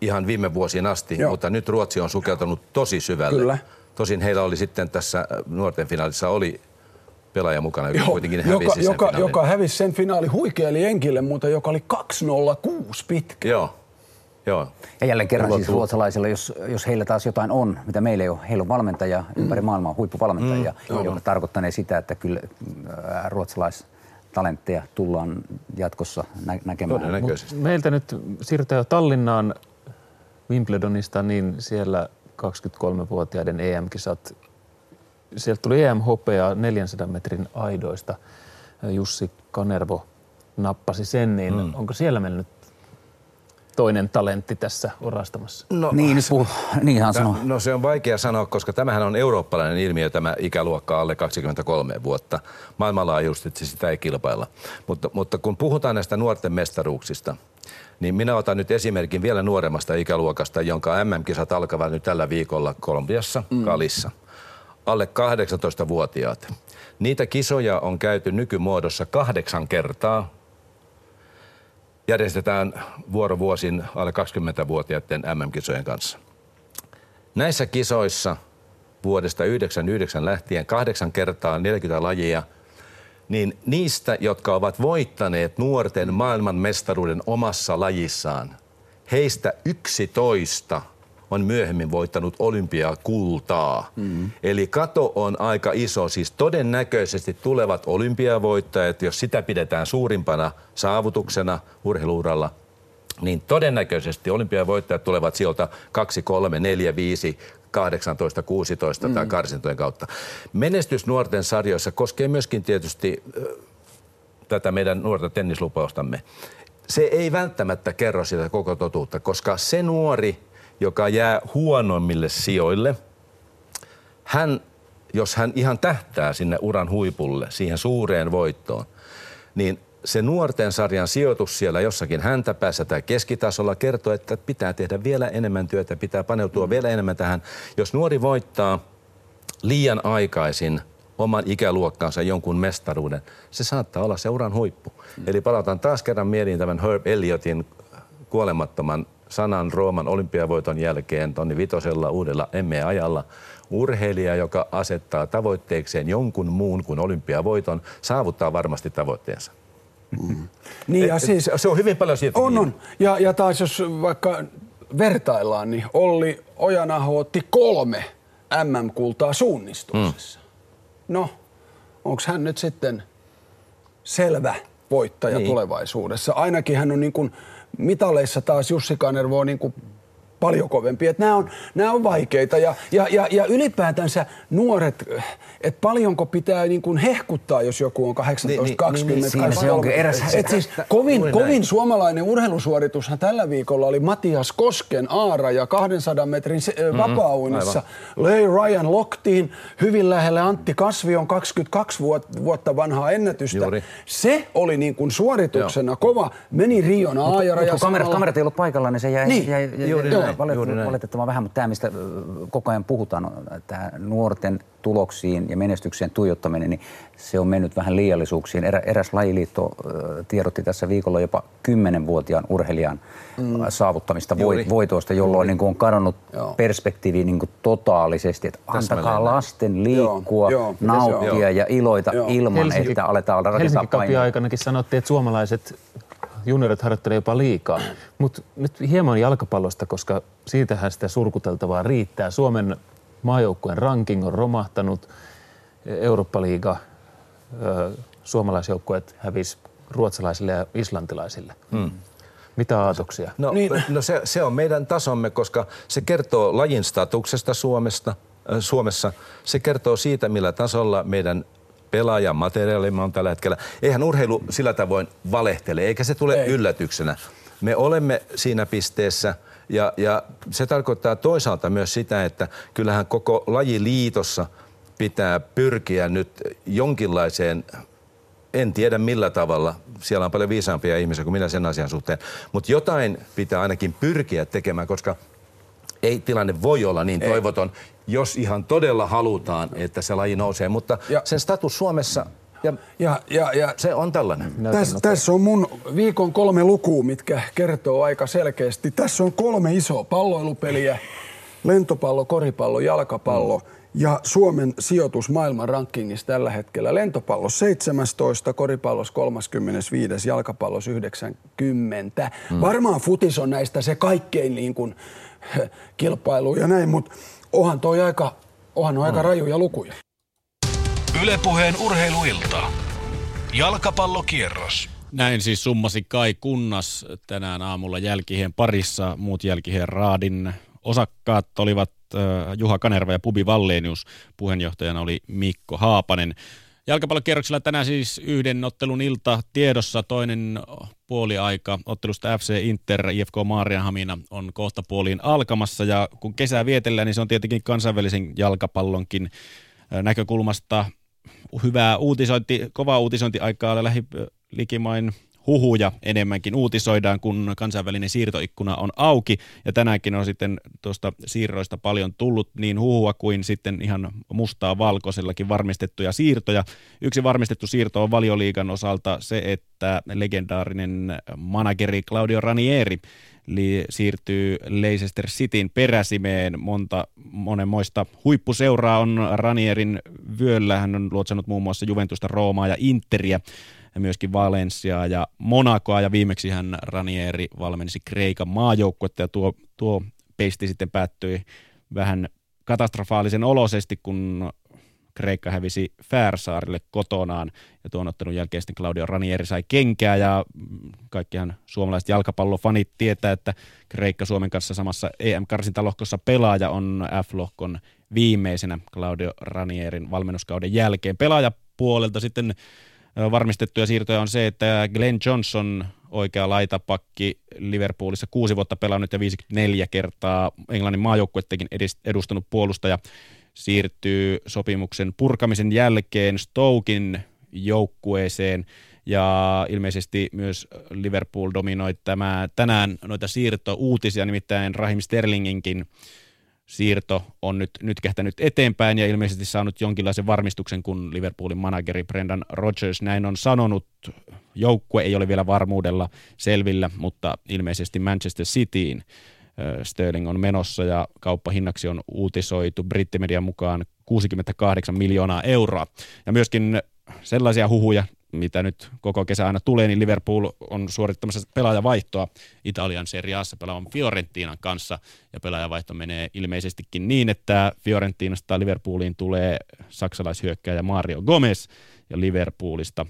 ihan viime vuosiin asti, Joo. mutta nyt Ruotsi on sukeltanut tosi syvälle. Kyllä. Tosin heillä oli sitten tässä äh, nuorten finaalissa oli pelaaja mukana, joka Joo, kuitenkin hävisi joka, sen joka, finaalin. joka hävisi sen finaali huikealle Enkille, mutta joka oli 206 pitkä. Joo, joo. Ja jälleen kerran Mulla siis ruotsalaisilla, jos, jos heillä taas jotain on, mitä meillä ei ole, heillä on valmentajia mm. ympäri maailmaa, huippuvalmentajia, mm, joka tarkoittaa sitä, että kyllä ää, ruotsalaistalentteja tullaan jatkossa nä- näkemään. Todennäköisesti. Meiltä nyt siirrytään jo Tallinnaan Wimbledonista, niin siellä 23-vuotiaiden EM-kisat. Sieltä tuli EM-hopeaa 400 metrin aidoista. Jussi Kanervo nappasi sen, niin mm. onko siellä mennyt toinen talentti tässä orastamassa? No, Niin, niinhän Tä- sanoo. No se on vaikea sanoa, koska tämähän on eurooppalainen ilmiö, tämä ikäluokka alle 23 vuotta. Maailmanlaajuisesti sitä ei kilpailla. Mutta, mutta kun puhutaan näistä nuorten mestaruuksista, niin minä otan nyt esimerkin vielä nuoremmasta ikäluokasta, jonka MM-kisat alkavat nyt tällä viikolla Kolumbiassa, mm. Kalissa. Alle 18-vuotiaat. Niitä kisoja on käyty nykymuodossa kahdeksan kertaa. Järjestetään vuorovuosin alle 20-vuotiaiden MM-kisojen kanssa. Näissä kisoissa vuodesta 1999 lähtien kahdeksan kertaa 40 lajia, niin niistä, jotka ovat voittaneet nuorten maailmanmestaruuden omassa lajissaan, heistä 11 on myöhemmin voittanut olympiakultaa. Mm. Eli kato on aika iso. Siis todennäköisesti tulevat olympiavoittajat, jos sitä pidetään suurimpana saavutuksena urheiluuralla, niin todennäköisesti olympiavoittajat tulevat sieltä 2, 3, 4, 5, 18, 16 mm. tai karsintojen kautta. Menestys nuorten sarjoissa koskee myöskin tietysti tätä meidän nuorta tennislupaustamme. Se ei välttämättä kerro sitä koko totuutta, koska se nuori, joka jää huonommille sijoille, hän jos hän ihan tähtää sinne uran huipulle, siihen suureen voittoon, niin se nuorten sarjan sijoitus siellä jossakin häntäpäässä tai keskitasolla kertoo, että pitää tehdä vielä enemmän työtä, pitää paneutua mm. vielä enemmän tähän. Jos nuori voittaa liian aikaisin oman ikäluokkaansa jonkun mestaruuden, se saattaa olla seuran huippu. Mm. Eli palataan taas kerran mieliin tämän Herb Elliotin kuolemattoman sanan Rooman olympiavoiton jälkeen Tonni Vitosella uudella ME-ajalla. Urheilija, joka asettaa tavoitteekseen jonkun muun kuin olympiavoiton, saavuttaa varmasti tavoitteensa. Mm. Niin ja siis, se on hyvin paljon siitä. On, on. Ja, ja taas jos vaikka vertaillaan, niin Olli Ojanaho otti kolme MM-kultaa suunnistuksessa. Mm. No, onko hän nyt sitten selvä voittaja niin. tulevaisuudessa? Ainakin hän on niin kuin mitaleissa taas Jussi Kanervo on niin kuin paljon kovempi. Että nämä, on, nämä on vaikeita ja, ja, ja, ja ylipäätänsä nuoret, että paljonko pitää niin kuin hehkuttaa, jos joku on 18, niin, 20, niin, niin, se onkin eräs. Et siis kovin, kovin suomalainen urheilusuoritushan tällä viikolla oli Matias Kosken aara ja 200 metrin mm-hmm, vapaa-uinnissa. Lei Ryan loktiin hyvin lähelle Antti Kasvion 22 vuotta vanhaa ennätystä. Juuri. Se oli niin kuin suorituksena Joo. kova. Meni Rion aajara. Mutta kun kamerat, kamerat ei ollut paikalla, niin se jäi, niin. jäi, jäi, jäi, jäi näin, valitettavan vähän, mutta tämä, mistä koko ajan puhutaan, tämä nuorten tuloksiin ja menestykseen tuijottaminen, niin se on mennyt vähän liiallisuuksiin. Erä, eräs lajiliitto tiedotti tässä viikolla jopa 10-vuotiaan urheilijan mm. saavuttamista Juuri. voitoista, jolloin niin kuin on kadonnut Joo. perspektiivi niin kuin totaalisesti, että antakaa lasten liikkua, Joo. nauttia Joo. ja iloita Joo. ilman, Helsinki, että aletaan rakentaa Helsinki aikanakin sanottiin, että suomalaiset juniorit harjoittelee jopa liikaa. Mutta nyt hieman jalkapallosta, koska siitähän sitä surkuteltavaa riittää. Suomen maajoukkueen ranking on romahtanut. Eurooppa-liiga, suomalaisjoukkueet hävisi ruotsalaisille ja islantilaisille. Hmm. Mitä ajatuksia? No, niin. no se, se on meidän tasomme, koska se kertoo lajin statuksesta Suomesta, äh, Suomessa. Se kertoo siitä, millä tasolla meidän pelaajan materiaalimme on tällä hetkellä. Eihän urheilu sillä tavoin valehtele, eikä se tule Ei. yllätyksenä. Me olemme siinä pisteessä ja, ja se tarkoittaa toisaalta myös sitä, että kyllähän koko lajiliitossa pitää pyrkiä nyt jonkinlaiseen en tiedä millä tavalla, siellä on paljon viisaampia ihmisiä kuin minä sen asian suhteen, mutta jotain pitää ainakin pyrkiä tekemään, koska ei tilanne voi olla niin ei. toivoton, jos ihan todella halutaan, että se laji nousee. Mutta ja. sen status Suomessa ja, ja, ja, ja se on tällainen. Tässä täs on mun viikon kolme lukua, mitkä kertoo aika selkeästi. Tässä on kolme isoa palloilupeliä. Lentopallo, koripallo, jalkapallo. Mm. Ja Suomen sijoitus maailman rankingissa tällä hetkellä. Lentopallo 17, koripallos 35, jalkapallos 90. Mm. Varmaan futis on näistä se kaikkein niin kuin, kilpailu ja näin, mutta onhan toi aika, onhan aika mm. rajuja lukuja. Ylepuheen urheiluilta. Jalkapallokierros. Näin siis summasi Kai Kunnas tänään aamulla jälkiheen parissa. Muut jälkiheen raadin osakkaat olivat Juha Kanerva ja Pubi Vallenius. Puheenjohtajana oli Mikko Haapanen. Jalkapallokierroksella tänään siis yhden ottelun ilta tiedossa, toinen puoliaika ottelusta FC Inter, IFK Maarianhamina on kohta puoliin alkamassa. Ja kun kesää vietellään, niin se on tietenkin kansainvälisen jalkapallonkin näkökulmasta hyvää uutisointi, kovaa uutisointiaikaa lähi likimain huhuja enemmänkin uutisoidaan, kun kansainvälinen siirtoikkuna on auki. Ja tänäänkin on sitten tuosta siirroista paljon tullut niin huhua kuin sitten ihan mustaa valkoisellakin varmistettuja siirtoja. Yksi varmistettu siirto on valioliigan osalta se, että legendaarinen manageri Claudio Ranieri siirtyy Leicester Cityn peräsimeen. Monta monenmoista huippuseuraa on Ranierin vyöllä. Hän on luotsannut muun muassa Juventusta, Roomaa ja Interiä ja myöskin Valenciaa ja Monacoa ja viimeksi hän Ranieri valmensi Kreikan maajoukkuetta ja tuo, tuo pesti sitten päättyi vähän katastrofaalisen olosesti, kun Kreikka hävisi Färsaarille kotonaan ja tuon ottelun jälkeen sitten Claudio Ranieri sai kenkää ja kaikkihan suomalaiset jalkapallofanit tietää, että Kreikka Suomen kanssa samassa EM-karsintalohkossa pelaaja on F-lohkon viimeisenä Claudio Ranierin valmennuskauden jälkeen. Pelaajapuolelta sitten varmistettuja siirtoja on se, että Glenn Johnson, oikea laitapakki Liverpoolissa kuusi vuotta pelannut ja 54 kertaa Englannin maajoukkuettekin edustanut puolustaja, siirtyy sopimuksen purkamisen jälkeen Stokin joukkueeseen. Ja ilmeisesti myös Liverpool dominoi tämä, tänään noita siirtouutisia, nimittäin Rahim Sterlinginkin siirto on nyt, nyt kähtänyt eteenpäin ja ilmeisesti saanut jonkinlaisen varmistuksen, kun Liverpoolin manageri Brendan Rodgers näin on sanonut. Joukkue ei ole vielä varmuudella selvillä, mutta ilmeisesti Manchester Cityin Sterling on menossa ja kauppahinnaksi on uutisoitu brittimedian mukaan 68 miljoonaa euroa. Ja myöskin sellaisia huhuja mitä nyt koko kesä aina tulee, niin Liverpool on suorittamassa pelaajavaihtoa Italian Serie A:ssa pelaavan Fiorentinan kanssa. Ja pelaajavaihto menee ilmeisestikin niin, että Fiorentinasta Liverpooliin tulee saksalaishyökkäjä Mario Gomez ja Liverpoolista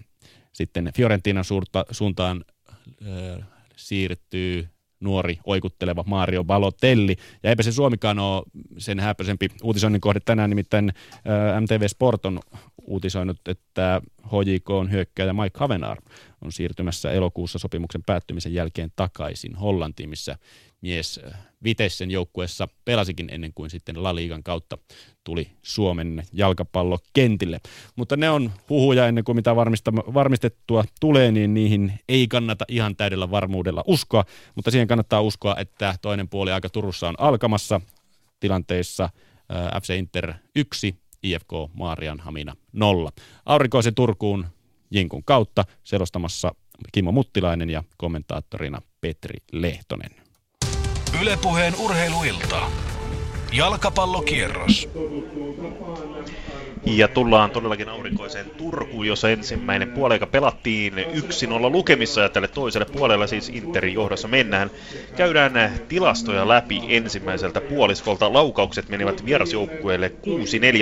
sitten Fiorentinan suurta, suuntaan äh, siirtyy nuori oikutteleva Mario Balotelli. Ja eipä se Suomikaan ole sen häpöisempi uutisoinnin kohde tänään, nimittäin äh, MTV Sport on uutisoinut, että HJK on hyökkääjä Mike Havenar on siirtymässä elokuussa sopimuksen päättymisen jälkeen takaisin Hollantiin, missä mies äh, Vitessen joukkueessa pelasikin ennen kuin sitten La kautta tuli Suomen jalkapallokentille. Mutta ne on huhuja ennen kuin mitä varmistettua tulee, niin niihin ei kannata ihan täydellä varmuudella uskoa, mutta siihen kannattaa uskoa, että toinen puoli aika Turussa on alkamassa tilanteissa äh, FC Inter 1, IFK Maarianhamina 0. Aurinkoisen Turkuun Jinkun kautta selostamassa Kimmo Muttilainen ja kommentaattorina Petri Lehtonen. Ylepuheen urheiluilta. Jalkapallokierros. Ja tullaan todellakin aurinkoiseen Turkuun, jossa ensimmäinen puoliaika pelattiin 1-0 lukemissa ja tälle toiselle puolella siis Interin johdossa mennään. Käydään tilastoja läpi ensimmäiseltä puoliskolta. Laukaukset menivät vierasjoukkueelle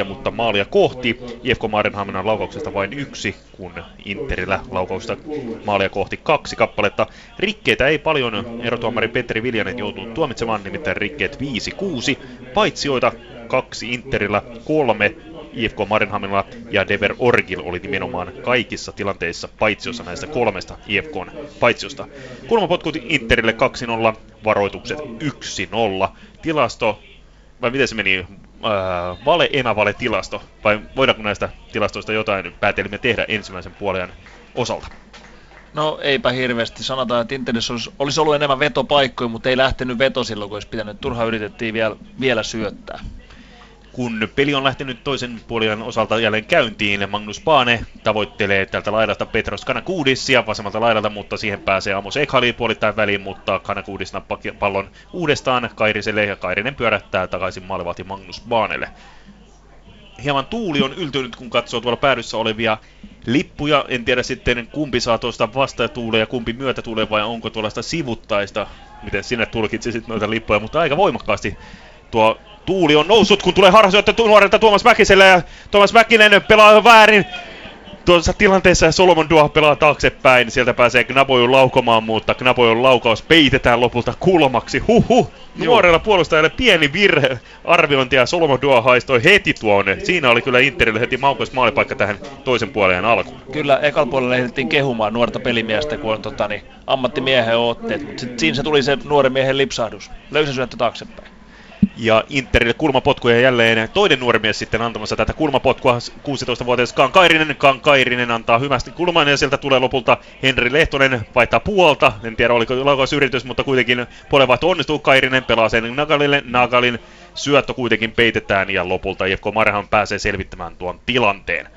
6-4, mutta maalia kohti. IFK Maarenhaminan laukauksesta vain yksi, kun Interillä laukausta maalia kohti kaksi kappaletta. Rikkeitä ei paljon. Erotuomari Petri Viljanen joutuu tuomitsemaan, nimittäin rikkeet 5-6. Paitsioita kaksi Interillä, kolme IFK Marinhamilla ja Dever Orgil oli nimenomaan kaikissa tilanteissa paitsiossa näistä kolmesta IFKn paitsiosta. Kulmapotkut Interille 2-0, varoitukset 1-0. Tilasto, vai miten se meni, äh, vale, emävale tilasto, vai voidaanko näistä tilastoista jotain päätelmiä tehdä ensimmäisen puolen osalta? No eipä hirveästi. Sanotaan, että Interissä olisi, olisi ollut enemmän vetopaikkoja, mutta ei lähtenyt veto silloin, kun olisi pitänyt. Turha yritettiin vielä, vielä syöttää kun peli on lähtenyt toisen puolen osalta jälleen käyntiin, Magnus Paane tavoittelee tältä laidalta Petros Kanakuudisia vasemmalta laidalta, mutta siihen pääsee Amos Ekhali puolittain väliin, mutta Kanakuudis nappaa pallon uudestaan Kairiselle ja Kairinen pyörättää takaisin maalivahti Magnus Baanelle. Hieman tuuli on yltynyt, kun katsoo tuolla päädyssä olevia lippuja. En tiedä sitten kumpi saa tuosta vastatuuleen ja kumpi myötätuuleen vai onko tuollaista sivuttaista, miten sinne tulkitsisit noita lippuja, mutta aika voimakkaasti tuo Tuuli on noussut, kun tulee harhasyöttö nuorelta Tuomas Mäkiselle ja Tuomas Mäkinen pelaa väärin tuossa tilanteessa Solomon Duo pelaa taaksepäin. Sieltä pääsee Gnaboyun laukomaan, mutta Gnaboyun laukaus peitetään lopulta kulmaksi. Huhu! Nuorella puolustajalle pieni virhe arviointia ja Solomon Duo haistoi heti tuon. Siinä oli kyllä Interille heti maukas maalipaikka tähän toisen puolen alkuun. Kyllä, ekalla puolella ehdittiin kehumaan nuorta pelimiestä, kun on tota, niin, ammattimiehen otteet. Mutta siinä se tuli se nuoren miehen lipsahdus. Löysä syöttö taaksepäin. Ja Interille kulmapotkuja jälleen toinen nuori mies sitten antamassa tätä kulmapotkua 16-vuotias Kankairinen. Kankairinen antaa hyvästi kulman ja sieltä tulee lopulta Henri Lehtonen vaihtaa puolta. En tiedä oliko yritys, mutta kuitenkin puolenvaihto onnistuu. Kairinen pelaa sen Nagalille. Nagalin syöttö kuitenkin peitetään ja lopulta IFK Marhan pääsee selvittämään tuon tilanteen.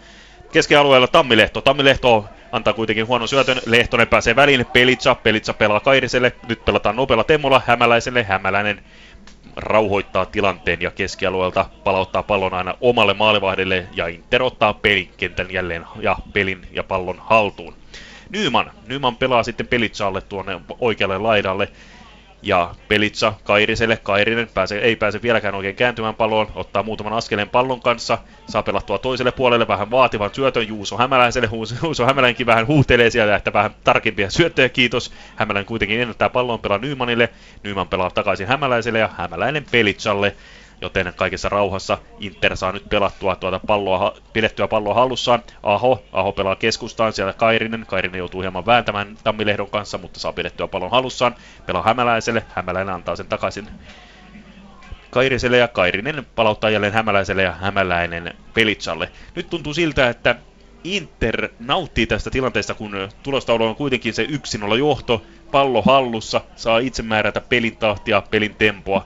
Keskialueella Tammilehto. Tammilehto antaa kuitenkin huonon syötön. Lehtonen pääsee väliin. Pelitsa. Pelitsa pelaa Kairiselle. Nyt pelataan nopealla temmolla Hämäläiselle. Hämäläinen rauhoittaa tilanteen ja keskialueelta palauttaa pallon aina omalle maalivahdille ja Inter ottaa pelikentän jälleen ja pelin ja pallon haltuun. Nyman. Nyman pelaa sitten Pelitsalle tuonne oikealle laidalle. Ja Pelitsa Kairiselle. Kairinen pääse, ei pääse vieläkään oikein kääntymään palloon. Ottaa muutaman askeleen pallon kanssa. Saa pelattua toiselle puolelle vähän vaativan syötön Juuso Hämäläiselle. Juuso Hämälänkin vähän huutelee siellä, että vähän tarkempia syöttöjä, kiitos. Hämälän kuitenkin ennättää pallon pelaa Nymanille. Nyman pelaa takaisin Hämäläiselle ja Hämäläinen Pelitsalle joten kaikessa rauhassa Inter saa nyt pelattua tuota palloa, pidettyä palloa hallussaan. Aho, Aho pelaa keskustaan, siellä Kairinen, Kairinen joutuu hieman vääntämään Tammilehdon kanssa, mutta saa pidettyä pallon hallussaan. Pelaa Hämäläiselle, Hämäläinen antaa sen takaisin Kairiselle ja Kairinen palauttaa jälleen Hämäläiselle ja Hämäläinen Pelitsalle. Nyt tuntuu siltä, että Inter nauttii tästä tilanteesta, kun tulostaulu on kuitenkin se 1-0 johto, pallo hallussa, saa itse määrätä pelin tahtia, pelin tempoa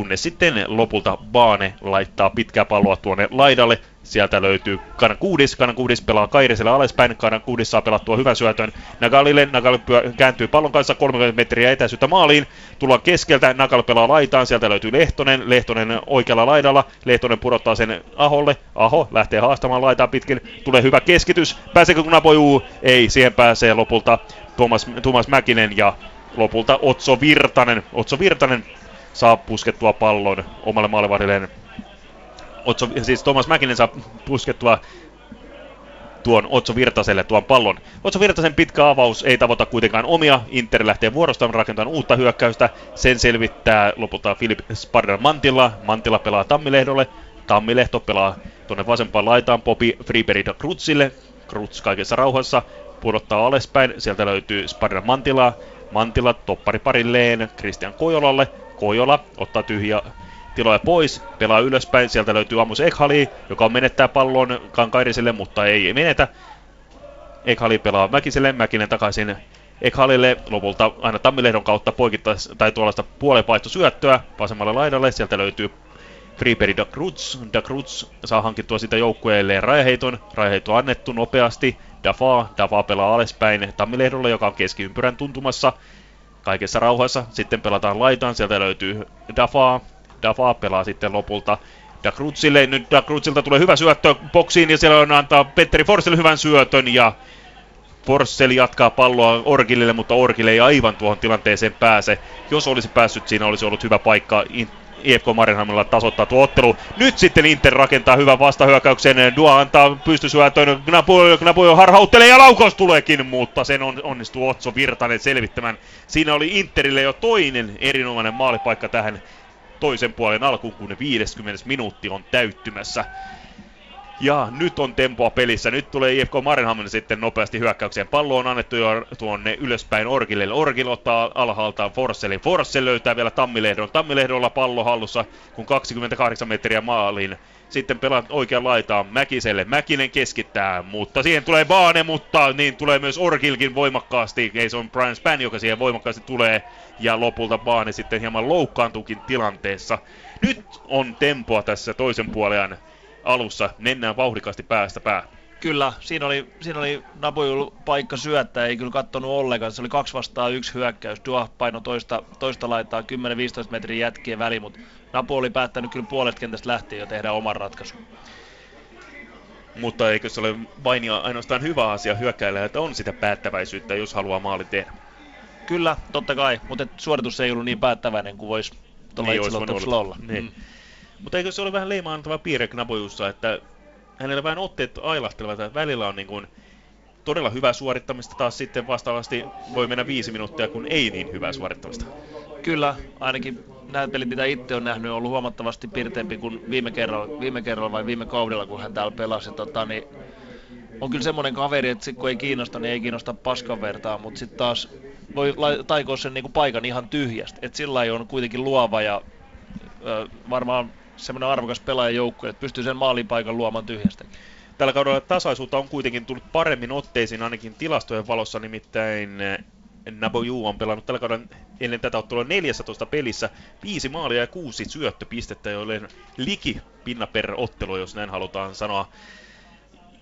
kunnes sitten lopulta Baane laittaa pitkää palloa tuonne laidalle. Sieltä löytyy Kanan kuudis, Kanan kuudis pelaa Kairiselle alaspäin, Kanan kuudis saa pelattua hyvän syötön Nagalille, Nagal kääntyy pallon kanssa 30 metriä etäisyyttä maaliin, tullaan keskeltä, Nagal pelaa laitaan, sieltä löytyy Lehtonen, Lehtonen oikealla laidalla, Lehtonen pudottaa sen Aholle, Aho lähtee haastamaan laitaa pitkin, tulee hyvä keskitys, pääseekö Napojuu? Ei, siihen pääsee lopulta Thomas, Thomas Mäkinen ja lopulta Otso Virtanen. Otso Virtanen saa puskettua pallon omalle maalivahdilleen. Otso, siis Thomas Mäkinen saa puskettua tuon Otso Virtaselle tuon pallon. Otso Virtasen pitkä avaus ei tavoita kuitenkaan omia. Inter lähtee vuorostaan rakentamaan uutta hyökkäystä. Sen selvittää lopulta Filip Spardan Mantilla. Mantilla pelaa Tammilehdolle. Tammilehto pelaa tuonne vasempaan laitaan Popi Friberid Krutsille. Kruts kaikessa rauhassa pudottaa alaspäin. Sieltä löytyy Spardan Mantila. Mantila toppari parilleen Christian Kojolalle. Kojola ottaa tyhjä tiloja pois, pelaa ylöspäin, sieltä löytyy Amos Ekhali, joka menettää pallon Kankairiselle, mutta ei menetä. Ekhali pelaa Mäkiselle, Mäkinen takaisin Ekhalille, lopulta aina Tammilehdon kautta poikittais, tai tuollaista syöttöä vasemmalle laidalle, sieltä löytyy Freeberi da Cruz. Da Cruz saa hankittua sitä joukkueelleen rajaheiton. Rajaheito annettu nopeasti. Dafa, Dafa pelaa alaspäin Tammilehdolle, joka on keskiympyrän tuntumassa kaikessa rauhassa. Sitten pelataan laitaan, sieltä löytyy Dafa. Dafa pelaa sitten lopulta Dakrutsille. Nyt Dakrutsilta tulee hyvä syöttö boksiin ja siellä on antaa Petteri Forsell hyvän syötön ja Forssell jatkaa palloa Orgilille, mutta Orgille ei aivan tuohon tilanteeseen pääse. Jos olisi päässyt, siinä olisi ollut hyvä paikka IFK Marienhamnilla tasoittaa tuo ottelu. Nyt sitten Inter rakentaa hyvän vastahyökkäyksen. Dua antaa pystysyötön. Gnapujo, Gnapujo harhauttelee ja laukaus tuleekin, mutta sen on, onnistuu Otso Virtanen selvittämään. Siinä oli Interille jo toinen erinomainen maalipaikka tähän toisen puolen alkuun, kun 50 minuutti on täyttymässä. Ja nyt on tempoa pelissä. Nyt tulee IFK Marenhamn sitten nopeasti hyökkäykseen. Pallo on annettu jo tuonne ylöspäin Orgille. Orgil ottaa alhaaltaan Forselin. Forssell löytää vielä Tammilehdon. Tammilehdolla pallo hallussa, kun 28 metriä maaliin. Sitten pelaa oikean laitaan Mäkiselle. Mäkinen keskittää, mutta siihen tulee Baane, mutta niin tulee myös Orgilkin voimakkaasti. Ei se on Brian Span, joka siihen voimakkaasti tulee. Ja lopulta Baane sitten hieman loukkaantuukin tilanteessa. Nyt on tempoa tässä toisen puolen alussa mennään vauhdikasti päästä päähän. Kyllä, siinä oli, siinä oli Napojul paikka syöttää, ei kyllä kattonut ollenkaan. Se oli kaksi vastaan yksi hyökkäys. Dua paino toista, toista laittaa 10-15 metrin jätkien väli, mutta Napo oli päättänyt kyllä puolet kentästä lähtien jo tehdä oman ratkaisun. Mutta eikö se ole vain ja ainoastaan hyvä asia hyökkäillä, että on sitä päättäväisyyttä, jos haluaa maali tehdä? Kyllä, totta kai, mutta suoritus ei ollut niin päättäväinen kuin voisi tuolla niin, olla. Niin. Mm. Mutta eikö se ole vähän leimaantava piirre Knabojussa, että hänellä vähän otteet ailahtelevat, että välillä on niin kuin todella hyvää suorittamista, taas sitten vastaavasti voi mennä viisi minuuttia, kun ei niin hyvää suorittamista. Kyllä, ainakin nämä pelit, mitä itse on nähnyt, on ollut huomattavasti pirteempi kuin viime kerralla, viime kerralla vai viime kaudella, kun hän täällä pelasi. Tota, niin on kyllä semmoinen kaveri, että sit kun ei kiinnosta, niin ei kiinnosta paskan vertaa, mutta sitten taas voi taikoa sen niinku paikan ihan tyhjästä. Et sillä on kuitenkin luova ja ö, varmaan semmoinen arvokas pelaajajoukko, että pystyy sen maalipaikan luomaan tyhjästä. Tällä kaudella tasaisuutta on kuitenkin tullut paremmin otteisiin ainakin tilastojen valossa, nimittäin eh, Naboju on pelannut tällä kaudella ennen tätä ottelua 14 pelissä, viisi maalia ja kuusi syöttöpistettä, joille liki pinna per ottelu, jos näin halutaan sanoa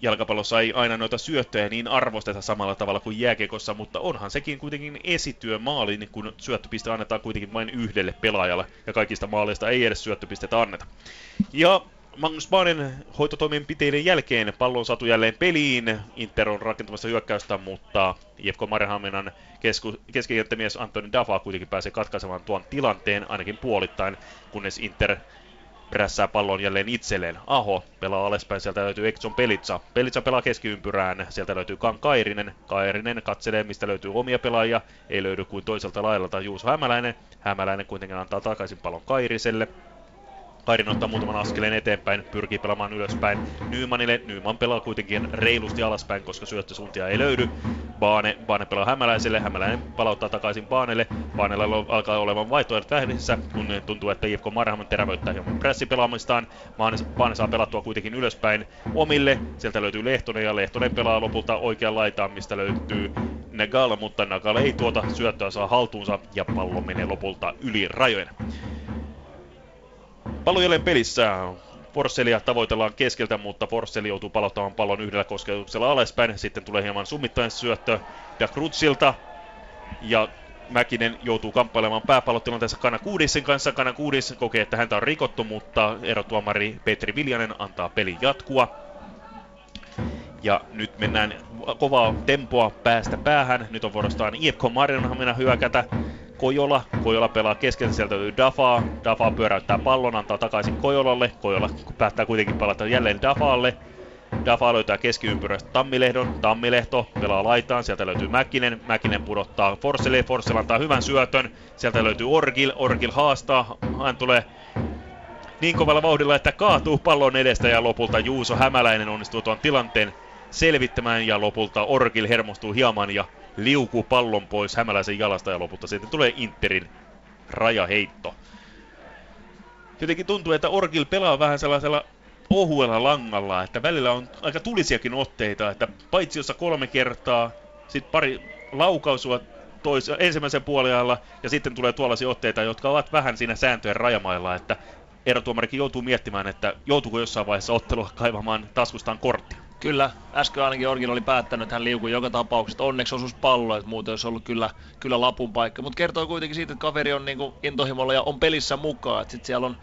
jalkapallossa ei aina noita syöttöjä niin arvosteta samalla tavalla kuin jääkekossa, mutta onhan sekin kuitenkin esityö maali, niin kun syöttöpiste annetaan kuitenkin vain yhdelle pelaajalle, ja kaikista maaleista ei edes syöttöpistetä anneta. Ja Magnus Baanen hoitotoimenpiteiden jälkeen pallo on saatu jälleen peliin. Inter on rakentamassa hyökkäystä, mutta IFK Marihaminan kesku- keskikenttämies Antoni Dafa kuitenkin pääsee katkaisemaan tuon tilanteen ainakin puolittain, kunnes Inter prässää pallon jälleen itselleen. Aho pelaa alaspäin, sieltä löytyy Exxon Pelitsa. Pelitsa pelaa keskiympyrään, sieltä löytyy Kan Kairinen. Kairinen katselee, mistä löytyy omia pelaajia. Ei löydy kuin toiselta laidalta Juuso Hämäläinen. Hämäläinen kuitenkin antaa takaisin pallon Kairiselle. Kairin ottaa muutaman askeleen eteenpäin, pyrkii pelaamaan ylöspäin Nymanille. Nyman pelaa kuitenkin reilusti alaspäin, koska syöttösuuntia ei löydy. Baane, Baane pelaa Hämäläiselle, Hämäläinen palauttaa takaisin Baanelle. Baanella alkaa olevan vaihtoehdot vähdessä, kun tuntuu, että IFK Marhamon terävöittää hieman pressipelaamistaan. Baane saa pelattua kuitenkin ylöspäin omille. Sieltä löytyy Lehtonen ja Lehtonen pelaa lopulta oikean laitaan, mistä löytyy Nagal, mutta Nagal ei tuota syöttöä saa haltuunsa ja pallo menee lopulta yli rajojen. Pallo jälleen pelissä. Forsselia tavoitellaan keskeltä, mutta Forsseli joutuu palauttamaan pallon yhdellä kosketuksella alaspäin. Sitten tulee hieman summittainen syöttö Dakrutsilta. Ja Mäkinen joutuu kamppailemaan pääpallotilanteessa Kana Kuudissin kanssa. Kana Kuudis kokee, että häntä on rikottu, mutta erotuomari Petri Viljanen antaa peli jatkua. Ja nyt mennään kovaa tempoa päästä päähän. Nyt on vuorostaan IFK Marionhamina hyökätä. Kojola. Kojola pelaa keskellä, sieltä löytyy Dafaa. Dafa pyöräyttää pallon, antaa takaisin Kojolalle. Kojola päättää kuitenkin palata jälleen Dafaalle. Dafa löytää keskiympyrästä Tammilehdon. Tammilehto pelaa laitaan. Sieltä löytyy Mäkinen. Mäkinen pudottaa Forsselle. Forsselle antaa hyvän syötön. Sieltä löytyy Orgil. Orgil haastaa. Hän tulee niin kovalla vauhdilla, että kaatuu pallon edestä ja lopulta Juuso Hämäläinen onnistuu tuon tilanteen selvittämään ja lopulta Orgil hermostuu hieman ja liukuu pallon pois Hämäläisen jalasta ja lopulta sitten tulee Interin rajaheitto. Jotenkin tuntuu, että Orgil pelaa vähän sellaisella ohuella langalla, että välillä on aika tulisiakin otteita, että paitsi jossa kolme kertaa, sitten pari laukausua tois, ensimmäisen puolella ja sitten tulee tuollaisia otteita, jotka ovat vähän siinä sääntöjen rajamailla, että erotuomarikin joutuu miettimään, että joutuuko jossain vaiheessa ottelua kaivamaan taskustaan korttia. Kyllä, äsken ainakin Orgin oli päättänyt, että hän liukui joka tapauksessa. Onneksi osuus pallo, että muuten olisi ollut kyllä, kyllä lapun paikka. Mutta kertoo kuitenkin siitä, että kaveri on niinku intohimolla ja on pelissä mukaan. Sitten siellä on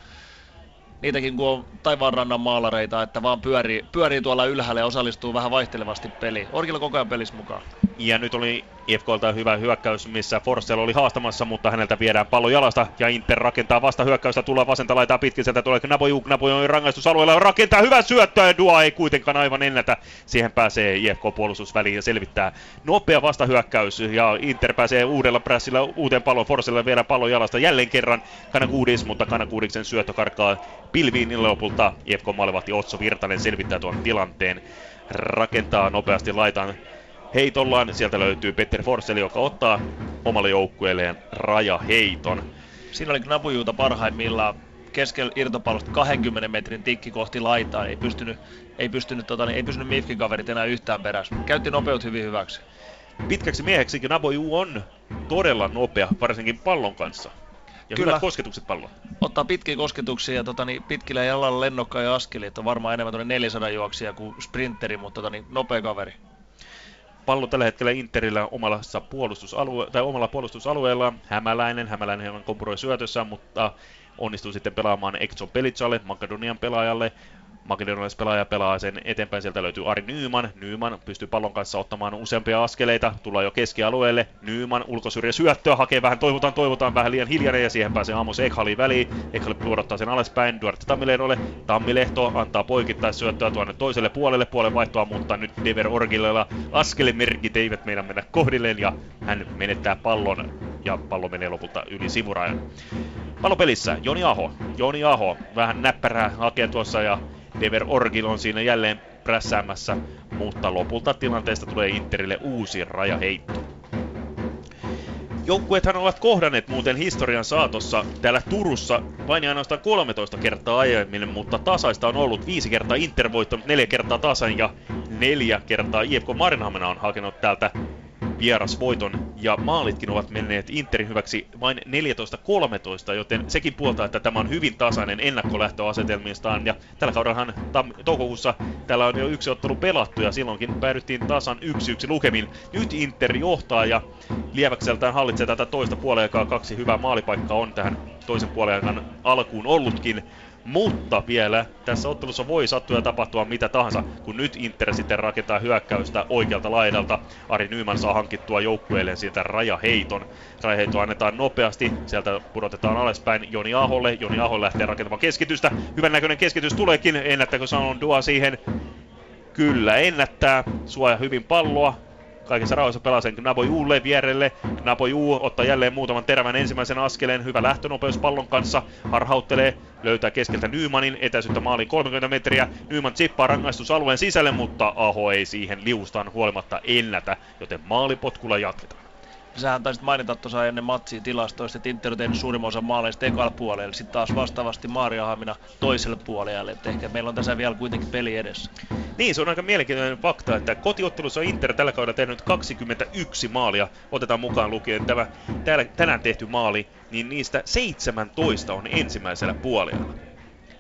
niitäkin kun on taivaanrannan maalareita, että vaan pyörii, pyörii tuolla ylhäällä ja osallistuu vähän vaihtelevasti peliin. Orkilla koko ajan pelissä mukaan. Ja nyt oli IFKlta hyvä hyökkäys, missä Forssell oli haastamassa, mutta häneltä viedään pallo jalasta ja Inter rakentaa vasta hyökkäystä, tulee vasenta laitaa pitkin, sieltä tulee Knaboju, Knaboju on rangaistusalueella, rakentaa hyvää syöttöä ja Dua ei kuitenkaan aivan ennätä. Siihen pääsee IFK puolustusväliin ja selvittää nopea vastahyökkäys ja Inter pääsee uudella prässillä uuteen pallon, Forsselle viedään pallo jalasta jälleen kerran. Kanakuudis, mutta Kanakuudiksen syöttö karkaa pilviin lopulta. IFK maalivahti Otso Virtanen selvittää tuon tilanteen. Rakentaa nopeasti laitaan heitollaan. Sieltä löytyy Peter Forsell, joka ottaa omalle joukkueelleen rajaheiton. Siinä oli Knapujuuta parhaimmillaan keskellä irtopallosta 20 metrin tikki kohti laitaa. Ei pystynyt, ei pystynyt, tota, niin ei pystynyt Mifkin kaverit enää yhtään perässä. Käytti nopeut hyvin hyväksi. Pitkäksi mieheksi Naboju on todella nopea, varsinkin pallon kanssa. Ja Kyllä. hyvät kosketukset palloon. Ottaa pitkiä kosketuksia ja tota, niin, pitkillä jalalla lennokkaan ja askeli, että on varmaan enemmän tuonne 400 juoksia kuin sprinteri, mutta tota, niin, nopea kaveri pallo tällä hetkellä Interillä omalla, puolustusalue- tai omalla puolustusalueella. Hämäläinen, Hämäläinen hieman kompuroi syötössä, mutta onnistuu sitten pelaamaan Exxon Pelitsalle, Makedonian pelaajalle pelaaja pelaa sen eteenpäin, sieltä löytyy Ari Nyyman. Nyyman pystyy pallon kanssa ottamaan useampia askeleita, tullaan jo keskialueelle. Nyyman ulkosyrjä syöttöä, hakee vähän, toivotaan, toivotaan vähän liian hiljainen ja siihen pääsee Amos Ekhali väliin. Ekhali puodottaa sen alaspäin Duarte Tammilehdolle. Tammilehto antaa poikittais syöttöä tuonne toiselle puolelle puolen vaihtoa, mutta nyt Dever Orgilella askelimerkit eivät meidän mennä kohdilleen ja hän menettää pallon ja pallo menee lopulta yli sivurajan. Pallopelissä Joni Aho. Joni Aho vähän näppärää hakee tuossa ja Dever Orgil on siinä jälleen prässäämässä, mutta lopulta tilanteesta tulee Interille uusi rajaheitto. Joukkueethan ovat kohdanneet muuten historian saatossa täällä Turussa vain ainoastaan 13 kertaa aiemmin, mutta tasaista on ollut viisi kertaa Inter voittanut, neljä kertaa tasan ja neljä kertaa IFK Marinhamina on hakenut täältä vierasvoiton ja maalitkin ovat menneet Interin hyväksi vain 14-13, joten sekin puoltaa, että tämä on hyvin tasainen ennakkolähtöasetelmistaan ja tällä kaudellahan tam- toukokuussa täällä on jo yksi ottelu pelattu ja silloinkin päädyttiin tasan 1-1 lukemin. Nyt Inter johtaa ja lieväkseltään hallitsee tätä toista puoleaikaa. Kaksi hyvää maalipaikkaa on tähän toisen puolen alkuun ollutkin. Mutta vielä tässä ottelussa voi sattua ja tapahtua mitä tahansa, kun nyt Inter sitten rakentaa hyökkäystä oikealta laidalta. Ari Nyman saa hankittua joukkueelleen siitä rajaheiton. Rajaheito annetaan nopeasti, sieltä pudotetaan alaspäin Joni Aholle. Joni Aho lähtee rakentamaan keskitystä. Hyvän näköinen keskitys tuleekin, ennättääkö sanon Dua siihen? Kyllä, ennättää. Suoja hyvin palloa. Kaikessa rauhassa pelaa sen Nabojuulle vierelle. Nabojuu ottaa jälleen muutaman terävän ensimmäisen askeleen. Hyvä lähtönopeus pallon kanssa. Harhauttelee, löytää keskeltä Nymanin etäisyyttä maaliin 30 metriä. Nyman chippaa rangaistusalueen sisälle, mutta Aho ei siihen liustaan huolimatta ennätä, joten maalipotkulla jatketaan. Sähän taisit mainita tuossa ennen matsia tilastoista, että Inter on tehnyt suurimman osan maaleista ekalla puolella, sitten taas vastaavasti Maaria Hamina toiselle puolelle, että ehkä meillä on tässä vielä kuitenkin peli edessä. Niin, se on aika mielenkiintoinen fakta, että kotiottelussa Inter tällä kaudella tehnyt 21 maalia, otetaan mukaan lukien tämä tänään tehty maali, niin niistä 17 on ensimmäisellä puolella.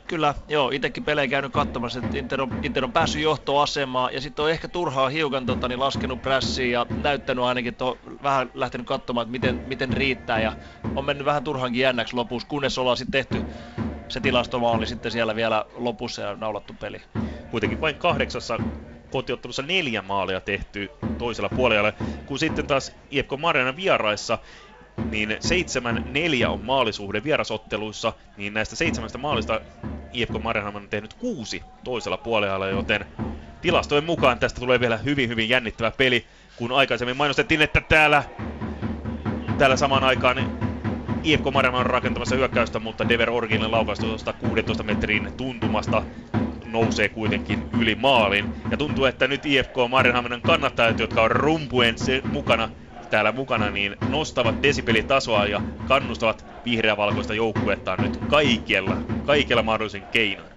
Kyllä, joo, itsekin pelejä käynyt katsomassa, että Inter on, Inter on päässyt johtoasemaan. Ja sitten on ehkä turhaa hiukan tota, niin laskenut prässiin ja näyttänyt ainakin, että on vähän lähtenyt katsomaan, että miten, miten riittää. Ja on mennyt vähän turhankin jännäksi lopussa, kunnes ollaan sitten tehty se tilastomaali sitten siellä vielä lopussa ja naulattu peli. Kuitenkin vain kahdeksassa kotiottelussa neljä maalia tehty toisella puolella, kun sitten taas IFK Mariana vieraissa niin 7-4 on maalisuhde vierasotteluissa, niin näistä seitsemästä maalista IFK Mariehamn on tehnyt kuusi toisella puolella, joten tilastojen mukaan tästä tulee vielä hyvin hyvin jännittävä peli, kun aikaisemmin mainostettiin, että täällä, täällä samaan aikaan IFK Mariehamn on rakentamassa hyökkäystä, mutta Dever Orginin laukaistu 16 metrin tuntumasta nousee kuitenkin yli maalin. Ja tuntuu, että nyt IFK Mariehamnin kannattajat, jotka on rumpuen mukana täällä mukana, niin nostavat desibelitasoa ja kannustavat vihreävalkoista joukkuettaan nyt kaikella, kaikella mahdollisen keinoin.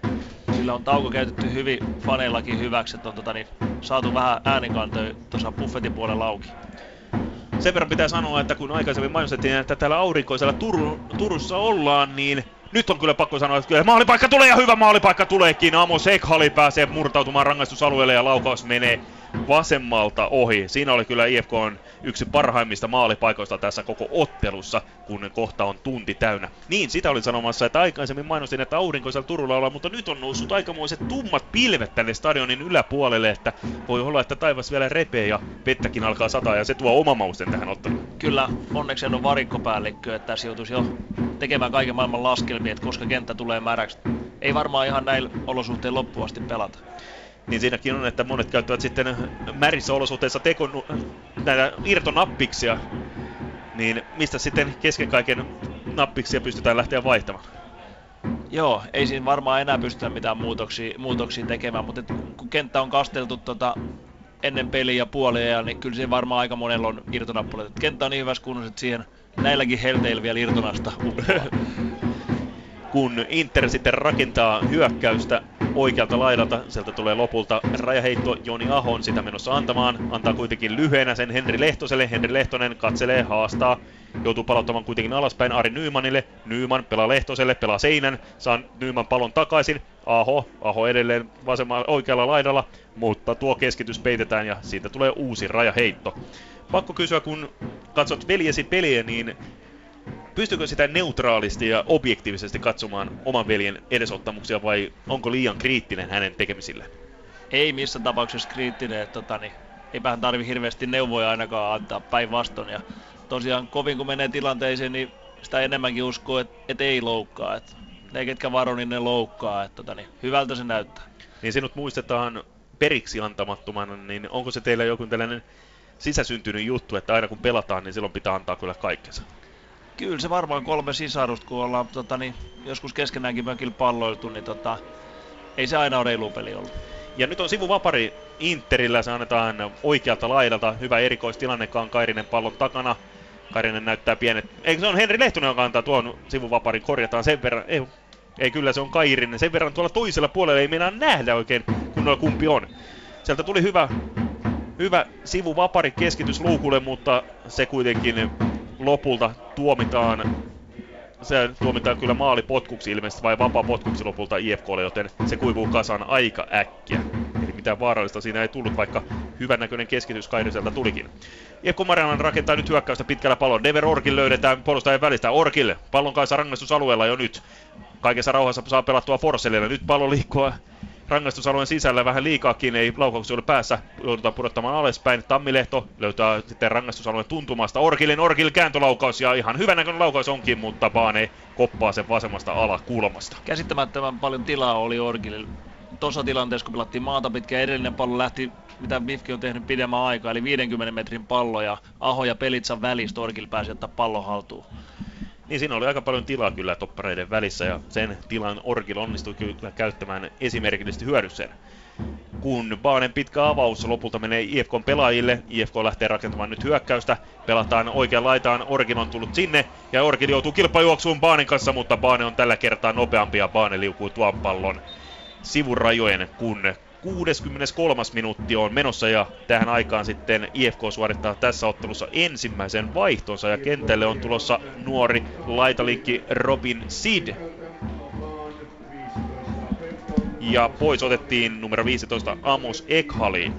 Sillä on tauko käytetty hyvin faneillakin hyväksi, että on tota, niin, saatu vähän äänikantoja tuossa buffetin puolella auki. Sen verran pitää sanoa, että kun aikaisemmin mainostettiin, että täällä aurinkoisella Tur- Turussa ollaan, niin nyt on kyllä pakko sanoa, että kyllä maalipaikka tulee ja hyvä maalipaikka tuleekin. Amo Sekhali pääsee murtautumaan rangaistusalueelle ja laukaus menee vasemmalta ohi. Siinä oli kyllä IFK on yksi parhaimmista maalipaikoista tässä koko ottelussa, kun kohta on tunti täynnä. Niin, sitä olin sanomassa, että aikaisemmin mainostin, että aurinkoisella Turulla ollaan, mutta nyt on noussut aikamoiset tummat pilvet tänne stadionin yläpuolelle, että voi olla, että taivas vielä repee ja vettäkin alkaa sataa ja se tuo oma mausten tähän otteluun. Kyllä, onneksi on varikkopäällikkö, että tässä joutuisi jo tekemään kaiken maailman laskelmia, että koska kenttä tulee märäksi. Ei varmaan ihan näillä olosuhteilla loppuasti pelata niin siinäkin on, että monet käyttävät sitten märissä olosuhteissa tekon, näitä irtonappiksia, niin mistä sitten kesken kaiken nappiksia pystytään lähteä vaihtamaan? Joo, ei siinä varmaan enää pystytä mitään muutoksia, muutoksia tekemään, mutta kun kenttä on kasteltu tota, ennen peliä ja puolia, niin kyllä siinä varmaan aika monella on irtonappulat. Kenttä on niin hyvässä kunnossa, että siihen näilläkin helteillä vielä irtonasta kun Inter sitten rakentaa hyökkäystä oikealta laidalta. Sieltä tulee lopulta rajaheitto Joni Ahon sitä menossa antamaan. Antaa kuitenkin lyhyenä sen Henri Lehtoselle. Henri Lehtonen katselee, haastaa. Joutuu palauttamaan kuitenkin alaspäin Ari Nymanille. Nyman pelaa Lehtoselle, pelaa seinän. Saa Nyman palon takaisin. Aho, Aho edelleen vasemmalla oikealla laidalla, mutta tuo keskitys peitetään ja siitä tulee uusi rajaheitto. Pakko kysyä, kun katsot veljesi peliä, niin pystyykö sitä neutraalisti ja objektiivisesti katsomaan oman veljen edesottamuksia vai onko liian kriittinen hänen tekemisille? Ei missään tapauksessa kriittinen, että tota, niin, eipä hän tarvi hirveästi neuvoja ainakaan antaa päinvastoin. Ja tosiaan kovin kun menee tilanteeseen, niin sitä enemmänkin uskoo, että et ei loukkaa. Et ne ketkä varo, niin ne loukkaa. Et, tota, niin, hyvältä se näyttää. Niin sinut muistetaan periksi antamattomana, niin onko se teillä joku tällainen sisäsyntynyt juttu, että aina kun pelataan, niin silloin pitää antaa kyllä kaikkensa? Kyllä se varmaan kolme sisarusta, kun ollaan tota, niin, joskus keskenäänkin mökillä palloiltu, niin tota, ei se aina ole reilu peli ollut. Ja nyt on sivuvapari Interillä, se annetaan oikealta laidalta. Hyvä erikoistilanne, Kairinen pallon takana. Kairinen näyttää pienet... Eikö se on Henri Lehtonen, joka antaa tuon sivuvaparin, korjataan sen verran. Ei, ei kyllä se on Kairinen. Sen verran tuolla toisella puolella ei meinaa nähdä oikein kunnolla kumpi on. Sieltä tuli hyvä, hyvä sivuvapari keskitys luukulle, mutta se kuitenkin lopulta tuomitaan se tuomitaan kyllä maalipotkuksi ilmeisesti vai vapaa potkuksi lopulta IFKlle, joten se kuivuu kasaan aika äkkiä. Eli mitään vaarallista siinä ei tullut, vaikka hyvännäköinen keskitys Kairiselta tulikin. IFK Marianan rakentaa nyt hyökkäystä pitkällä pallon. Dever Orkin löydetään puolustajan välistä. Orkille pallon kanssa rangaistusalueella jo nyt. Kaikessa rauhassa saa pelattua Forssellille. Nyt pallo liikkuu rangaistusalueen sisällä vähän liikaakin, ei laukauksia ole päässä, joudutaan pudottamaan alaspäin. Tammilehto löytää sitten rangaistusalueen tuntumasta. Orkilin Orkil kääntölaukaus ja ihan hyvän näköinen laukaus onkin, mutta Baane koppaa sen vasemmasta alakulmasta. Käsittämättömän paljon tilaa oli Orkilin tuossa tilanteessa, kun pelattiin maata pitkä, edellinen pallo lähti, mitä Mifki on tehnyt pidemmän aikaa, eli 50 metrin pallo ja Aho ja Pelitsan välistä Orkil pääsi ottaa pallon haltuun. Niin siinä oli aika paljon tilaa kyllä toppareiden välissä ja sen tilan Orkil onnistui kyllä käyttämään esimerkillisesti hyödykseen. Kun Baanen pitkä avaus lopulta menee IFK pelaajille, IFK lähtee rakentamaan nyt hyökkäystä, pelataan oikean laitaan, Orkin on tullut sinne ja Orkin joutuu kilpajuoksuun Baanen kanssa, mutta Baane on tällä kertaa nopeampi ja Baane liukuu tuon pallon sivurajojen, kun 63. minuutti on menossa ja tähän aikaan sitten IFK suorittaa tässä ottelussa ensimmäisen vaihtonsa ja kentälle on tulossa nuori laitalinkki Robin Sid. Ja pois otettiin numero 15 Amos Ekhali.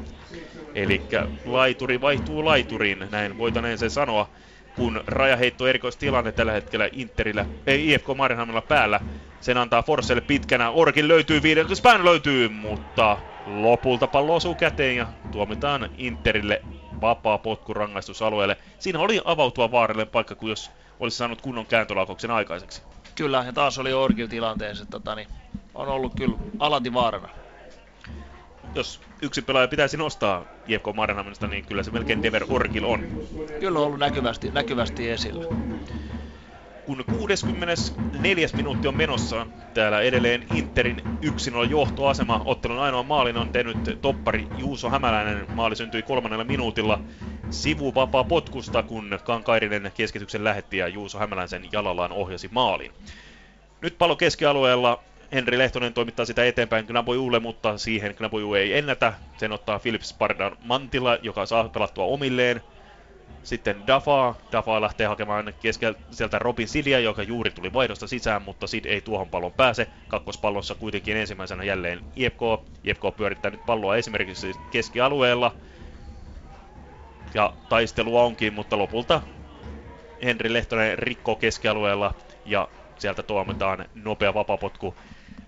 Eli laituri vaihtuu laituriin, näin voitaneen sen sanoa kun rajaheitto erikoistilanne tällä hetkellä Interillä, ei IFK Marienhamnilla päällä. Sen antaa Forselle pitkänä, Orkin löytyy, viidennes Spän löytyy, mutta lopulta pallo osuu käteen ja tuomitaan Interille vapaa potku rangaistusalueelle. Siinä oli avautua vaarallinen paikka, kun jos olisi saanut kunnon kääntölaukauksen aikaiseksi. Kyllä, ja taas oli Orkil tilanteessa, että tota, niin, on ollut kyllä alati vaarana jos yksi pelaaja pitäisi nostaa IFK Mariehamnista, niin kyllä se melkein Dever Orkil on. Kyllä on ollut näkyvästi, näkyvästi esillä. Kun 64. minuutti on menossa, täällä edelleen Interin 1-0 johtoasema. Ottelun ainoa maalin on tehnyt toppari Juuso Hämäläinen. Maali syntyi kolmannella minuutilla sivuvapaa potkusta, kun Kankairinen keskityksen lähetti ja Juuso Hämäläisen jalallaan ohjasi maaliin. Nyt pallo keskialueella Henri Lehtonen toimittaa sitä eteenpäin Gnabojulle, mutta siihen Gnaboju ei ennätä. Sen ottaa Philips Spardan Mantilla, joka saa pelattua omilleen. Sitten Dafa. Dafa lähtee hakemaan keskeltä Robin Sidia, joka juuri tuli vaihdosta sisään, mutta Sid ei tuohon pallon pääse. Kakkospallossa kuitenkin ensimmäisenä jälleen IFK. IFK pyörittää nyt palloa esimerkiksi keskialueella. Ja taistelua onkin, mutta lopulta Henri Lehtonen rikkoo keskialueella ja sieltä tuomitaan nopea vapapotku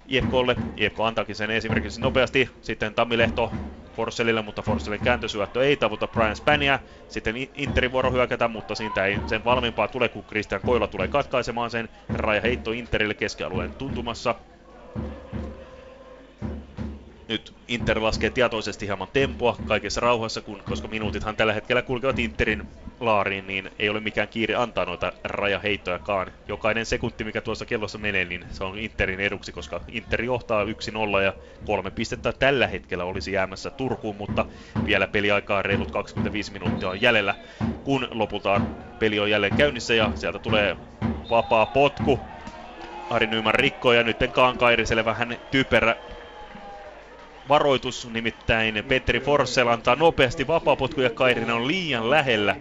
IFKlle. IFK antaakin sen esimerkiksi nopeasti. Sitten Tammilehto Forsellille, mutta Forsellin kääntösyöttö ei tavuta Brian Spania. Sitten Interin vuoro hyökätä, mutta siitä ei sen valmiimpaa tule, kun Christian Koila tulee katkaisemaan sen. Raja heitto Interille keskialueen tuntumassa. Nyt Inter laskee tietoisesti hieman tempoa kaikessa rauhassa, kun, koska minuutithan tällä hetkellä kulkevat Interin laariin, niin ei ole mikään kiire antaa noita rajaheittojakaan. Jokainen sekunti, mikä tuossa kellossa menee, niin se on Interin eduksi, koska Inter johtaa 1-0 ja kolme pistettä tällä hetkellä olisi jäämässä Turkuun, mutta vielä peliaikaa reilut 25 minuuttia on jäljellä, kun lopulta peli on jälleen käynnissä ja sieltä tulee vapaa potku. Ari Nyman rikko ja nyt Kairiselle vähän typerä varoitus, nimittäin Petteri Forssell antaa nopeasti vapaapotku ja Kairinen on liian lähellä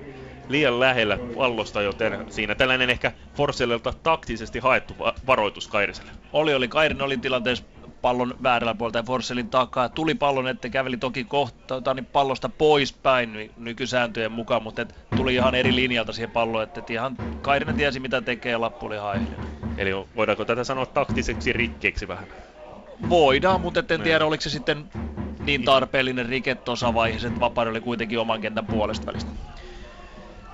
liian lähellä pallosta, joten siinä tällainen ehkä Forsellelta taktisesti haettu varoitus Kairiselle. Oli, oli. Kairin oli tilanteessa pallon väärällä puolella ja Forsellin takaa. Tuli pallon, että käveli toki kohta niin pallosta poispäin nykysääntöjen mukaan, mutta et tuli ihan eri linjalta siihen palloon, että et ihan Kairinen tiesi mitä tekee ja lappu oli Eli voidaanko tätä sanoa taktiseksi rikkeeksi vähän? Voidaan, mutta en niin. tiedä, oliko se sitten niin tarpeellinen rike tuossa vaiheessa, että Vapari oli kuitenkin oman kentän puolesta välistä.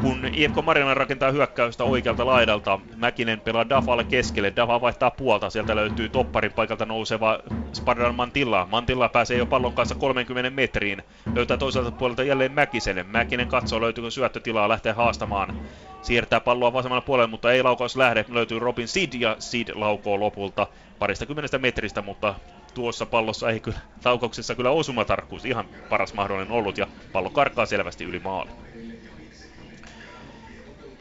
Kun IFK Marina rakentaa hyökkäystä oikealta laidalta, Mäkinen pelaa Dafalle keskelle. Dafa vaihtaa puolta, sieltä löytyy topparin paikalta nouseva Spardan Mantilla. Mantilla pääsee jo pallon kanssa 30 metriin. Löytää toiselta puolelta jälleen Mäkisen. Mäkinen katsoo löytyykö syöttötilaa, lähtee haastamaan. Siirtää palloa vasemmalle puolelle, mutta ei laukaus lähde. Löytyy Robin Sid ja Sid laukoo lopulta parista kymmenestä metristä, mutta tuossa pallossa ei kyllä, laukauksessa kyllä osumatarkkuus ihan paras mahdollinen ollut ja pallo karkaa selvästi yli maali.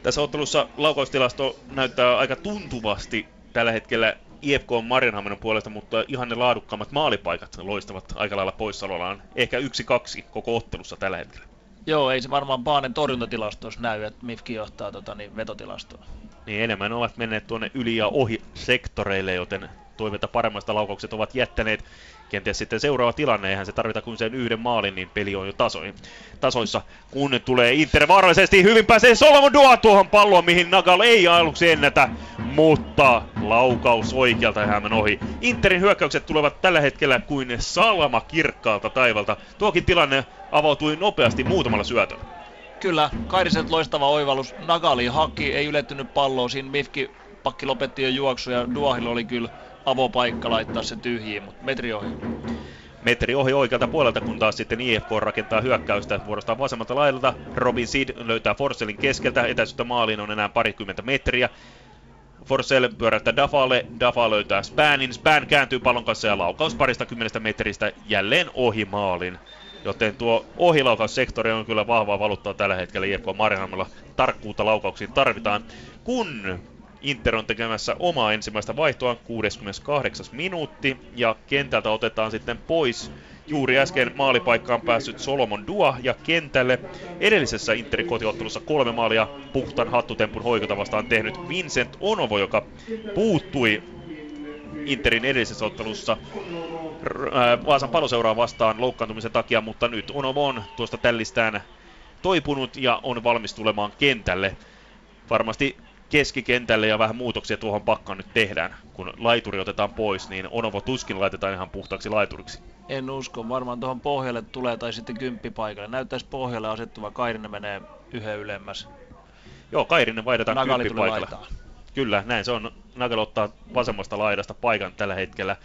Tässä ottelussa laukaustilasto näyttää aika tuntuvasti tällä hetkellä IFK on Marienhaminan puolesta, mutta ihan ne laadukkaammat maalipaikat loistavat aika lailla poissaolollaan. Ehkä yksi kaksi koko ottelussa tällä hetkellä. Joo, ei se varmaan Baanen torjuntatilastossa näy, että Mifki johtaa tota, niin vetotilastoa. Niin enemmän ovat menneet tuonne yli ja ohi sektoreille, joten toiveita paremmasta laukaukset ovat jättäneet kenties sitten seuraava tilanne, eihän se tarvita kuin sen yhden maalin, niin peli on jo tasoin, tasoissa. Kun tulee Inter vaarallisesti, hyvin pääsee Solomon Doa tuohon palloon, mihin Nagal ei aluksi ennätä, mutta laukaus oikealta hämän ohi. Interin hyökkäykset tulevat tällä hetkellä kuin salama kirkkaalta taivalta. Tuokin tilanne avautui nopeasti muutamalla syötöllä. Kyllä, Kairiset loistava oivallus. Nagali haki, ei ylettynyt palloa. Siinä Mifki pakki lopetti jo juoksu ja Duahil oli kyllä avopaikka laittaa se tyhjiin, mutta metri ohi. Metri ohi oikealta puolelta, kun taas sitten IFK rakentaa hyökkäystä vuorostaan vasemmalta laidalta. Robin Seed löytää Forselin keskeltä, etäisyyttä maaliin on enää parikymmentä metriä. Forsell pyöräyttää Dafalle, Dafa löytää Spanin, Span kääntyy pallon kanssa ja laukaus parista kymmenestä metristä jälleen ohi maalin. Joten tuo ohilaukaussektori on kyllä vahvaa valuuttaa tällä hetkellä IFK Marjanhamalla. Tarkkuutta laukauksiin tarvitaan, kun Inter on tekemässä omaa ensimmäistä vaihtoa 68. minuutti ja kentältä otetaan sitten pois juuri äsken maalipaikkaan päässyt Solomon Dua ja kentälle edellisessä Interin kotiottelussa kolme maalia puhtan hattutempun hoikota vastaan tehnyt Vincent Onovo, joka puuttui Interin edellisessä ottelussa Vaasan paloseuraa vastaan loukkaantumisen takia, mutta nyt Onovo on tuosta tällistään toipunut ja on valmis tulemaan kentälle. Varmasti keskikentälle ja vähän muutoksia tuohon pakkaan nyt tehdään. Kun laituri otetaan pois, niin Onovo tuskin laitetaan ihan puhtaaksi laituriksi. En usko, varmaan tuohon pohjalle tulee tai sitten kymppipaikalle. Näyttäisi pohjalle asettuva, Kairinen menee yhden ylemmäs. Joo, Kairinen vaihdetaan Nagali kymppipaikalle. Kyllä, näin se on. Nagal ottaa vasemmasta laidasta paikan tällä hetkellä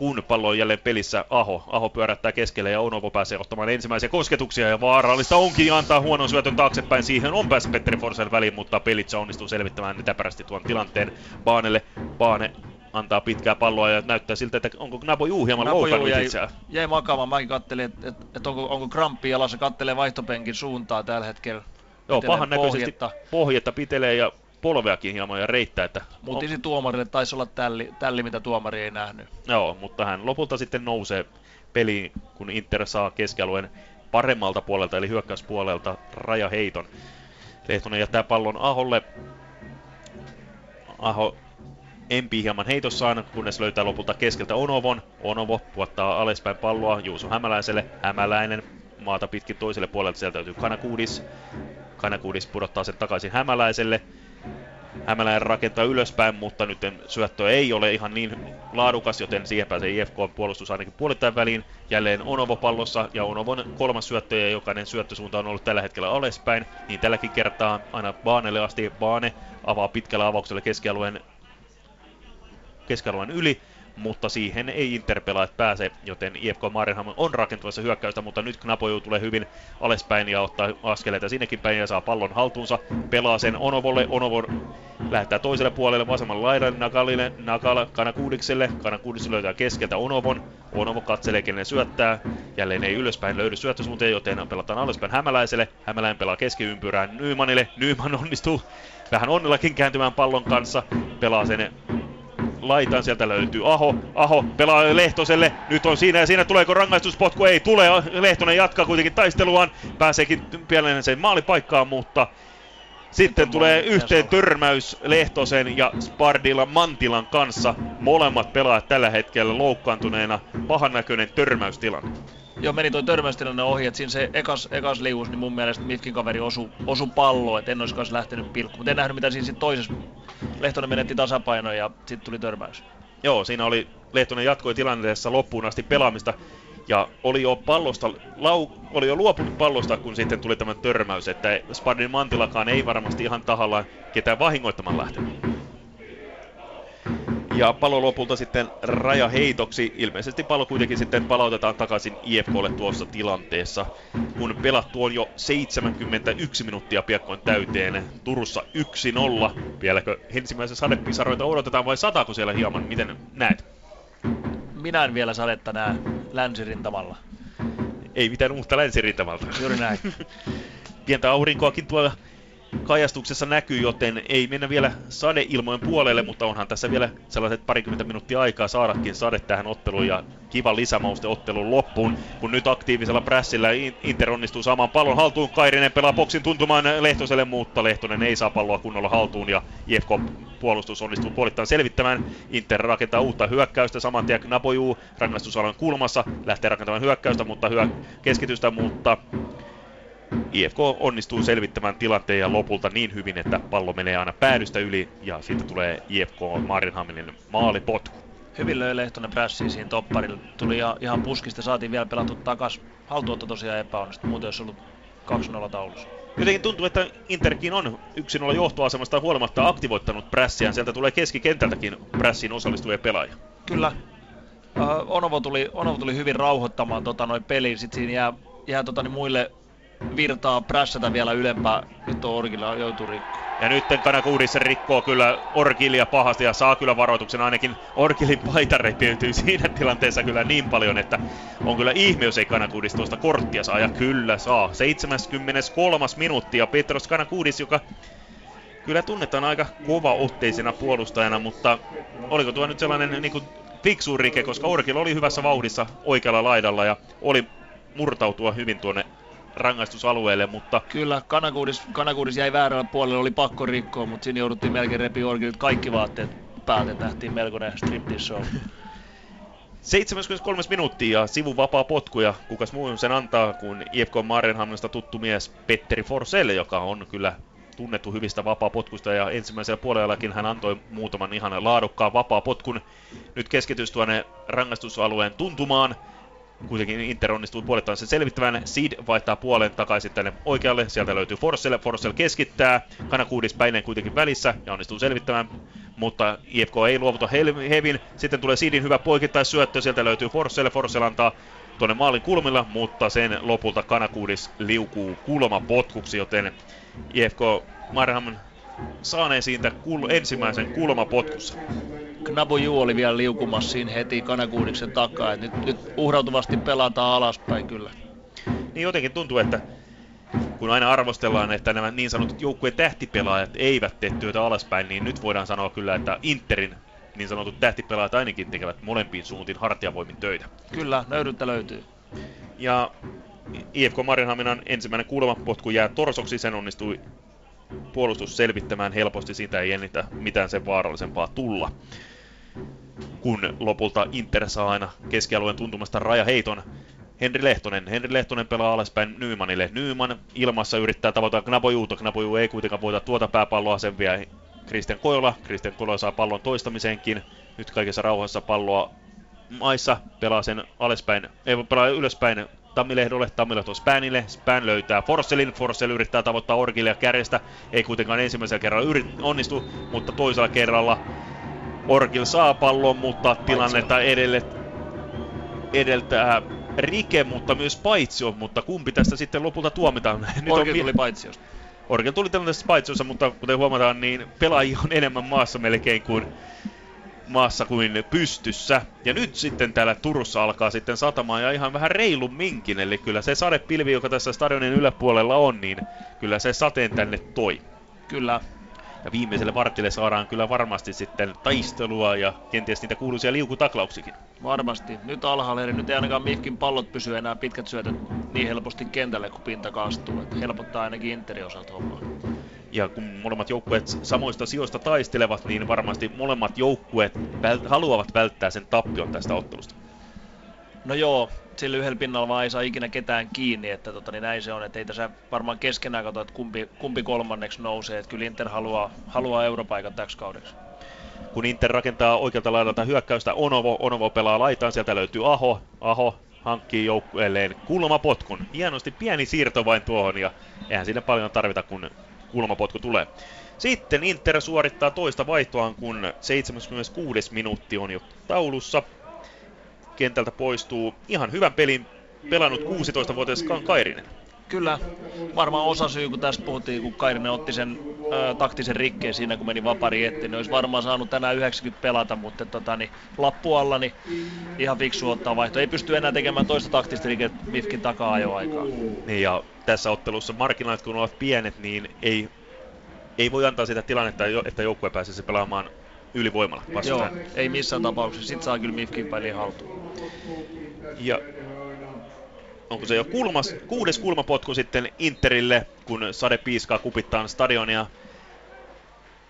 kun pallo on jälleen pelissä Aho. Aho pyörättää keskelle ja Onovo pääsee ottamaan ensimmäisiä kosketuksia ja vaarallista onkin antaa huonon syötön taaksepäin. Siihen on päässyt Petteri Forsell väliin, mutta Pelitsa onnistuu selvittämään täpärästi tuon tilanteen Baanelle. Baane antaa pitkää palloa ja näyttää siltä, että onko Nabo Juu hieman loukannut jäi, itseään. jäi makaamaan. Mäkin kattelin, että et, et onko, onko kramppi jalassa. Kattelee vaihtopenkin suuntaa tällä hetkellä. Joo, pahan näköisesti pohjetta pitelee ja polveakin hieman ja reittää. Että mutta on... tuomarille taisi olla tälli, tälli, mitä tuomari ei nähnyt. Joo, mutta hän lopulta sitten nousee peliin, kun Inter saa keskialueen paremmalta puolelta, eli hyökkäyspuolelta rajaheiton. Lehtonen jättää pallon Aholle. Aho empii hieman heitossaan, kunnes löytää lopulta keskeltä Onovon. Onovo puottaa alaspäin palloa Juuso Hämäläiselle. Hämäläinen maata pitkin toiselle puolelle, sieltä löytyy Kanakuudis. Kanakuudis pudottaa sen takaisin Hämäläiselle. Hämäläinen rakentaa ylöspäin, mutta nyt syöttö ei ole ihan niin laadukas, joten siihen pääsee IFK-puolustus ainakin puolittain väliin. Jälleen Onovo pallossa ja Onovon kolmas syöttö ja jokainen syöttösuunta on ollut tällä hetkellä alaspäin. Niin tälläkin kertaa aina Baanelle asti. Baane avaa pitkällä avauksella keskialueen, keskialueen yli mutta siihen ei Interpelaat pääse, joten IFK Marenham on rakentavassa hyökkäystä, mutta nyt Knapoju tulee hyvin alaspäin ja ottaa askeleita sinnekin päin ja saa pallon haltuunsa, pelaa sen Onovolle, Onovo lähettää toiselle puolelle vasemman laidalle Nakalille, Nakala Kanakuudikselle, Kanakuudis löytää keskeltä Onovon, Onovo katselee kenen syöttää, jälleen ei ylöspäin löydy syöttösuuntia, joten pelataan alaspäin Hämäläiselle, Hämäläinen pelaa keskiympyrään Nymanille, Nyman onnistuu vähän onnellakin kääntymään pallon kanssa, pelaa sen laitaan, sieltä löytyy Aho, Aho pelaa Lehtoselle, nyt on siinä ja siinä tuleeko rangaistuspotku, ei tule, Lehtonen jatkaa kuitenkin taisteluaan, pääseekin pienen sen maalipaikkaan, mutta sitten tulee yhteen törmäys Lehtosen ja Spardilla Mantilan kanssa. Molemmat pelaajat tällä hetkellä loukkaantuneena. Pahan näköinen törmäystilanne. Joo, meni toi törmäystilanne ohi, että siinä se ekas, ekas liuus, niin mun mielestä Mifkin kaveri osu, osu pallo, että en olisi lähtenyt pilkku. Mutta en nähnyt mitä siinä sitten toisessa. Lehtonen menetti tasapainoa ja sitten tuli törmäys. Joo, siinä oli Lehtonen jatkoi tilanteessa loppuun asti pelaamista ja oli jo pallosta, lau, oli jo luopunut pallosta, kun sitten tuli tämä törmäys, että Spadin Mantilakaan ei varmasti ihan tahallaan ketään vahingoittamaan lähtenyt ja pallo lopulta sitten rajaheitoksi. Ilmeisesti pallo kuitenkin sitten palautetaan takaisin IFKlle tuossa tilanteessa, kun pelattu on jo 71 minuuttia piakkoin täyteen. Turussa 1-0. Vieläkö ensimmäisen sadepisaroita odotetaan vai sataako siellä hieman? Miten näet? Minä en vielä sadetta näe länsirintamalla. Ei mitään uutta länsirintamalta. Juuri näin. Pientä aurinkoakin tuolla kajastuksessa näkyy, joten ei mennä vielä sadeilmojen puolelle, mutta onhan tässä vielä sellaiset parikymmentä minuuttia aikaa saadakin sade tähän otteluun ja kiva lisämauste ottelun loppuun, kun nyt aktiivisella prässillä Inter onnistuu saamaan pallon haltuun. Kairinen pelaa boksin tuntumaan Lehtoselle, mutta Lehtonen ei saa palloa kunnolla haltuun ja IFK puolustus onnistuu puolittain selvittämään. Inter rakentaa uutta hyökkäystä, saman tien Napoju rangaistusalan kulmassa lähtee rakentamaan hyökkäystä, mutta hyö- keskitystä, mutta IFK onnistuu selvittämään tilanteen ja lopulta niin hyvin, että pallo menee aina päädystä yli ja siitä tulee IFK Marinhaminin maalipotku. Hyvin löi Lehtonen prässiin siinä topparilla. Tuli ihan puskista, saatiin vielä pelattu takas. Haltuotto tosiaan epäonnistui, muuten olisi ollut 2-0 taulussa. Jotenkin tuntuu, että Interkin on 1 johtoasemasta huolimatta aktivoittanut prässiään. Sieltä tulee keskikentältäkin prässiin osallistuvia pelaajia. Kyllä. Uh, Onovo, tuli, Onovo tuli hyvin rauhoittamaan tota, noin peliin. Sitten siinä jää, jää tota, niin muille virtaa prässätä vielä ylempää. Nyt on Orkilla joutuu rikkoon. Ja nyt Kanakuudissa rikkoo kyllä Orkilia pahasti ja saa kyllä varoituksen. Ainakin Orkilin paita repiytyy siinä tilanteessa kyllä niin paljon, että on kyllä ihme, jos ei Kanakuudis tuosta korttia saa. Ja kyllä saa. 73. minuutti ja Petros Kanakuudis, joka kyllä tunnetaan aika kova otteisena puolustajana, mutta oliko tuo nyt sellainen niin kuin fiksu rike, koska Orkil oli hyvässä vauhdissa oikealla laidalla ja oli murtautua hyvin tuonne rangaistusalueelle, mutta... Kyllä, Kanakuudis, Kanakuudis jäi väärällä puolelle, oli pakko rikkoa, mutta siinä jouduttiin melkein repi Orkilit kaikki vaatteet päältä, nähtiin melkoinen striptease show. 73 minuuttia ja sivun vapaa potku ja kukas muu sen antaa kuin IFK Marenhamnasta tuttu mies Petteri Forsell, joka on kyllä tunnettu hyvistä vapaa-potkuista ja ensimmäisellä puolellakin hän antoi muutaman ihan laadukkaan vapaa-potkun. Nyt keskitys tuonne rangaistusalueen tuntumaan. Kuitenkin Inter onnistuu puolittain sen selvittämään. Seed vaihtaa puolen takaisin tänne oikealle. Sieltä löytyy Forssell. Forssell keskittää. Kanakuudis päinen kuitenkin välissä ja onnistuu selvittämään. Mutta IFK ei luovuta Hevin. Sitten tulee Seedin hyvä poikittaisyöttö. Sieltä löytyy Forssell. Forssell antaa tuonne maalin kulmilla, mutta sen lopulta Kanakuudis liukuu kulmapotkuksi, joten IFK Marham saaneen siitä kul- ensimmäisen kulmapotkussa. Knaboju oli vielä liukumassa siinä heti Kanakuudiksen takaa. Et nyt, nyt uhrautuvasti pelataan alaspäin kyllä. Niin jotenkin tuntuu, että kun aina arvostellaan, että nämä niin sanotut joukkueen tähtipelaajat eivät tee työtä alaspäin, niin nyt voidaan sanoa kyllä, että Interin niin sanotut tähtipelaajat ainakin tekevät molempiin suuntiin hartiavoimin töitä. Kyllä, nöyryyttä löytyy. Ja IFK Marienhaminan ensimmäinen kulmapotku jää torsoksi, sen onnistui puolustus selvittämään helposti, siitä ei ennitä mitään sen vaarallisempaa tulla. Kun lopulta Inter saa aina keskialueen tuntumasta rajaheiton, Henri Lehtonen. Henri Lehtonen pelaa alaspäin Nymanille. Nyman ilmassa yrittää tavoittaa Knabojuuta. Knaboju ei kuitenkaan voita tuota pääpalloa, sen vie Christian Koila. Christian Koila saa pallon toistamiseenkin. Nyt kaikessa rauhassa palloa maissa, pelaa sen alaspäin, ei pelaa ylöspäin Tammilehdolle, Tammilehto Spänille, Spän löytää Forselin, Forsell yrittää tavoittaa Orgille kärjestä, ei kuitenkaan ensimmäisellä kerralla yrit, onnistu, mutta toisella kerralla Orgil saa pallon, mutta tilannetta edelle, edeltää Rike, mutta myös Paitsio, mutta kumpi tästä sitten lopulta tuomitaan? Nyt Orgil tuli Paitsiosta. Orgil tuli tällaisessa Paitsiossa, mutta kuten huomataan, niin pelaajia on enemmän maassa melkein kuin maassa kuin pystyssä. Ja nyt sitten täällä Turussa alkaa sitten satamaan ja ihan vähän reilumminkin, eli kyllä se sadepilvi, joka tässä stadionin yläpuolella on, niin kyllä se sateen tänne toi. Kyllä. Ja viimeiselle vartille saadaan kyllä varmasti sitten taistelua ja kenties niitä kuuluisia liukutaklauksikin. Varmasti. Nyt alhaalla, eli nyt ei ainakaan Mifkin pallot pysy enää pitkät syötöt niin helposti kentälle, kun pinta kastuu. Että helpottaa ainakin Interin osalta hommaa. Ja kun molemmat joukkueet samoista sijoista taistelevat, niin varmasti molemmat joukkueet vält- haluavat välttää sen tappion tästä ottelusta. No joo, sillä yhdellä pinnalla vaan ei saa ikinä ketään kiinni, että tota, niin näin se on, että ei tässä varmaan keskenään katso, että kumpi, kumpi kolmanneksi nousee, että kyllä Inter haluaa, haluaa europaikan täksi kaudeksi. Kun Inter rakentaa oikealta laidalta hyökkäystä Onovo, Onovo pelaa laitaan, sieltä löytyy Aho, Aho hankkii joukkueelleen kulmapotkun. Hienosti pieni siirto vain tuohon ja eihän siinä paljon tarvita, kun kulmapotku tulee. Sitten Inter suorittaa toista vaihtoaan, kun 76. minuutti on jo taulussa. Kentältä poistuu ihan hyvän pelin pelannut 16-vuotias Kairinen. Kyllä, varmaan osa syy, kun tässä puhuttiin, kun Kairinen otti sen ö, taktisen rikkeen siinä, kun meni vapari etti, niin olisi varmaan saanut tänään 90 pelata, mutta tota, niin, lappu alla, niin ihan fiksu ottaa vaihto. Ei pysty enää tekemään toista taktista rikkeet Mifkin takaa ajoaikaa. Niin ja tässä ottelussa markkinaalit kun ovat pienet, niin ei, ei voi antaa sitä tilannetta, että joukkue pääsisi pelaamaan ylivoimalla Joo, ei missään tapauksessa. Sitten saa kyllä Mifkin peliin haltuun. Ja onko se jo kulmas, kuudes kulmapotku sitten Interille, kun sade piiskaa kupittaan stadionia.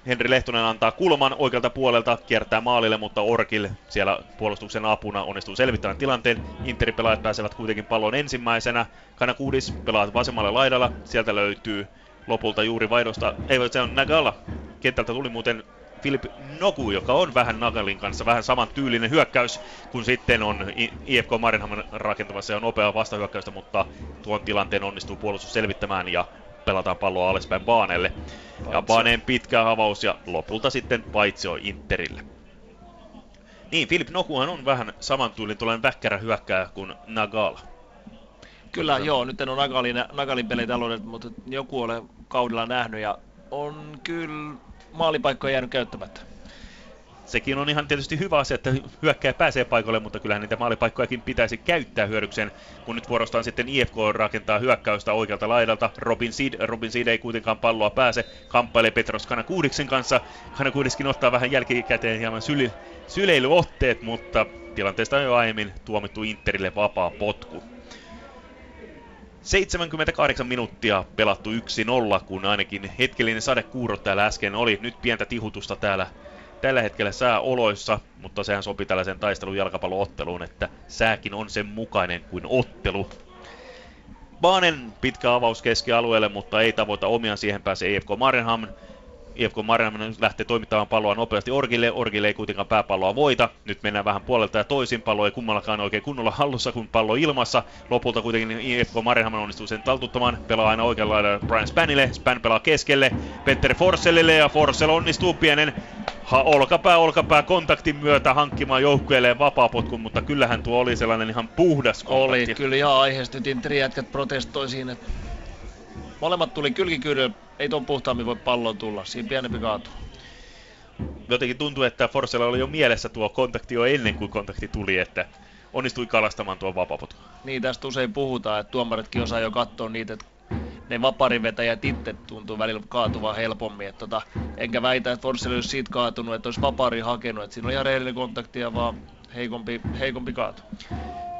Henri Lehtonen antaa kulman oikealta puolelta, kiertää maalille, mutta Orkil siellä puolustuksen apuna onnistuu selvittämään tilanteen. Interin pelaajat pääsevät kuitenkin pallon ensimmäisenä. Kanakuudis pelaa vasemmalle laidalla, sieltä löytyy lopulta juuri vaihdosta, ei se on Nagala. Kentältä tuli muuten Filip Nogu, joka on vähän Nagalin kanssa vähän saman tyylinen hyökkäys, kun sitten on IFK Marinhaman rakentamassa ja nopea vastahyökkäystä, mutta tuon tilanteen onnistuu puolustus selvittämään ja pelataan palloa alaspäin Baanelle. Ja Baaneen pitkä avaus ja lopulta sitten paitsio Interille. Niin, Filip Nokuhan on vähän saman tyylin tuollainen väkkärä hyökkää kuin Nagal. Kyllä, no. joo. Nyt en ole Nagalin, Nagalin pelejä mutta joku olen kaudella nähnyt ja on kyllä maalipaikkoja jäänyt käyttämättä sekin on ihan tietysti hyvä asia, että hyökkää pääsee paikalle, mutta kyllähän niitä maalipaikkojakin pitäisi käyttää hyödykseen, kun nyt vuorostaan sitten IFK rakentaa hyökkäystä oikealta laidalta. Robin Seed, Robin Seed ei kuitenkaan palloa pääse, kamppailee Petros Kanakuudiksen kanssa. Kanakuudiskin ottaa vähän jälkikäteen hieman syli, syleilyotteet, mutta tilanteesta on jo aiemmin tuomittu Interille vapaa potku. 78 minuuttia pelattu 1-0, kun ainakin hetkellinen sadekuuro täällä äsken oli. Nyt pientä tihutusta täällä tällä hetkellä sääoloissa, mutta sehän sopii tällaisen taistelun jalkapallootteluun, että sääkin on sen mukainen kuin ottelu. Baanen pitkä avaus keskialueelle, mutta ei tavoita omiaan, siihen pääsee EFK Marenham. IFK Marjanen lähtee toimittamaan palloa nopeasti Orgille. Orgille ei kuitenkaan pääpalloa voita. Nyt mennään vähän puolelta ja toisin. Pallo ei kummallakaan oikein kunnolla hallussa, kun pallo ilmassa. Lopulta kuitenkin IFK Marjanen onnistuu sen taltuttamaan. Pelaa aina oikealla laidalla Brian Spanille. Span pelaa keskelle. Petteri Forsellille ja Forsell onnistuu pienen ha, olkapää olkapää kontaktin myötä hankkimaan joukkueelleen vapaapotkun, mutta kyllähän tuo oli sellainen ihan puhdas kontakti. Oli, kyllä ihan aiheesti. Interi jätkät protestoi siinä, Molemmat tuli kylkikyydellä, ei tuon puhtaammin voi palloon tulla, siinä pienempi kaatu. Jotenkin tuntuu, että Forsella oli jo mielessä tuo kontakti jo ennen kuin kontakti tuli, että onnistui kalastamaan tuon vapapot. Niin, tästä usein puhutaan, että tuomaritkin osaa jo katsoa niitä, että ne vaparinvetäjät itse tuntuu välillä kaatuvan helpommin. Että tota, enkä väitä, että Forssell olisi siitä kaatunut, että olisi vapari hakenut. Että siinä on ihan reellinen kontakti ja vaan heikompi, heikompi kaatu.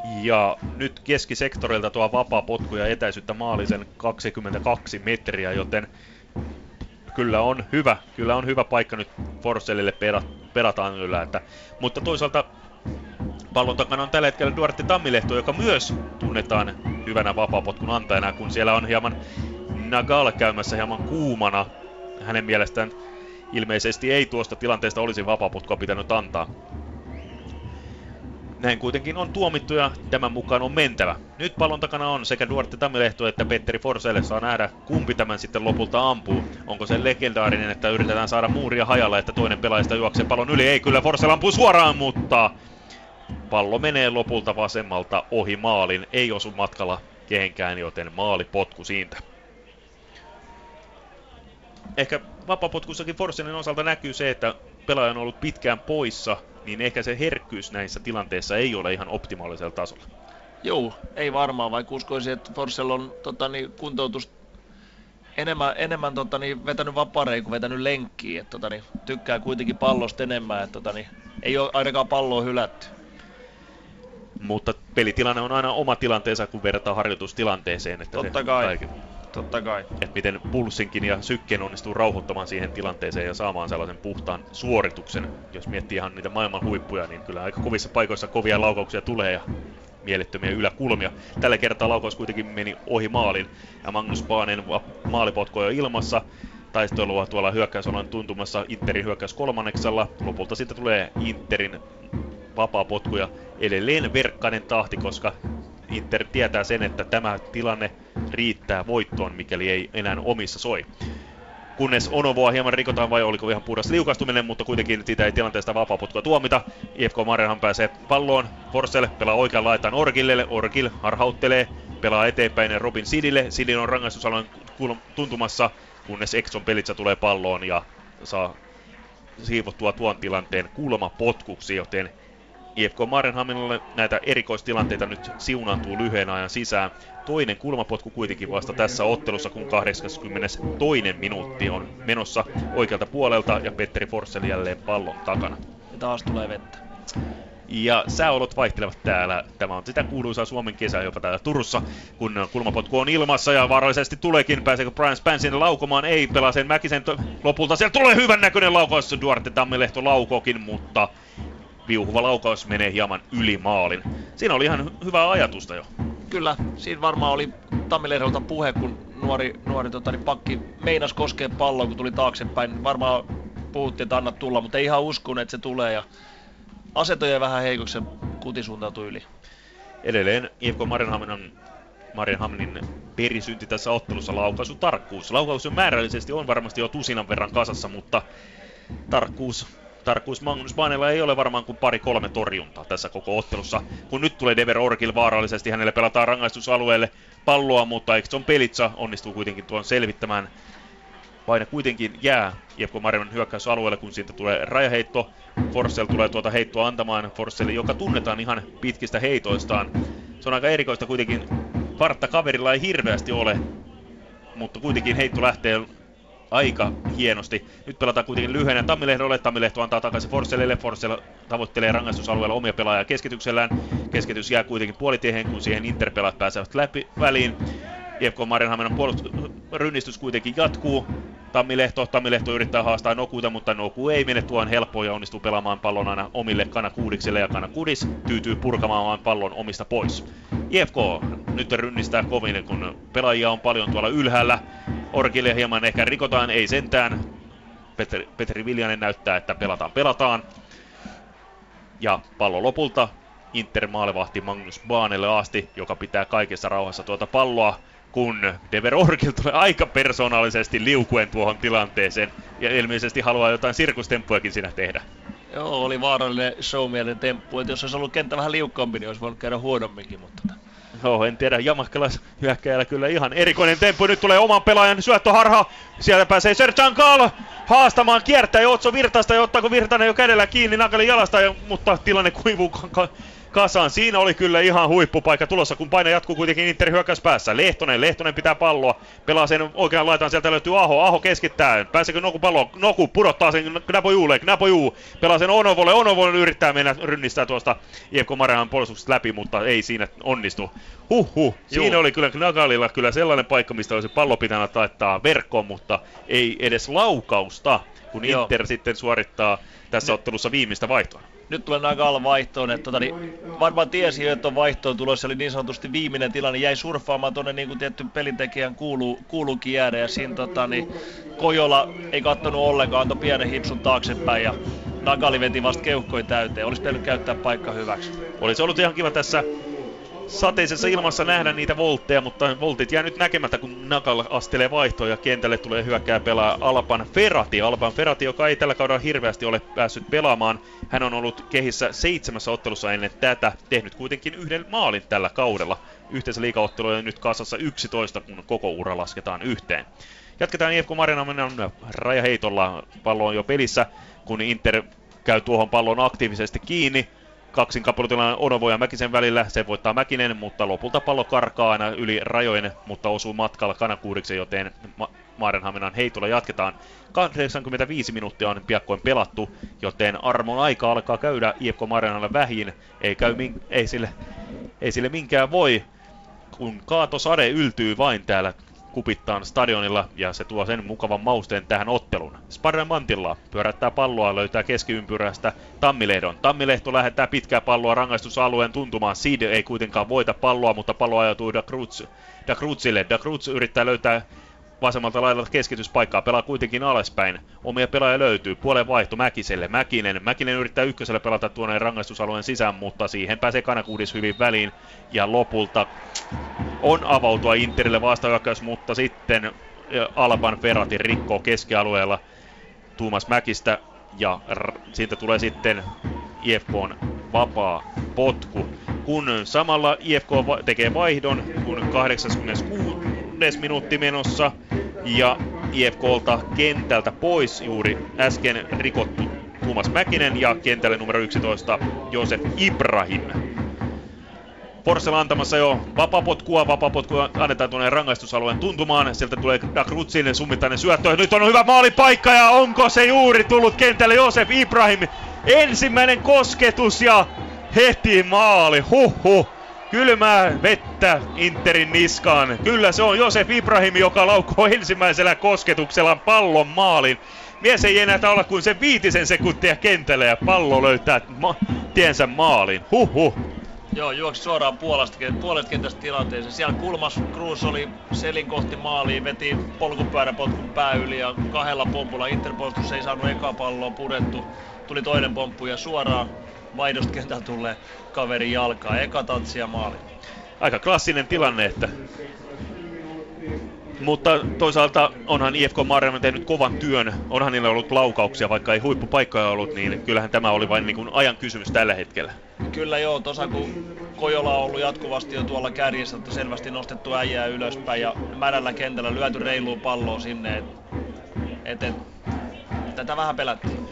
Ja nyt keskisektorilta tuo vapaa potku ja etäisyyttä maalisen 22 metriä, joten kyllä on hyvä, kyllä on hyvä paikka nyt Forsellille perataan yllä. Että, mutta toisaalta pallon takana on tällä hetkellä Duarte Tammilehto, joka myös tunnetaan hyvänä vapaapotkun antajana, kun siellä on hieman Nagal käymässä hieman kuumana. Hänen mielestään ilmeisesti ei tuosta tilanteesta olisi vapaapotkua pitänyt antaa. Näin kuitenkin on tuomittu ja tämän mukaan on mentävä. Nyt pallon takana on sekä Duarte Tammilehto että Petteri Forselle saa nähdä, kumpi tämän sitten lopulta ampuu. Onko se legendaarinen, että yritetään saada muuria hajalla, että toinen pelaajista juoksee pallon yli? Ei kyllä, Forsell ampuu suoraan, mutta pallo menee lopulta vasemmalta ohi maalin. Ei osu matkalla kehenkään, joten maali potku siitä. Ehkä vapapotkussakin Forsellin osalta näkyy se, että pelaaja on ollut pitkään poissa niin ehkä se herkkyys näissä tilanteissa ei ole ihan optimaalisella tasolla. Joo, ei varmaan, vaikka uskoisin, että Forssell on tota, niin, kuntoutus enemmän, enemmän tota, niin, vetänyt vapareja kuin vetänyt lenkkiä. Tota, niin, tykkää kuitenkin pallosta enemmän, että tota, niin, ei ole ainakaan palloa hylätty. Mutta pelitilanne on aina oma tilanteensa, kun verrataan harjoitustilanteeseen. Että Totta kai. Kaiken Totta kai. Että miten pulssinkin ja sykkeen onnistuu rauhoittamaan siihen tilanteeseen ja saamaan sellaisen puhtaan suorituksen. Jos miettii ihan niitä maailman huippuja, niin kyllä aika kovissa paikoissa kovia laukauksia tulee ja mielettömiä yläkulmia. Tällä kertaa laukaus kuitenkin meni ohi maalin ja Magnus Baanen maalipotko jo ilmassa taistelua tuolla hyökkäysalan tuntumassa Interin hyökkäys kolmanneksella. Lopulta sitten tulee Interin vapaa potku ja edelleen verkkainen tahti, koska Inter tietää sen, että tämä tilanne riittää voittoon, mikäli ei enää omissa soi. Kunnes Onovoa hieman rikotaan vai oliko ihan puhdas liukastuminen, mutta kuitenkin siitä ei tilanteesta vapaapotkua tuomita. IFK Marjanhan pääsee palloon. Forsell pelaa oikean laitaan Orgille. Orgil harhauttelee, pelaa eteenpäin Robin Sidille. Sidin on rangaistusalan tuntumassa, kunnes Exxon Pelitsa tulee palloon ja saa siivottua tuon tilanteen kulmapotkuksi, joten IFK Marenhaminalle näitä erikoistilanteita nyt siunaantuu lyhyen ajan sisään. Toinen kulmapotku kuitenkin vasta tässä ottelussa, kun 82. minuutti on menossa oikealta puolelta ja Petteri Forssell jälleen pallon takana. Ja taas tulee vettä. Ja sääolot vaihtelevat täällä. Tämä on sitä kuuluisaa Suomen kesää jopa täällä Turussa, kun kulmapotku on ilmassa ja vaarallisesti tuleekin. Pääseekö Brian Span sinne laukomaan? Ei, pelaa sen Mäkisen lopulta. Siellä tulee hyvän näköinen laukaus. Duarte Tammilehto laukokin, mutta viuhuva laukaus menee hieman yli maalin. Siinä oli ihan hyvää ajatusta jo. Kyllä, siinä varmaan oli Tammilehdolta puhe, kun nuori, nuori tota, niin pakki meinas koskea palloa, kun tuli taaksepäin. Varmaan puhuttiin, että anna tulla, mutta ei ihan uskunut, että se tulee. Ja asetoja vähän heikoksi ja kuti suuntautui yli. Edelleen IFK Marienhamnin on Marienhamnin perisynti tässä ottelussa laukaisu tarkkuus. Laukaus määrällisesti on varmasti jo tusinan verran kasassa, mutta tarkkuus tarkkuus Magnus Baanella ei ole varmaan kuin pari-kolme torjuntaa tässä koko ottelussa. Kun nyt tulee Dever Orkil vaarallisesti, hänelle pelataan rangaistusalueelle palloa, mutta Ekson Pelitsa onnistuu kuitenkin tuon selvittämään. Paine kuitenkin jää IFK Marjanan hyökkäysalueelle, kun siitä tulee rajaheitto. Forssell tulee tuota heittoa antamaan. Forssell, joka tunnetaan ihan pitkistä heitoistaan. Se on aika erikoista kuitenkin. Vartta kaverilla ei hirveästi ole, mutta kuitenkin heitto lähtee aika hienosti. Nyt pelataan kuitenkin lyhyenä Tammilehdolle. Tammilehto antaa takaisin Forssellille. Forssell tavoittelee rangaistusalueella omia pelaajia keskityksellään. Keskitys jää kuitenkin puolitiehen, kun siihen Interpelat pääsevät läpi väliin. IFK Marienhaminan puolustusrynnistys kuitenkin jatkuu. Tammilehto, Tammilehto yrittää haastaa Nokuta, mutta Noku ei mene tuon helppoa ja onnistuu pelaamaan pallon aina omille Kanakuudikselle ja Kanakudis tyytyy purkamaan pallon omista pois. IFK nyt rynnistää kovin, kun pelaajia on paljon tuolla ylhäällä. Orkille hieman ehkä rikotaan, ei sentään. Petri, Petri Viljanen näyttää, että pelataan, pelataan. Ja pallo lopulta Inter maalevahti Magnus Baanelle asti, joka pitää kaikessa rauhassa tuota palloa kun Dever Orkil tulee aika persoonallisesti liukuen tuohon tilanteeseen ja ilmeisesti haluaa jotain sirkustemppuakin siinä tehdä. Joo, oli vaarallinen showmielinen temppu, että jos olisi ollut kenttä vähän liukkaampi, niin olisi voinut käydä huonomminkin, mutta... Joo, en tiedä, Jamakkalais hyökkäjällä kyllä ihan erikoinen temppu. Nyt tulee oman pelaajan syöttöharha. Sieltä pääsee Serjan Kaal haastamaan, kiertää Otso Virtasta ja ottaako Virtanen jo kädellä kiinni Nakalin jalasta, mutta tilanne kuivuu kasaan. Siinä oli kyllä ihan huippupaikka tulossa, kun paine jatkuu kuitenkin Inter hyökkäys päässä. Lehtonen, Lehtonen pitää palloa. Pelaa sen oikean laitaan, sieltä löytyy Aho. Aho keskittää. Pääseekö Noku pallo? Noku pudottaa sen Knapojuulle. Knapojuu pelaa sen Onovolle. Onovolle yrittää mennä rynnistää tuosta IFK Marehan puolustuksesta läpi, mutta ei siinä onnistu. Huhhuh. Siinä oli kyllä Knagalilla kyllä sellainen paikka, mistä olisi pallo pitänyt taittaa verkkoon, mutta ei edes laukausta, kun Joo. Inter sitten suorittaa tässä ottelussa viimeistä vaihtoa nyt tulee Nagal vaihtoon, että tota, niin, varmaan tiesi jo, että on vaihtoon tulossa, eli niin sanotusti viimeinen tilanne jäi surffaamaan tuonne niin kuin tietty pelintekijän kuuluu, kuuluukin jäädä, ja siinä tota, niin, Kojola ei kattonut ollenkaan, antoi pienen hipsun taaksepäin, ja Nagali veti vasta keuhkoin täyteen. Olisi pitänyt käyttää paikka hyväksi. Olisi ollut ihan kiva tässä sateisessa ilmassa nähdä niitä voltteja, mutta voltit jää nyt näkemättä, kun Nakal astelee vaihtoon ja kentälle tulee hyökkää pelaa Alpan Ferrati. Alpan Ferrati, joka ei tällä kaudella hirveästi ole päässyt pelaamaan. Hän on ollut kehissä seitsemässä ottelussa ennen tätä, tehnyt kuitenkin yhden maalin tällä kaudella. Yhteensä liikaotteluja nyt kasassa 11, kun koko ura lasketaan yhteen. Jatketaan IFK Marinamen rajaheitolla. Pallo on jo pelissä, kun Inter käy tuohon pallon aktiivisesti kiinni kaksinkappelutilanne Onovo ja Mäkisen välillä. Se voittaa Mäkinen, mutta lopulta pallo karkaa aina yli rajojen, mutta osuu matkalla Kanakuuriksen, joten Ma- Maarenhaminan heitolla jatketaan. 85 minuuttia on piakkoin pelattu, joten armon aika alkaa käydä IFK Maarenhanalle vähin. Ei, käy min- ei, sille, ei sille minkään voi, kun kaatosade yltyy vain täällä kupittaan stadionilla ja se tuo sen mukavan mausteen tähän otteluun. Sparren Mantilla pyörättää palloa, löytää keskiympyrästä Tammilehdon. Tammilehto lähettää pitkää palloa rangaistusalueen tuntumaan. Sid ei kuitenkaan voita palloa, mutta pallo Cruz, da Cruzille. Da Cruz yrittää löytää vasemmalta laidalta keskityspaikkaa, pelaa kuitenkin alaspäin. Omia pelaajia löytyy, puolen vaihto Mäkiselle, Mäkinen. Mäkinen yrittää ykköselle pelata tuonne rangaistusalueen sisään, mutta siihen pääsee Kanakuudis hyvin väliin. Ja lopulta on avautua Interille vastahyökkäys, mutta sitten Alban Ferrati rikkoo keskialueella Tuumas Mäkistä ja r- siitä tulee sitten IFKn vapaa potku. Kun samalla IFK tekee vaihdon, kun 86 minuutti menossa ja IFKlta kentältä pois juuri äsken rikottu Tuomas Mäkinen ja kentälle numero 11 Josef Ibrahim. Forssell antamassa jo vapapotkua, vapapotkua annetaan tuonne rangaistusalueen tuntumaan. Sieltä tulee Dakrutsin summittainen syöttö. Nyt on hyvä maalipaikka ja onko se juuri tullut kentälle Josef Ibrahim. Ensimmäinen kosketus ja heti maali. Huhhuh. Kylmää vettä Interin niskaan. Kyllä se on Josef Ibrahim, joka laukoo ensimmäisellä kosketuksella pallon maalin. Mies ei enää olla kuin se viitisen sekuntia kentällä ja pallo löytää ma- tiensä maalin. Huhhuh. Joo, juoksi suoraan puolesta, puolesta kentästä tilanteeseen. Siellä kulmas Cruz oli selin kohti maaliin, veti polkupyöräpotkun pää yli ja kahdella pompulla Interpuolustus ei saanut eka palloa purettu. Tuli toinen pomppu ja suoraan vaihdosta kentältä tulee kaveri jalkaa. Eka tatsi ja maali. Aika klassinen tilanne, että Mutta toisaalta onhan IFK Marjamme tehnyt kovan työn, onhan niillä ollut laukauksia, vaikka ei huippupaikkoja ollut, niin kyllähän tämä oli vain niin kuin ajan kysymys tällä hetkellä. Kyllä joo, tuossa kun Kojola on ollut jatkuvasti jo tuolla kärjessä, että selvästi nostettu äijää ylöspäin ja märällä kentällä lyöty reilua palloa sinne, että et, et, tätä vähän pelättiin.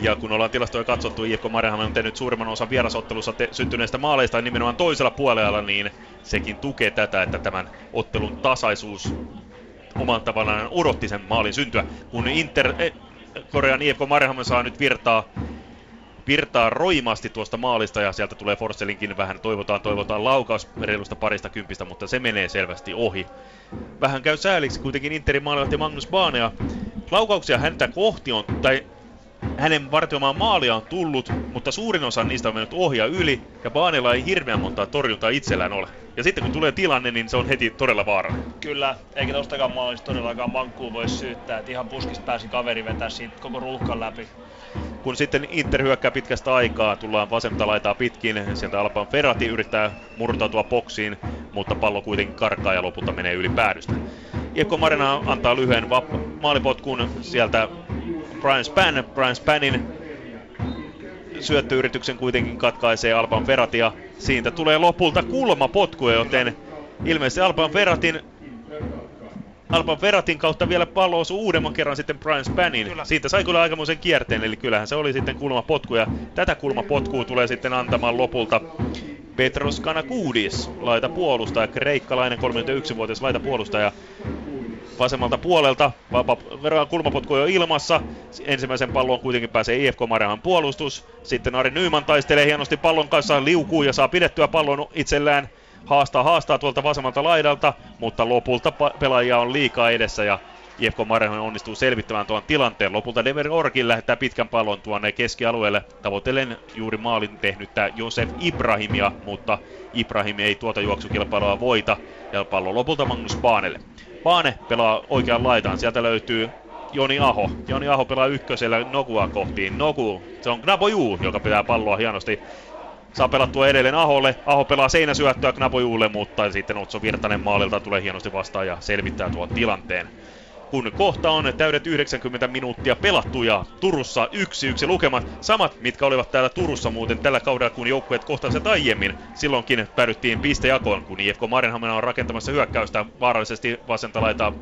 Ja kun ollaan tilastoja katsottu, IFK Marjahamn on tehnyt suurimman osan vierasottelussa te- syntyneistä maaleista nimenomaan toisella puolella, niin sekin tukee tätä, että tämän ottelun tasaisuus oman tavallaan odotti sen maalin syntyä. Kun Inter, eh, Korean IFK Marjahamn saa nyt virtaa virtaa roimasti tuosta maalista ja sieltä tulee Forsselinkin vähän toivotaan, toivotaan laukaus reilusta parista kympistä, mutta se menee selvästi ohi. Vähän käy sääliksi kuitenkin Interin maalivahti Magnus Baanea. Laukauksia häntä kohti on, tai hänen vartioimaan maalia on tullut, mutta suurin osa niistä on mennyt ohja yli, ja Baanella ei hirveän montaa torjuntaa itsellään ole. Ja sitten kun tulee tilanne, niin se on heti todella vaarallinen. Kyllä, eikä tostakaan maalista todellakaan Mankkuun voi syyttää, että ihan puskista pääsi kaveri vetää siitä koko ruuhkan läpi. Kun sitten Inter hyökkää pitkästä aikaa, tullaan vasenta laitaa pitkin, sieltä Alpan Ferrati yrittää murtautua boksiin, mutta pallo kuitenkin karkaa ja lopulta menee yli päädystä. Iekko Marina antaa lyhyen maalipotkun sieltä Brian Span. Brian Spanin syöttöyrityksen kuitenkin katkaisee Alban Ferratia. Siitä tulee lopulta kulmapotku, joten ilmeisesti Alban Ferratin Alban Ferratin kautta vielä pallo osui uudemman kerran sitten Brian Spanin. Kyllä. Siitä sai kyllä aikamoisen kierteen, eli kyllähän se oli sitten kulmapotku, ja tätä kulmapotkua tulee sitten antamaan lopulta Petros Kanakoudis, laita puolustaja, kreikkalainen 31-vuotias laita puolustaja vasemmalta puolelta. Verran kulmapotku jo ilmassa. Ensimmäisen pallon kuitenkin pääsee IFK Marjahan puolustus. Sitten Ari Nyman taistelee hienosti pallon kanssa, liukuu ja saa pidettyä pallon itsellään. Haastaa, haastaa tuolta vasemmalta laidalta, mutta lopulta pelaajia on liikaa edessä ja IFK Marjahan onnistuu selvittämään tuon tilanteen. Lopulta Dever Orkin lähettää pitkän pallon tuonne keskialueelle tavoitellen juuri maalin tehnyttä Josef Ibrahimia, mutta Ibrahim ei tuota juoksukilpailua voita ja pallo lopulta Magnus Baanelle. Baane pelaa oikean laitaan. Sieltä löytyy Joni Aho. Joni Aho pelaa ykkösellä Nokua kohtiin. Noku, se on Knapoju, joka pitää palloa hienosti. Saa pelattua edelleen Aholle. Aho pelaa seinäsyöttöä Knapojuulle, mutta sitten Otso Virtanen maalilta tulee hienosti vastaan ja selvittää tuon tilanteen kun kohta on täydet 90 minuuttia pelattu ja Turussa 1-1 lukemat, samat mitkä olivat täällä Turussa muuten tällä kaudella kun joukkueet kohtasivat aiemmin. Silloinkin päädyttiin pistejakoon, kun IFK Marenhamina on rakentamassa hyökkäystä vaarallisesti vasenta laitaa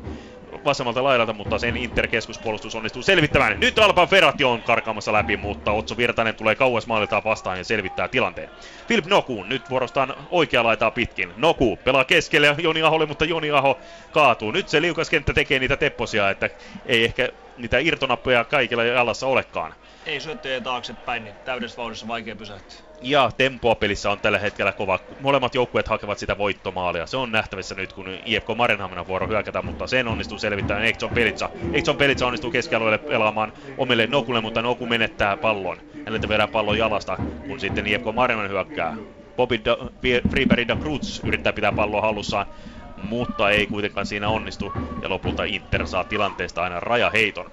vasemmalta laidalta, mutta sen Inter-keskuspuolustus onnistuu selvittämään. Nyt Alban Ferrati on karkaamassa läpi, mutta Otso Virtanen tulee kauas maaliltaan vastaan ja selvittää tilanteen. Philip Noku nyt vuorostaan oikea laitaa pitkin. Noku pelaa keskelle Joni Aholle, mutta Joni Aho kaatuu. Nyt se liukas kenttä tekee niitä tepposia, että ei ehkä niitä irtonappeja kaikilla jalassa olekaan. Ei syöttöjä taaksepäin, niin täydessä vauhdissa vaikea pysähtyä. Ja tempoa pelissä on tällä hetkellä kova. Molemmat joukkueet hakevat sitä voittomaalia. Se on nähtävissä nyt, kun IFK Marenhamina vuoro hyökätä, mutta sen onnistuu selvittämään Ekson Pelitsa. Ekson Pelitsa onnistuu keskialueelle pelaamaan omille Nokulle, mutta Noku menettää pallon. Häneltä vedään pallon jalasta, kun sitten IFK Marenhamina hyökkää. Bobby da, Freeberry da Cruz yrittää pitää palloa hallussaan, mutta ei kuitenkaan siinä onnistu. Ja lopulta Inter saa tilanteesta aina rajaheiton.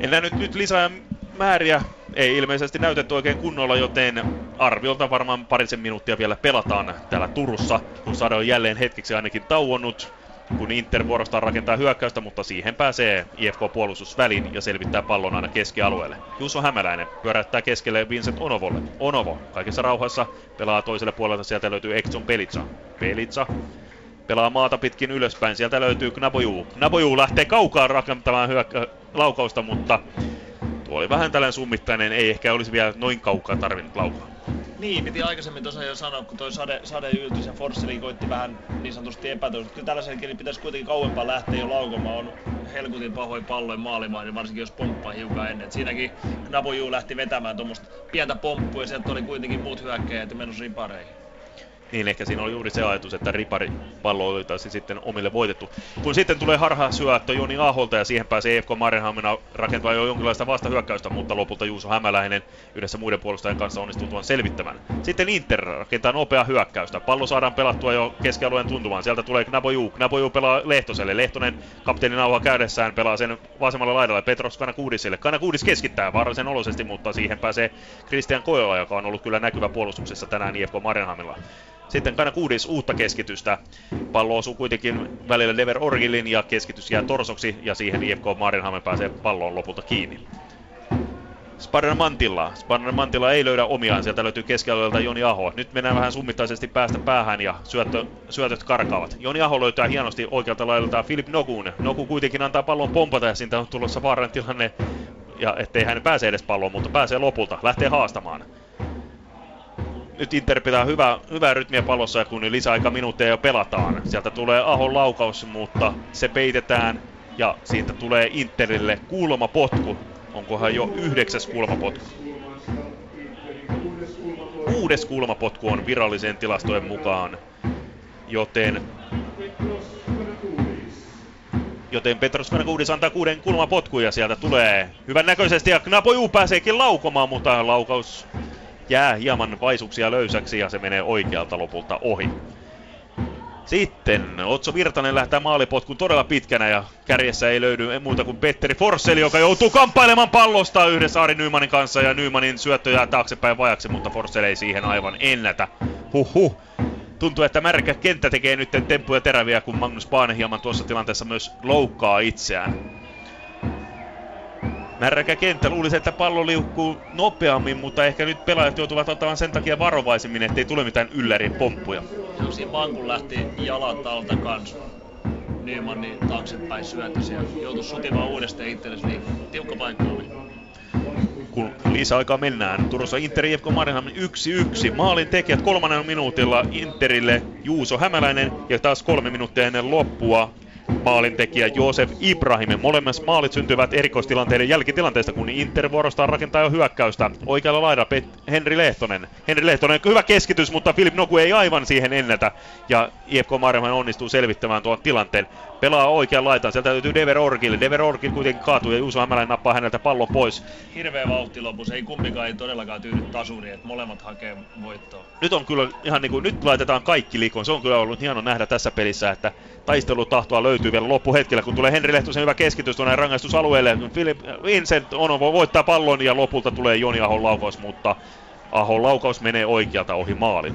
En nähnyt nyt lisää määriä. Ei ilmeisesti näytetty oikein kunnolla, joten arviolta varmaan parisen minuuttia vielä pelataan täällä Turussa, kun Sade on jälleen hetkeksi ainakin tauonnut kun Inter vuorostaan rakentaa hyökkäystä, mutta siihen pääsee IFK-puolustus väliin ja selvittää pallon aina keskialueelle. Juuso Hämäläinen pyöräyttää keskelle Vincent Onovolle. Onovo kaikessa rauhassa pelaa toiselle puolelle, sieltä löytyy Exxon Pelitsa. Pelitsa pelaa maata pitkin ylöspäin, sieltä löytyy Knaboju. Knaboju lähtee kaukaa rakentamaan hyökkä- laukausta, mutta tuo oli vähän tällainen summittainen, ei ehkä olisi vielä noin kaukaa tarvinnut laukaa. Niin, piti aikaisemmin tuossa jo sanoa, kun toi sade, sade yltys ja Forsseli koitti vähän niin sanotusti epätoivoisesti. Kyllä tällaisen niin pitäisi kuitenkin kauempaa lähteä jo laukomaan. On helkutin pahoin palloin maalimaan, niin varsinkin jos pomppaa hiukan ennen. Et siinäkin Naboju lähti vetämään tuommoista pientä pomppua ja sieltä oli kuitenkin muut hyökkäjät menossa ripareihin. Niin ehkä siinä oli juuri se ajatus, että ripari pallo oltaisiin sitten omille voitettu. Kun sitten tulee harha syöttö Joni Aholta ja siihen pääsee EFK Marenhamina rakentaa jo jonkinlaista vastahyökkäystä, mutta lopulta Juuso Hämäläinen yhdessä muiden puolustajien kanssa onnistuu tuon selvittämään. Sitten Inter rakentaa nopea hyökkäystä. Pallo saadaan pelattua jo keskialueen tuntumaan. Sieltä tulee Knaboju. Knaboju pelaa Lehtoselle. Lehtonen kapteeni nauha käydessään pelaa sen vasemmalla laidalla Petros Kanakuudisille. Kanakuudis keskittää vaarallisen oloisesti, mutta siihen pääsee Christian Kojola, joka on ollut kyllä näkyvä puolustuksessa tänään IFK Marenhamilla. Sitten aina kuudes uutta keskitystä. Pallo osuu kuitenkin välillä Dever Orgilin ja keskitys jää torsoksi ja siihen IFK Marinhamen pääsee palloon lopulta kiinni. Sparren Mantilla. Sparren Mantilla ei löydä omiaan. Sieltä löytyy keskialueelta Joni Aho. Nyt mennään vähän summittaisesti päästä päähän ja syöttö, syötöt karkaavat. Joni Aho löytää hienosti oikealta laidalta Filip Nokun. Noku kuitenkin antaa pallon pompata ja siitä on tulossa vaaran tilanne. Ja ettei hän pääse edes palloon, mutta pääsee lopulta. Lähtee haastamaan. Nyt Inter pitää hyvää, hyvää rytmiä pallossa ja kun lisäaika minuutteja jo pelataan. Sieltä tulee Ahon laukaus, mutta se peitetään ja siitä tulee Interille kuuloma potku Onkohan jo yhdeksäs kulmapotku? Kuudes kulmapotku on virallisen tilastojen mukaan, joten Joten Petros Kanakuudis antaa kuuden kulmapotkuja ja sieltä tulee hyvän näköisesti ja Knapoju pääseekin laukomaan, mutta laukaus jää hieman vaisuksia löysäksi ja se menee oikealta lopulta ohi. Sitten Otso Virtanen lähtee maalipotkun todella pitkänä ja kärjessä ei löydy muuta kuin Petteri Forsseli, joka joutuu kamppailemaan pallosta yhdessä Ari Nymanin kanssa ja Nymanin syöttö jää taaksepäin vajaksi, mutta Forssell ei siihen aivan ennätä. Huhhuh. Tuntuu, että märkä kenttä tekee nyt temppuja teräviä, kun Magnus Paane hieman tuossa tilanteessa myös loukkaa itseään. Märkä kenttä. Luulisi, että pallo liukkuu nopeammin, mutta ehkä nyt pelaajat joutuvat ottamaan sen takia varovaisemmin, ettei tule mitään yllärin pomppuja. Joo, siinä vaan kun lähti jalat alta. Nyman niin taaksepäin syötös ja joutui sutimaan uudestaan itsellesi, niin tiukka paikka oli. Kun lisäaikaa mennään, Turussa Inter IFK Mariehamn 1-1. Maalin tekijät kolmannella minuutilla Interille Juuso Hämäläinen ja taas kolme minuuttia ennen loppua maalintekijä Josef Ibrahim. Molemmat maalit syntyvät erikoistilanteiden jälkitilanteesta, kun Inter vuorostaan rakentaa jo hyökkäystä. Oikealla laidalla Pet- Henri Lehtonen. Henri Lehtonen, hyvä keskitys, mutta Filip Noku ei aivan siihen ennätä. Ja IFK Marjaman onnistuu selvittämään tuon tilanteen. Pelaa oikean laitaan, sieltä löytyy Dever Orgil. Dever Orgil kuitenkin kaatuu ja Juuso Hämäläinen nappaa häneltä pallon pois. Hirveä vauhti lopussa, ei kumpikaan ei todellakaan tyydy tasuriin, että molemmat hakee voittoa. Nyt on kyllä ihan niin kuin, nyt laitetaan kaikki likoon. Se on kyllä ollut hieno nähdä tässä pelissä, että taistelutahtoa löytyy vielä loppuhetkellä, kun tulee Henri Lehtosen hyvä keskitys tuonne rangaistusalueelle. Philip Vincent on voittaa pallon ja lopulta tulee Joni Ahon laukaus, mutta Ahon laukaus menee oikealta ohi maalin.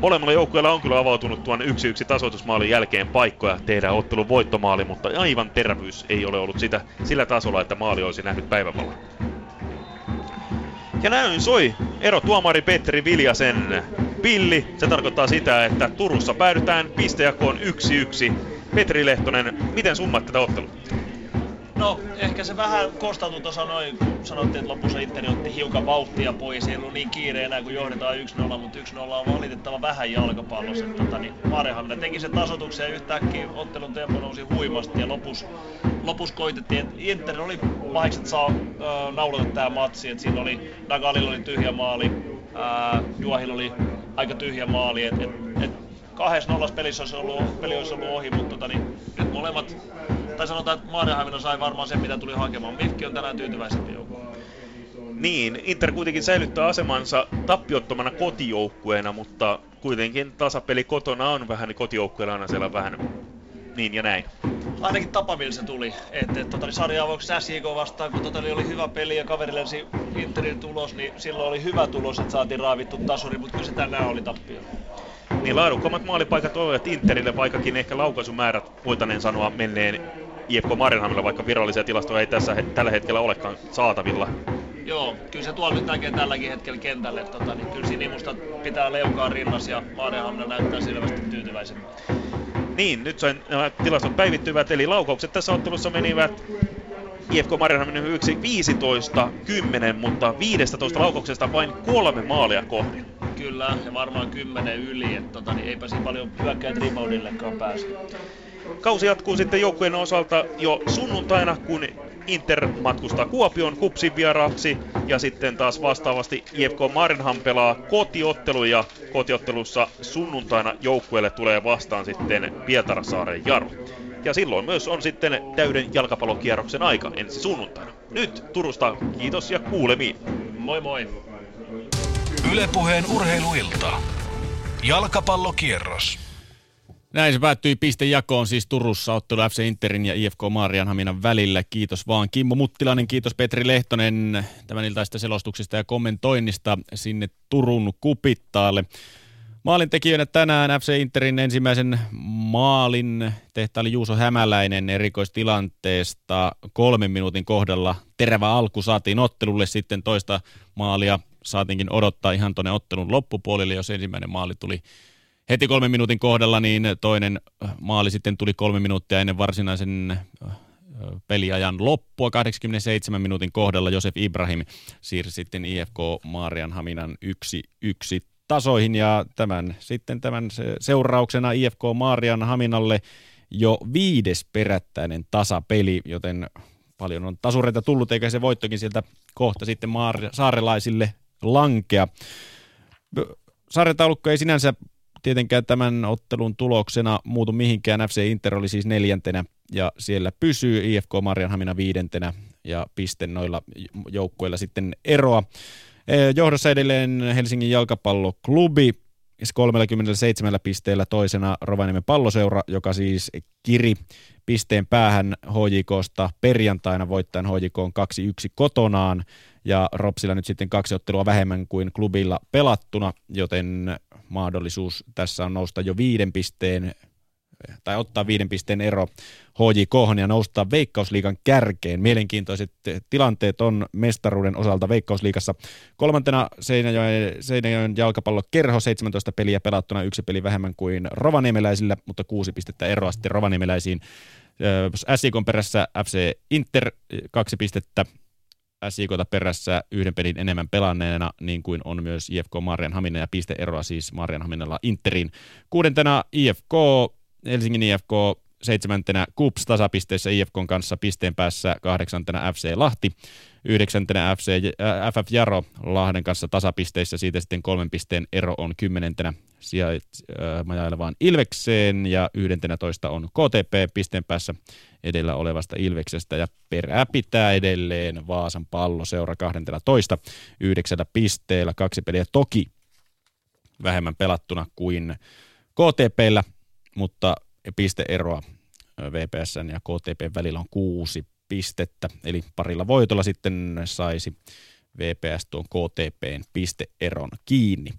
Molemmilla joukkueilla on kyllä avautunut tuon 1-1 tasoitusmaalin jälkeen paikkoja tehdä ottelun voittomaali, mutta aivan terävyys ei ole ollut sitä, sillä tasolla, että maali olisi nähnyt päivävalon. Ja näin soi ero tuomari Petteri Viljasen pilli. Se tarkoittaa sitä, että Turussa päädytään pistejakoon 1-1. Petri Lehtonen, miten summat tätä ottelua? No, ehkä se vähän kostautui tuossa noin, kun sanottiin, että lopussa Interi otti hiukan vauhtia pois. Ei ollut niin kiire enää, kun johdetaan 1-0, mutta 1-0 on valitettava vähän jalkapallossa. Tota, niin teki sen tasotuksen ja yhtäkkiä ottelun tempo nousi huimasti ja lopus, lopus koitettiin, että Inter oli mahikset saa naulata tämä matsi. Että siinä oli, Nagalilla oli tyhjä maali, äh, Juahilla oli aika tyhjä maali. Et, et, et kahdessa nollas pelissä olisi ollut, peli olisi ollut ohi, mutta tota, niin, nyt molemmat tai sanotaan, että Maadenhamina sai varmaan sen, mitä tuli hakemaan. Mifki on tänään tyytyväisempi joukko. Niin, Inter kuitenkin säilyttää asemansa tappiottomana kotijoukkueena, mutta kuitenkin tasapeli kotona on vähän kotijoukkueella aina siellä vähän niin ja näin. Ainakin tapa, millä se tuli. Että et, tota, niin sarjaavauksessa SJK vastaan, kun tota, oli hyvä peli ja kaveri lensi Interin tulos, niin silloin oli hyvä tulos, että saatiin raavittu tasuri, mutta kyllä se tänään oli tappio. Niin laadukkaammat maalipaikat olivat Interille, vaikkakin ehkä laukaisumäärät voitaneen sanoa menneen IFK Marinhamilla, vaikka virallisia tilastoja ei tässä, tällä hetkellä olekaan saatavilla. Joo, kyllä se tuolla nyt näkee tälläkin hetkellä kentälle. Tota, niin kyllä Sinimusta pitää leukaa rinnas ja Maarihamina näyttää selvästi tyytyväisen. Niin, nyt sain nämä tilastot päivittyvät, eli laukaukset tässä ottelussa menivät IFK Mariehamn yksi 15-10, mutta 15 laukauksesta vain kolme maalia kohden. Kyllä, ja varmaan kymmenen yli, että tota, niin eipä siinä paljon hyökkäät reboundillekaan pääse. Kausi jatkuu sitten joukkueen osalta jo sunnuntaina, kun Inter matkustaa Kuopion kupsin vieraaksi ja sitten taas vastaavasti IFK Marinham pelaa kotiottelu ja kotiottelussa sunnuntaina joukkueelle tulee vastaan sitten Pietarsaaren Jaru. Ja silloin myös on sitten täyden jalkapallokierroksen aika ensi sunnuntaina. Nyt Turusta kiitos ja kuulemiin. Moi moi. Ylepuheen urheiluilta. Jalkapallokierros. Näin se päättyi pistejakoon siis Turussa ottelu FC Interin ja IFK Maarianhaminan välillä. Kiitos vaan Kimmo Muttilainen, kiitos Petri Lehtonen tämän iltaista selostuksesta ja kommentoinnista sinne Turun kupittaalle. Maalintekijöinä tänään FC Interin ensimmäisen maalin tehtaali Juuso Hämäläinen erikoistilanteesta kolmen minuutin kohdalla. Terävä alku saatiin ottelulle sitten toista maalia saatiinkin odottaa ihan tuonne ottelun loppupuolelle, jos ensimmäinen maali tuli heti kolmen minuutin kohdalla, niin toinen maali sitten tuli kolme minuuttia ennen varsinaisen peliajan loppua 87 minuutin kohdalla. Josef Ibrahim siirsi sitten IFK Maarianhaminan yksi yksi tasoihin. Ja tämän sitten tämän seurauksena IFK Maarianhaminalle jo viides perättäinen tasapeli, joten paljon on tasureita tullut, eikä se voittokin sieltä kohta sitten maar- saarelaisille lankea. Sarjataulukko ei sinänsä tietenkään tämän ottelun tuloksena muutu mihinkään. FC Inter oli siis neljäntenä ja siellä pysyy IFK Marianhamina viidentenä ja piste noilla joukkueilla sitten eroa. Johdossa edelleen Helsingin jalkapalloklubi 37 pisteellä toisena Rovaniemen palloseura, joka siis kiri pisteen päähän HJKsta perjantaina voittaen HJK 2-1 kotonaan ja Ropsilla nyt sitten kaksi ottelua vähemmän kuin klubilla pelattuna, joten mahdollisuus tässä on nousta jo viiden pisteen tai ottaa viiden pisteen ero HJK ja nousta Veikkausliigan kärkeen. Mielenkiintoiset tilanteet on mestaruuden osalta Veikkausliigassa. Kolmantena Seinäjoen, Seinäjoen jalkapallokerho, 17 peliä pelattuna, yksi peli vähemmän kuin Rovaniemeläisillä, mutta kuusi pistettä eroa sitten Rovaniemeläisiin. SIK perässä FC Inter, kaksi pistettä, SIKta perässä yhden pelin enemmän pelanneena, niin kuin on myös IFK Marianhamina ja pisteeroa siis Marianhaminalla Interin. Kuudentena IFK, Helsingin IFK seitsemäntenä KUPS tasapisteessä IFKn kanssa pisteen päässä, kahdeksantena FC Lahti, yhdeksäntenä FC, äh, FF Jaro Lahden kanssa tasapisteissä, siitä sitten kolmen pisteen ero on kymmenentenä äh, Ilvekseen ja yhdentenä toista on KTP pisteen päässä edellä olevasta Ilveksestä. Ja perää pitää edelleen Vaasan pallo seura 12 yhdeksällä pisteellä, kaksi peliä toki vähemmän pelattuna kuin KTPllä, mutta pisteeroa VPSn ja KTP välillä on kuusi pistettä, eli parilla voitolla sitten saisi VPS tuon KTPn pisteeron kiinni.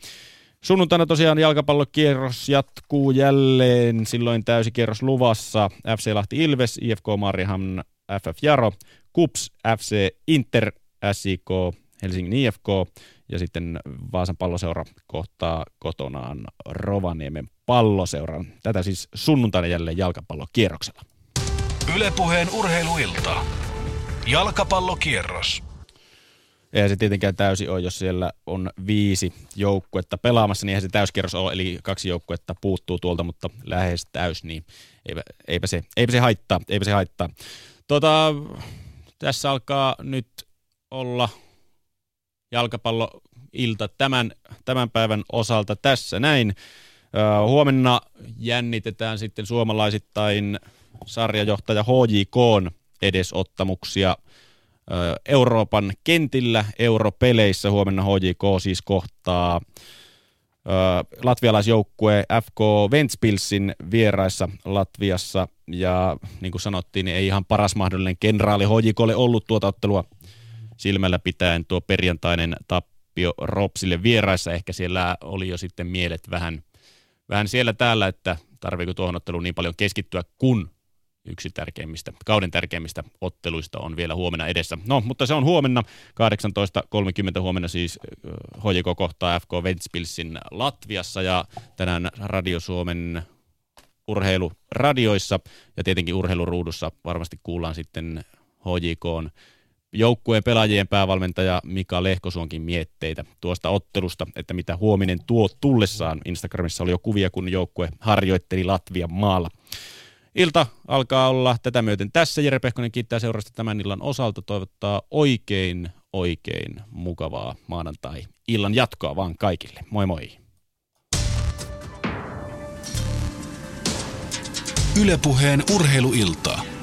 Sunnuntaina tosiaan jalkapallokierros jatkuu jälleen, silloin täysikierros luvassa. FC Lahti Ilves, IFK Mariham, FF Jaro, KUPS, FC Inter, SIK, Helsingin IFK ja sitten Vaasan palloseura kohtaa kotonaan Rovaniemen palloseuran. Tätä siis sunnuntaina jälleen jalkapallokierroksella. Ylepuheen urheiluilta. Jalkapallokierros. Eihän se tietenkään täysi ole, jos siellä on viisi joukkuetta pelaamassa, niin eihän se täyskierros ole, eli kaksi joukkuetta puuttuu tuolta, mutta lähes täys, niin eipä, eipä, se, eipä se haittaa, eipä se haittaa. Tota, tässä alkaa nyt olla jalkapalloilta tämän, tämän päivän osalta tässä näin. Huomenna jännitetään sitten suomalaisittain sarjajohtaja HJK edesottamuksia Euroopan kentillä, europeleissä. Huomenna HJK siis kohtaa latvialaisjoukkue FK Ventspilsin vieraissa Latviassa. Ja niin kuin sanottiin, niin ei ihan paras mahdollinen kenraali HJKlle ollut tuota ottelua silmällä pitäen tuo perjantainen tappio Ropsille vieraissa. Ehkä siellä oli jo sitten mielet vähän, vähän siellä täällä, että tarviiko tuohon otteluun niin paljon keskittyä, kun yksi tärkeimmistä, kauden tärkeimmistä otteluista on vielä huomenna edessä. No, mutta se on huomenna, 18.30 huomenna siis HJK kohtaa FK Ventspilsin Latviassa ja tänään Radio Suomen urheiluradioissa ja tietenkin urheiluruudussa varmasti kuullaan sitten HJK joukkueen pelaajien päävalmentaja Mika Lehkosuonkin mietteitä tuosta ottelusta, että mitä huominen tuo tullessaan. Instagramissa oli jo kuvia, kun joukkue harjoitteli Latvian maalla. Ilta alkaa olla tätä myöten tässä. Jere Pehkonen kiittää seurasta tämän illan osalta. Toivottaa oikein, oikein mukavaa maanantai-illan jatkoa vaan kaikille. Moi moi! Ylepuheen urheiluiltaa.